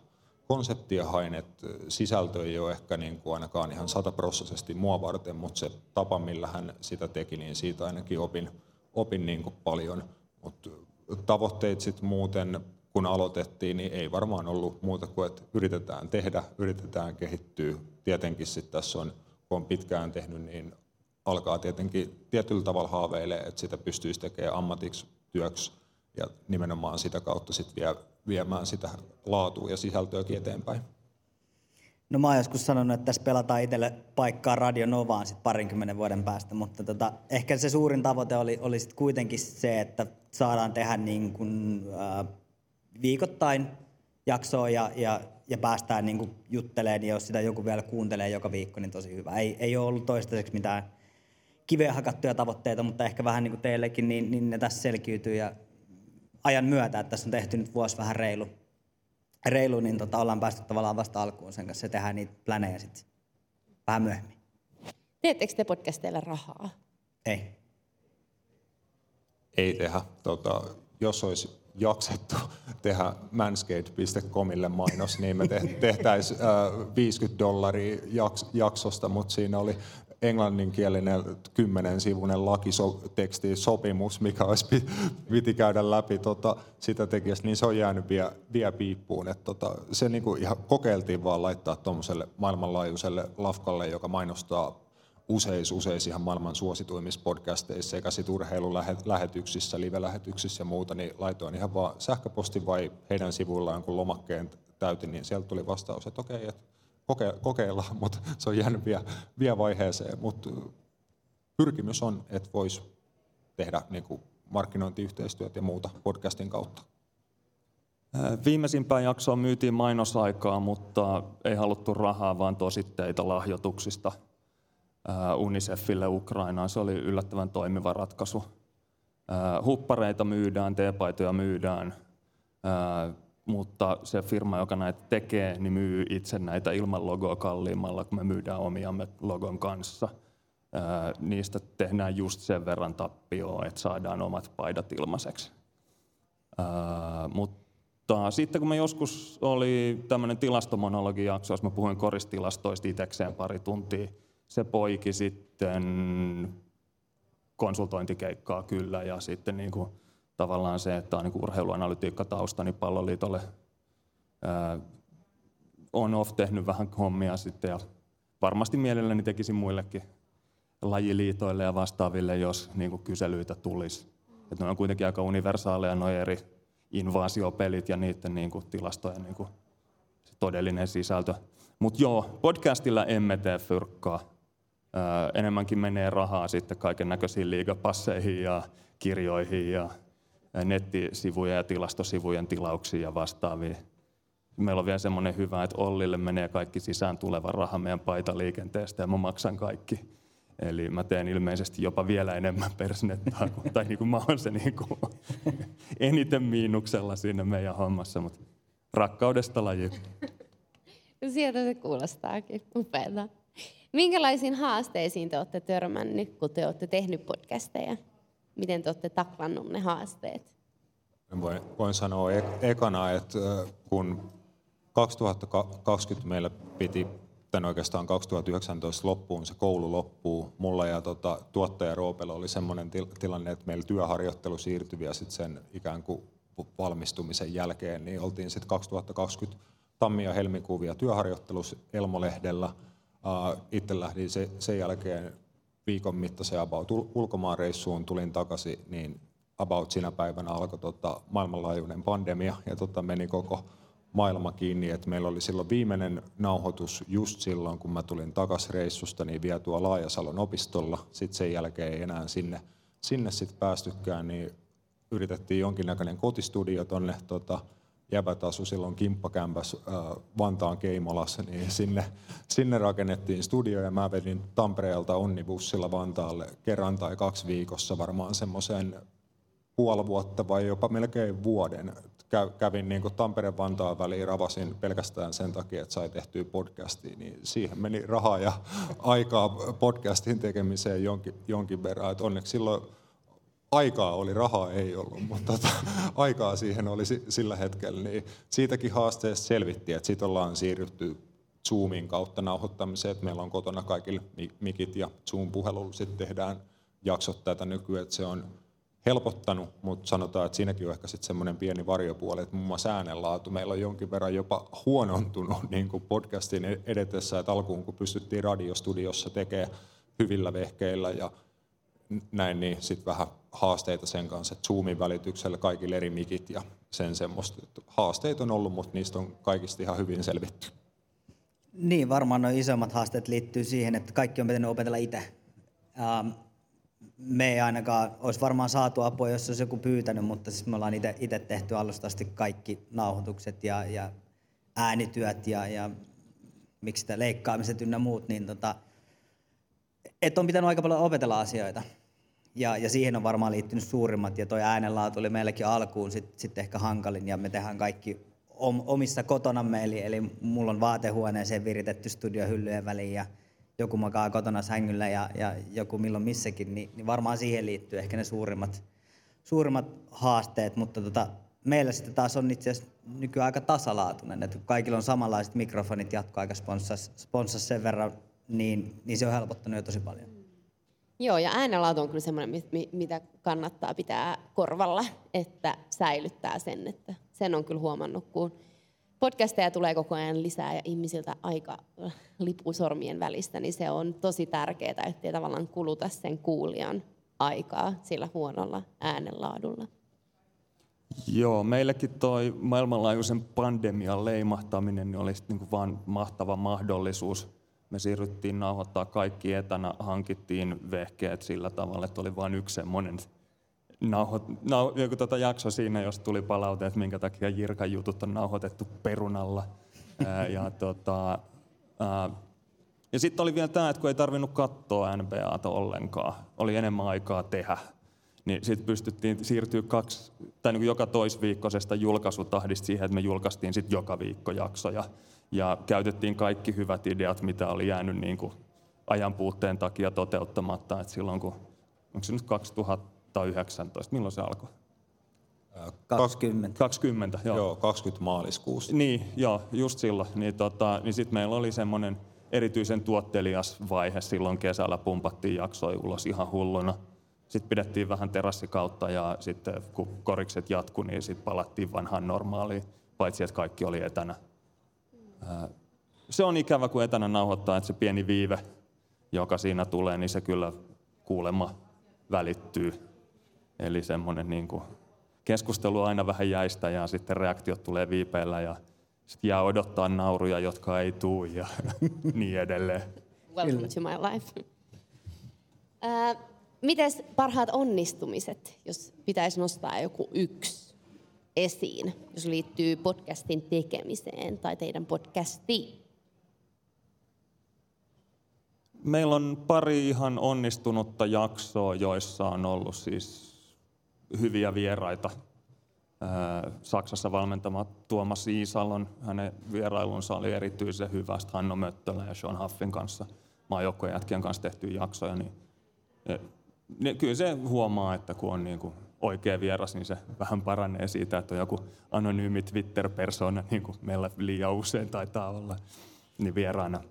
Konseptia hain, että sisältö ei ole ehkä niin kuin ainakaan ihan sataprosessisesti mua varten, mutta se tapa, millä hän sitä teki, niin siitä ainakin opin, opin niin kuin paljon. Mutta tavoitteet sitten muuten, kun aloitettiin, niin ei varmaan ollut muuta kuin, että yritetään tehdä, yritetään kehittyä. Tietenkin sitten tässä on, kun on pitkään tehnyt, niin alkaa tietenkin tietyllä tavalla haaveilee, että sitä pystyisi tekemään ammatiksi työksi ja nimenomaan sitä kautta sitten vie, viemään sitä laatua ja sisältöäkin eteenpäin. No mä oon joskus sanonut, että tässä pelataan itselle paikkaa Radio Novaan sit parinkymmenen vuoden päästä, mutta tota, ehkä se suurin tavoite oli, oli sit kuitenkin se, että saadaan tehdä niin kuin, äh, viikoittain jaksoa ja, ja, ja päästään niin kuin juttelemaan, ja jos sitä joku vielä kuuntelee joka viikko, niin tosi hyvä. Ei, ei ole ollut toistaiseksi mitään kiveen hakattuja tavoitteita, mutta ehkä vähän niin kuin teillekin, niin, niin ne tässä selkiytyy ja ajan myötä, että tässä on tehty nyt vuosi vähän reilu, reilu niin tota, ollaan päästy tavallaan vasta alkuun sen kanssa ja tehdään niitä planeja sitten vähän myöhemmin. Teettekö te podcasteilla rahaa? Ei. ei tehdä. Tota, jos olisi jaksettu tehdä manscaped.comille mainos, niin me te- tehtäisiin äh, 50 dollaria jaks- jaksosta, mutta siinä oli englanninkielinen kymmenen sivuinen lakiteksti sopimus, mikä olisi pi- piti käydä läpi tota, sitä tekijästä, niin se on jäänyt vielä, vielä piippuun. Et tota, se niinku ihan kokeiltiin vaan laittaa tuommoiselle maailmanlaajuiselle lafkalle, joka mainostaa useissa, useissa ihan maailman suosituimmissa podcasteissa sekä sit urheilulähetyksissä, live-lähetyksissä ja muuta, niin laitoin ihan vaan sähköpostin vai heidän sivuillaan kun lomakkeen täytin, niin sieltä tuli vastaus, että okei, että koke, kokeillaan, (laughs) mutta se on jäänyt vielä, vielä vaiheeseen. Mutta pyrkimys on, että voisi tehdä niin kuin markkinointiyhteistyöt ja muuta podcastin kautta. Ää, Viimeisimpään jaksoon myytiin mainosaikaa, mutta ei haluttu rahaa, vaan tositteita lahjoituksista Unicefille Ukrainaan. Se oli yllättävän toimiva ratkaisu. Ää, Huppareita myydään, teepaitoja myydään, ää, mutta se firma, joka näitä tekee, niin myy itse näitä ilman logoa kalliimmalla, kun me myydään omiamme logon kanssa. Niistä tehdään just sen verran tappioa, että saadaan omat paidat ilmaiseksi. Mutta sitten kun me joskus oli tämmöinen tilastomonologijakso, jossa mä puhuin koristilastoista itsekseen pari tuntia, se poiki sitten konsultointikeikkaa kyllä ja sitten niin kuin tavallaan se, että on niin kuin urheiluanalytiikka tausta, niin palloliitolle ää, on off tehnyt vähän hommia sitten ja varmasti mielelläni tekisin muillekin lajiliitoille ja vastaaville, jos niin kuin kyselyitä tulisi. Että ne on kuitenkin aika universaaleja nuo eri invaasiopelit ja niiden niin kuin, tilastojen niin kuin, todellinen sisältö. Mutta joo, podcastilla emme tee fyrkkaa. Enemmänkin menee rahaa sitten kaiken näköisiin liigapasseihin ja kirjoihin ja nettisivujen ja tilastosivujen tilauksiin ja vastaaviin. Meillä on vielä semmoinen hyvä, että Ollille menee kaikki sisään tuleva raha meidän paitaliikenteestä ja mä maksan kaikki. Eli mä teen ilmeisesti jopa vielä enemmän persnettaa, kuin, tai niin kuin mä oon se niin kuin (laughs) eniten miinuksella siinä meidän hommassa, mutta rakkaudesta laji. Sieltä se kuulostaakin. Upeeta. Minkälaisiin haasteisiin te olette törmännyt, kun te olette tehnyt podcasteja? Miten te olette taklannut ne haasteet? Voin, voin sanoa ekana, että kun 2020 meillä piti tämän oikeastaan 2019 loppuun, se koulu loppuu. Mulla ja tota, tuottaja Roopella oli semmoinen tilanne, että meillä työharjoittelu siirtyi vielä sit sen ikään kuin valmistumisen jälkeen, niin oltiin sitten 2020 tammi- ja helmikuun vielä työharjoittelussa Elmolehdellä. Itse lähdin se, sen jälkeen viikon mittaisen about ulkomaanreissuun, tulin takaisin, niin about sinä päivänä alkoi tota, maailmanlaajuinen pandemia ja tota, meni koko maailma kiinni, että meillä oli silloin viimeinen nauhoitus just silloin, kun mä tulin takaisin reissusta, niin vielä tuo Laajasalon opistolla. Sitten sen jälkeen ei enää sinne, sinne sit päästykään, niin yritettiin jonkinnäköinen kotistudio tonne tota, jäbät asu silloin kimppakämpäs Vantaan Keimolassa, niin sinne, sinne rakennettiin studio ja mä vedin Tampereelta onnibussilla Vantaalle kerran tai kaksi viikossa varmaan semmoisen puoli vuotta vai jopa melkein vuoden. Kävin niin kuin Tampere-Vantaan väliin, ravasin pelkästään sen takia, että sai tehtyä podcastia, niin siihen meni rahaa ja aikaa podcastin tekemiseen jonkin, jonkin verran. Et onneksi silloin aikaa oli, rahaa ei ollut, mutta tota, aikaa siihen oli sillä hetkellä, niin siitäkin haasteesta selvittiin, että sitten ollaan siirrytty Zoomin kautta nauhoittamiseen, että meillä on kotona kaikille mikit ja Zoom-puhelulla sitten tehdään jaksot tätä nykyään, että se on helpottanut, mutta sanotaan, että siinäkin on ehkä sitten semmoinen pieni varjopuoli, että muun muassa äänenlaatu meillä on jonkin verran jopa huonontunut niin kuin podcastin edetessä, että alkuun kun pystyttiin radiostudiossa tekemään hyvillä vehkeillä ja näin, niin sitten vähän haasteita sen kanssa, että Zoomin välityksellä kaikille eri mikit ja sen semmoista. Haasteita on ollut, mutta niistä on kaikista ihan hyvin selvitty. Niin, varmaan nuo isommat haasteet liittyy siihen, että kaikki on pitänyt opetella itse. Ähm, me ei ainakaan olisi varmaan saatu apua, jos olisi joku pyytänyt, mutta siis me ollaan itse tehty alusta asti kaikki nauhoitukset ja, ja äänityöt ja, ja miksi sitä leikkaamiset ynnä muut, niin tota, että on pitänyt aika paljon opetella asioita. Ja, ja siihen on varmaan liittynyt suurimmat, ja toi äänenlaatu oli meillekin alkuun sitten sit ehkä hankalin, ja me tehdään kaikki om, omissa kotonamme, eli, eli mulla on vaatehuoneeseen viritetty studio hyllyjen väliin, ja joku makaa kotona sängyllä ja, ja joku milloin missäkin, niin, niin varmaan siihen liittyy ehkä ne suurimmat, suurimmat haasteet, mutta tota, meillä sitten taas on itse asiassa nykyään aika tasalaatuinen, että kaikilla on samanlaiset mikrofonit jatkoaika sponssas, sponssas sen verran, niin, niin se on helpottanut jo tosi paljon. Joo, ja äänenlaatu on kyllä semmoinen, mitä kannattaa pitää korvalla, että säilyttää sen. Että sen on kyllä huomannut, kun podcasteja tulee koko ajan lisää ja ihmisiltä aika äh, lipuu sormien välistä, niin se on tosi tärkeää, ettei tavallaan kuluta sen kuulijan aikaa sillä huonolla äänenlaadulla. Joo, meillekin toi maailmanlaajuisen pandemian leimahtaminen niin olisi niin kuin vaan mahtava mahdollisuus. Me siirryttiin nauhoittaa kaikki etänä, hankittiin vehkeet sillä tavalla, että oli vain yksi semmoinen nauho, nau, joku tota jakso siinä, jos tuli palaute, että minkä takia Jirkan jutut on nauhoitettu perunalla. Ää, ja (laughs) tota, ää, ja sitten oli vielä tämä, että kun ei tarvinnut katsoa NBAta ollenkaan, oli enemmän aikaa tehdä, niin sitten pystyttiin siirtyä kaksi, tai niin joka toisviikkoisesta julkaisutahdista siihen, että me julkaistiin sitten joka viikko jaksoja. Ja käytettiin kaikki hyvät ideat, mitä oli jäänyt niin kuin ajan puutteen takia toteuttamatta. Et silloin kun, onko se nyt 2000, 19. Milloin se alkoi? 20. 20, joo. Joo, 20 maaliskuussa. Niin, joo, just silloin. Niin, tota, niin sitten meillä oli semmoinen erityisen tuottelias vaihe. Silloin kesällä pumpattiin jaksoja ulos ihan hulluna. Sitten pidettiin vähän terassikautta ja sitten kun korikset jatku, niin sitten palattiin vanhaan normaaliin, paitsi että kaikki oli etänä. Se on ikävä, kun etänä nauhoittaa, että se pieni viive, joka siinä tulee, niin se kyllä kuulemma välittyy Eli semmoinen niin kuin keskustelu aina vähän jäistä ja sitten reaktiot tulee viipeillä ja sitten jää odottaa nauruja, jotka ei tuu ja (laughs) niin edelleen. Welcome to my life. Äh, mites parhaat onnistumiset, jos pitäisi nostaa joku yksi esiin, jos liittyy podcastin tekemiseen tai teidän podcastiin? Meillä on pari ihan onnistunutta jaksoa, joissa on ollut siis hyviä vieraita. Saksassa valmentama Tuomas Iisalon, hänen vierailunsa oli erityisen hyvä. Sitten Hanno Möttölä ja Sean Huffin kanssa, maajoukkojen jätkien kanssa tehtyjä jaksoja. Niin, niin kyllä se huomaa, että kun on niin kuin oikea vieras, niin se vähän paranee siitä, että on joku anonyymi Twitter-persona, niin kuin meillä liian usein taitaa olla, niin vieraana.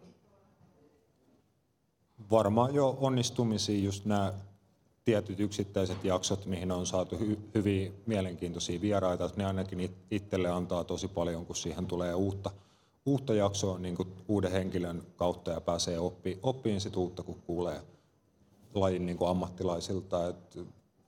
Varmaan jo onnistumisia just nämä tietyt yksittäiset jaksot, mihin on saatu hy- hyviä mielenkiintoisia vieraita, ne ainakin itselle antaa tosi paljon, kun siihen tulee uutta, uutta jaksoa niin kuin uuden henkilön kautta ja pääsee oppi, oppiin sit uutta, kun kuulee lajin niin kuin ammattilaisilta. Et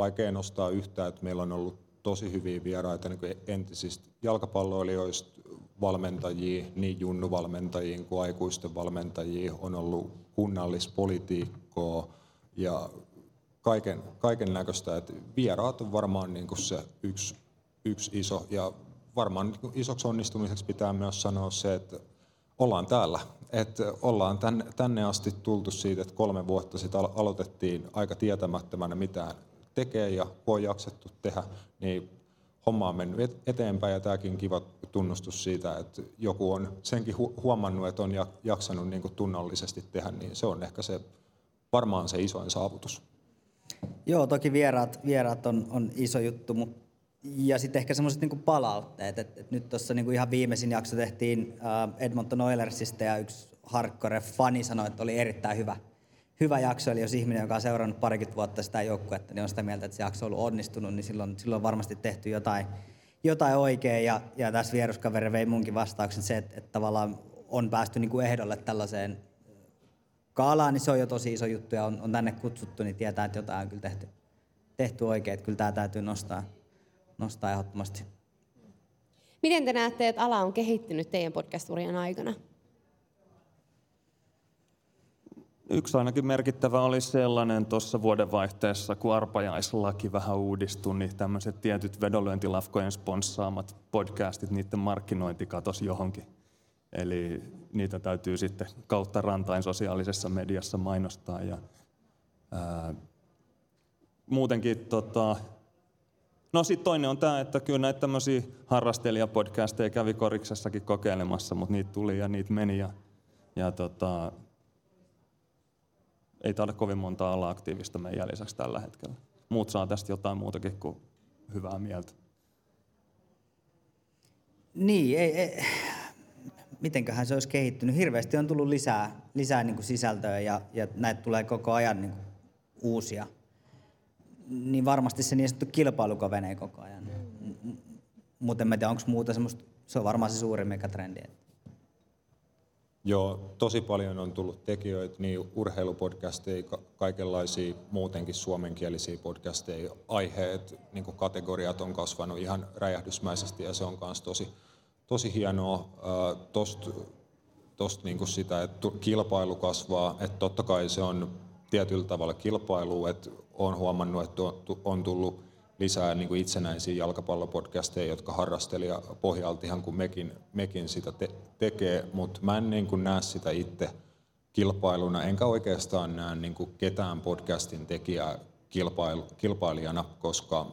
vaikea nostaa yhtään, että meillä on ollut tosi hyviä vieraita niin entisistä jalkapalloilijoista, valmentajia, niin junnuvalmentajia kuin aikuisten valmentajia, on ollut kunnallispolitiikkoa ja kaiken, kaiken näköistä. Että vieraat on varmaan niin kuin se yksi, yksi iso ja varmaan niin isoksi onnistumiseksi pitää myös sanoa se, että ollaan täällä. Että ollaan tänne, tänne asti tultu siitä, että kolme vuotta sitten aloitettiin aika tietämättömänä mitään tekee ja kun on jaksettu tehdä, niin homma on mennyt eteenpäin ja tämäkin kiva tunnustus siitä, että joku on senkin huomannut, että on jaksanut niin kuin tunnollisesti tehdä, niin se on ehkä se varmaan se isoin saavutus. Joo, toki vieraat, vieraat on, on iso juttu, mutta ja sitten ehkä semmoiset niinku palautteet, että et nyt tuossa niinku ihan viimeisin jakso tehtiin Edmonton Oilersista ja yksi hardcore fani sanoi, että oli erittäin hyvä, hyvä jakso. Eli jos ihminen, joka on seurannut parikymmentä vuotta sitä joukkuetta, niin on sitä mieltä, että se jakso on ollut onnistunut, niin silloin, silloin on varmasti tehty jotain, jotain oikein. Ja, ja tässä vieruskaveri vei munkin vastauksen se, että, että tavallaan on päästy niinku ehdolle tällaiseen kaalaan, niin se on jo tosi iso juttu ja on, on tänne kutsuttu, niin tietää, että jotain on kyllä tehty, tehty oikein. Että kyllä tämä täytyy nostaa, nostaa ehdottomasti. Miten te näette, että ala on kehittynyt teidän podcast-urien aikana? Yksi ainakin merkittävä oli sellainen tuossa vuodenvaihteessa, kun arpajaislaki vähän uudistui, niin tämmöiset tietyt vedonlyöntilafkojen sponssaamat podcastit, niiden markkinointi katosi johonkin. Eli niitä täytyy sitten kautta rantain sosiaalisessa mediassa mainostaa. Ja, ää, muutenkin tota, No sitten toinen on tämä, että kyllä näitä tämmöisiä harrastelijapodcasteja kävi koriksessakin kokeilemassa, mutta niitä tuli ja niitä meni. Ja, ja tota, ei taida kovin monta olla aktiivista meidän lisäksi tällä hetkellä. Muut saa tästä jotain muutakin kuin hyvää mieltä. Niin, ei, ei, mitenköhän se olisi kehittynyt. Hirveästi on tullut lisää, lisää niin kuin sisältöä ja, ja näitä tulee koko ajan niin kuin uusia. Niin varmasti se niin sanottu kilpailu kovenee koko ajan. Mutta en tiedä, onko muuta semmoista, se on varmaan se suurin megatrendi. Joo, tosi paljon on tullut tekijöitä, niin urheilupodcasteja, kaikenlaisia muutenkin suomenkielisiä podcasteja, aiheet, niin kuin kategoriat on kasvanut ihan räjähdysmäisesti ja se on myös tosi, tosi hienoa tuosta tost niin sitä, että kilpailu kasvaa, että totta kai se on tietyllä tavalla kilpailu, että olen huomannut, että on tullut lisää niin kuin itsenäisiä jalkapallopodcasteja, jotka harrastelija pohjalta ihan kuin mekin, mekin sitä te- tekee, mutta mä en niin kuin näe sitä itse kilpailuna, enkä oikeastaan näe niin kuin ketään podcastin tekijää kilpailu, kilpailijana, koska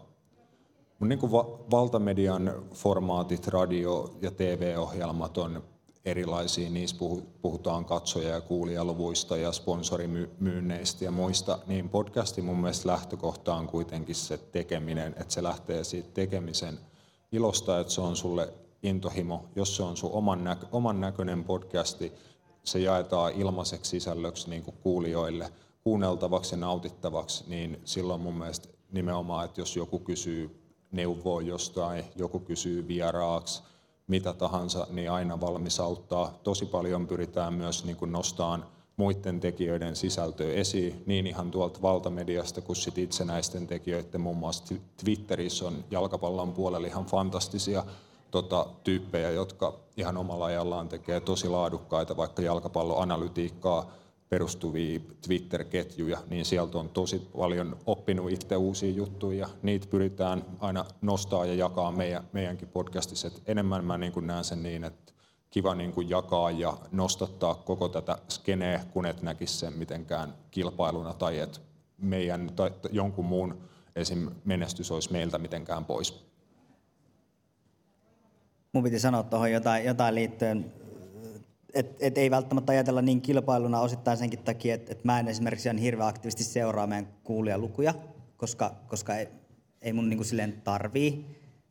niin kuin va- valtamedian formaatit, radio- ja TV-ohjelmat on erilaisia, niissä puhutaan katsoja- ja kuulijaluvuista ja sponsorimyynneistä ja muista, niin podcastin mun mielestä lähtökohta on kuitenkin se tekeminen, että se lähtee siitä tekemisen ilosta, että se on sulle intohimo, jos se on sun oman, näkö, oman näköinen podcasti, se jaetaan ilmaiseksi sisällöksi niin kuin kuulijoille, kuunneltavaksi ja nautittavaksi, niin silloin mun mielestä nimenomaan, että jos joku kysyy neuvoa jostain, joku kysyy vieraaksi, mitä tahansa, niin aina valmis auttaa. Tosi paljon pyritään myös niin kuin nostamaan muiden tekijöiden sisältöä esiin, niin ihan tuolta valtamediasta kuin sit itsenäisten tekijöiden, muun muassa Twitterissä on jalkapallon puolella ihan fantastisia tota, tyyppejä, jotka ihan omalla ajallaan tekee tosi laadukkaita vaikka jalkapalloanalytiikkaa, perustuvia Twitter-ketjuja, niin sieltä on tosi paljon oppinut itse uusia juttuja ja niitä pyritään aina nostaa ja jakaa meidän, meidänkin podcastissa. Et enemmän mä niin näen sen niin, että kiva niin kuin jakaa ja nostattaa koko tätä skeneä, kun et näkisi sen mitenkään kilpailuna tai että meidän tai jonkun muun esim. menestys olisi meiltä mitenkään pois. Mun piti sanoa tuohon jotain, jotain liittyen et, et ei välttämättä ajatella niin kilpailuna osittain senkin takia, että et mä en esimerkiksi ihan hirveän aktiivisesti seuraa meidän kuulijalukuja, koska, koska ei, ei mun niin kuin silleen tarvii,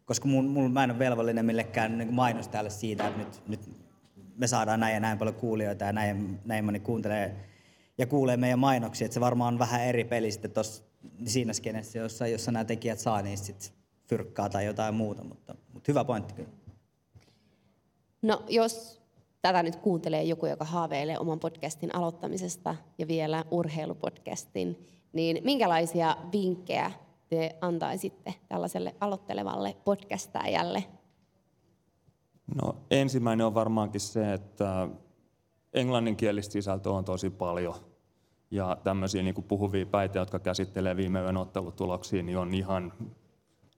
koska mun, mun, mä en ole velvollinen millekään niin mainostajalle siitä, että nyt, nyt me saadaan näin ja näin paljon kuulijoita ja näin, näin moni kuuntelee ja kuulee meidän mainoksia, että se varmaan on vähän eri peli sitten tossa, siinä skenessä, jossa, jossa nämä tekijät saa niistä sit fyrkkaa tai jotain muuta, mutta, mutta hyvä pointti kyllä. No jos tätä nyt kuuntelee joku, joka haaveilee oman podcastin aloittamisesta ja vielä urheilupodcastin, niin minkälaisia vinkkejä te antaisitte tällaiselle aloittelevalle podcastajalle? No ensimmäinen on varmaankin se, että englanninkielistä sisältöä on tosi paljon. Ja tämmöisiä niin puhuvia päitä, jotka käsittelee viime yön ottelutuloksia, niin on ihan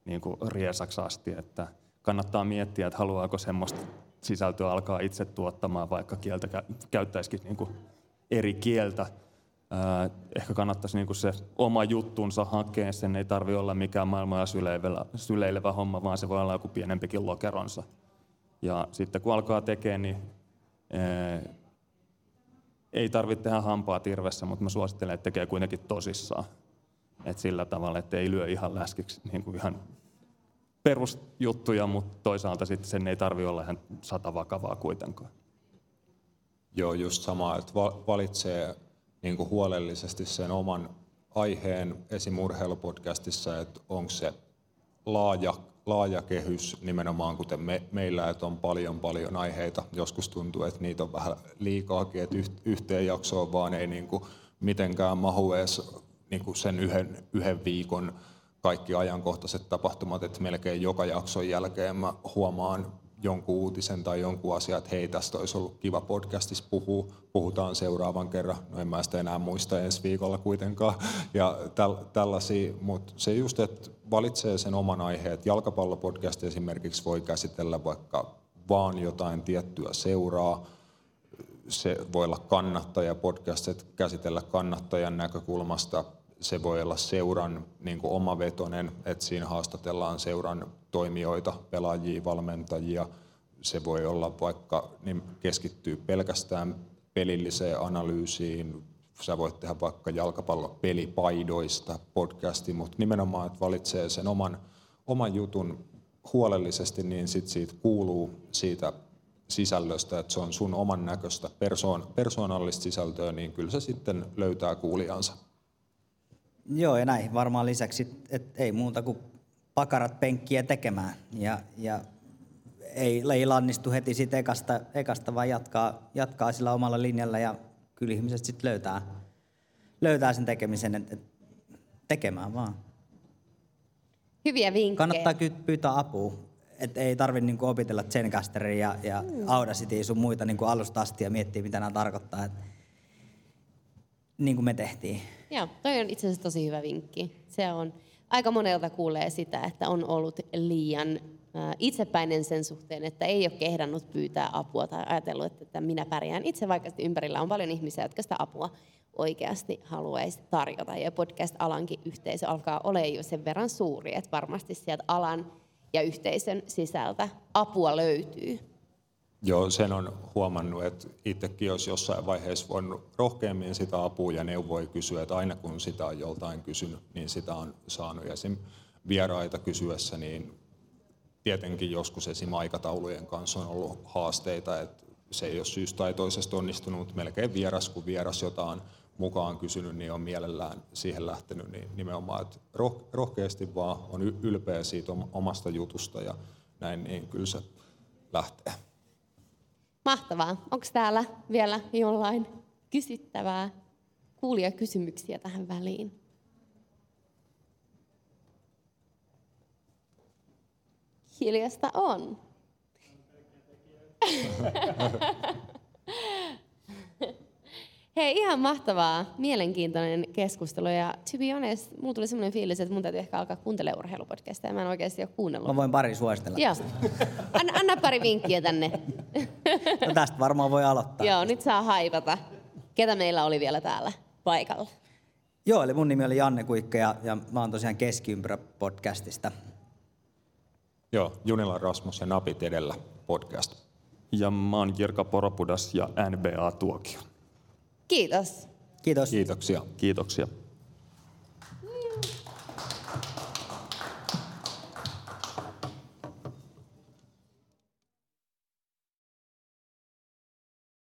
niin kuin riesaksi asti. Että kannattaa miettiä, että haluaako semmoista sisältöä alkaa itse tuottamaan, vaikka kieltä käyttäisikin niin kuin eri kieltä. Ehkä kannattaisi niin kuin se oma juttunsa hakea, sen ei tarvi olla mikään maailman syleilevä, syleilevä homma, vaan se voi olla joku pienempikin lokeronsa. Ja sitten kun alkaa tekemään, niin ei tarvitse tehdä hampaa tirvessä, mutta mä suosittelen, että tekee kuitenkin tosissaan. Et sillä tavalla, että ei lyö ihan läskiksi niin kuin ihan perusjuttuja, mutta toisaalta sitten sen ei tarvi olla ihan sata vakavaa kuitenkaan. Joo, just sama, että valitsee niin kuin huolellisesti sen oman aiheen esimurheilupodcastissa, että onko se laaja laaja kehys nimenomaan, kuten me, meillä, että on paljon paljon aiheita. Joskus tuntuu, että niitä on vähän liikaakin, että yhteen jaksoon vaan ei niin kuin mitenkään mahu edes niin kuin sen yhden, yhden viikon kaikki ajankohtaiset tapahtumat, että melkein joka jakson jälkeen mä huomaan jonkun uutisen tai jonkun asian, että hei, tästä olisi ollut kiva podcastissa puhua, puhutaan seuraavan kerran, no en mä sitä enää muista ensi viikolla kuitenkaan, ja täl, tällaisia, mutta se just, että valitsee sen oman aiheen, että jalkapallopodcast esimerkiksi voi käsitellä vaikka vaan jotain tiettyä seuraa, se voi olla kannattaja podcast, käsitellä kannattajan näkökulmasta, se voi olla seuran niin kuin omavetoinen, että siinä haastatellaan seuran toimijoita, pelaajia, valmentajia. Se voi olla vaikka, niin keskittyy pelkästään pelilliseen analyysiin. Sä voit tehdä vaikka jalkapallopelipaidoista podcasti, mutta nimenomaan, että valitsee sen oman, oman jutun huolellisesti, niin sit siitä kuuluu siitä sisällöstä, että se on sun oman näköistä persoon, persoonallista sisältöä, niin kyllä se sitten löytää kuulijansa. Joo, ja näin varmaan lisäksi, että ei muuta kuin pakarat penkkiä tekemään. Ja, ja ei, ei lannistu heti siitä ekasta, ekasta vaan jatkaa, jatkaa sillä omalla linjalla ja kyllä ihmiset sitten löytää, löytää sen tekemisen, että et tekemään vaan. Hyviä vinkkejä. Kannattaa pyytää apua. Et ei tarvitse niinku opitella Zencasteria ja, ja mm. Audacity sun muita niinku alusta asti ja miettiä, mitä nämä tarkoittaa. Et, niin kuin me tehtiin. Joo, toi on itse asiassa tosi hyvä vinkki. Se on, aika monelta kuulee sitä, että on ollut liian itsepäinen sen suhteen, että ei ole kehdannut pyytää apua tai ajatellut, että minä pärjään itse, vaikka ympärillä on paljon ihmisiä, jotka sitä apua oikeasti haluaisi tarjota. Ja podcast-alankin yhteisö alkaa olla jo sen verran suuri, että varmasti sieltä alan ja yhteisön sisältä apua löytyy. Joo, sen on huomannut, että itsekin olisi jossain vaiheessa voinut rohkeammin sitä apua ja neuvoja kysyä, että aina kun sitä on joltain kysynyt, niin sitä on saanut. Ja esim. vieraita kysyessä, niin tietenkin joskus esim. aikataulujen kanssa on ollut haasteita, että se ei ole syystä tai toisesta onnistunut, melkein vieras, kun vieras jotain mukaan kysynyt, niin on mielellään siihen lähtenyt, niin nimenomaan, että rohkeasti vaan on ylpeä siitä omasta jutusta ja näin, niin kyllä se lähtee. Mahtavaa. Onko täällä vielä jollain kysyttävää kysymyksiä tähän väliin? Hiljasta on. (laughs) Hei, ihan mahtavaa, mielenkiintoinen keskustelu ja to be honest, mulla tuli semmoinen fiilis, että mun täytyy ehkä alkaa kuuntelemaan urheilupodcastia. Mä en oikeasti ole kuunnellut. Mä voin pari suositella. Joo. Anna, anna pari vinkkiä tänne. no tästä varmaan voi aloittaa. Joo, nyt saa haipata. Ketä meillä oli vielä täällä paikalla? Joo, eli mun nimi oli Janne Kuikka ja, ja mä oon tosiaan Keskiympyrä podcastista. Joo, Junila Rasmus ja Napit edellä podcast. Ja mä oon Jirka Poropudas ja NBA Tuokio. Kiitos. Kiitos. Kiitoksia. Kiitoksia.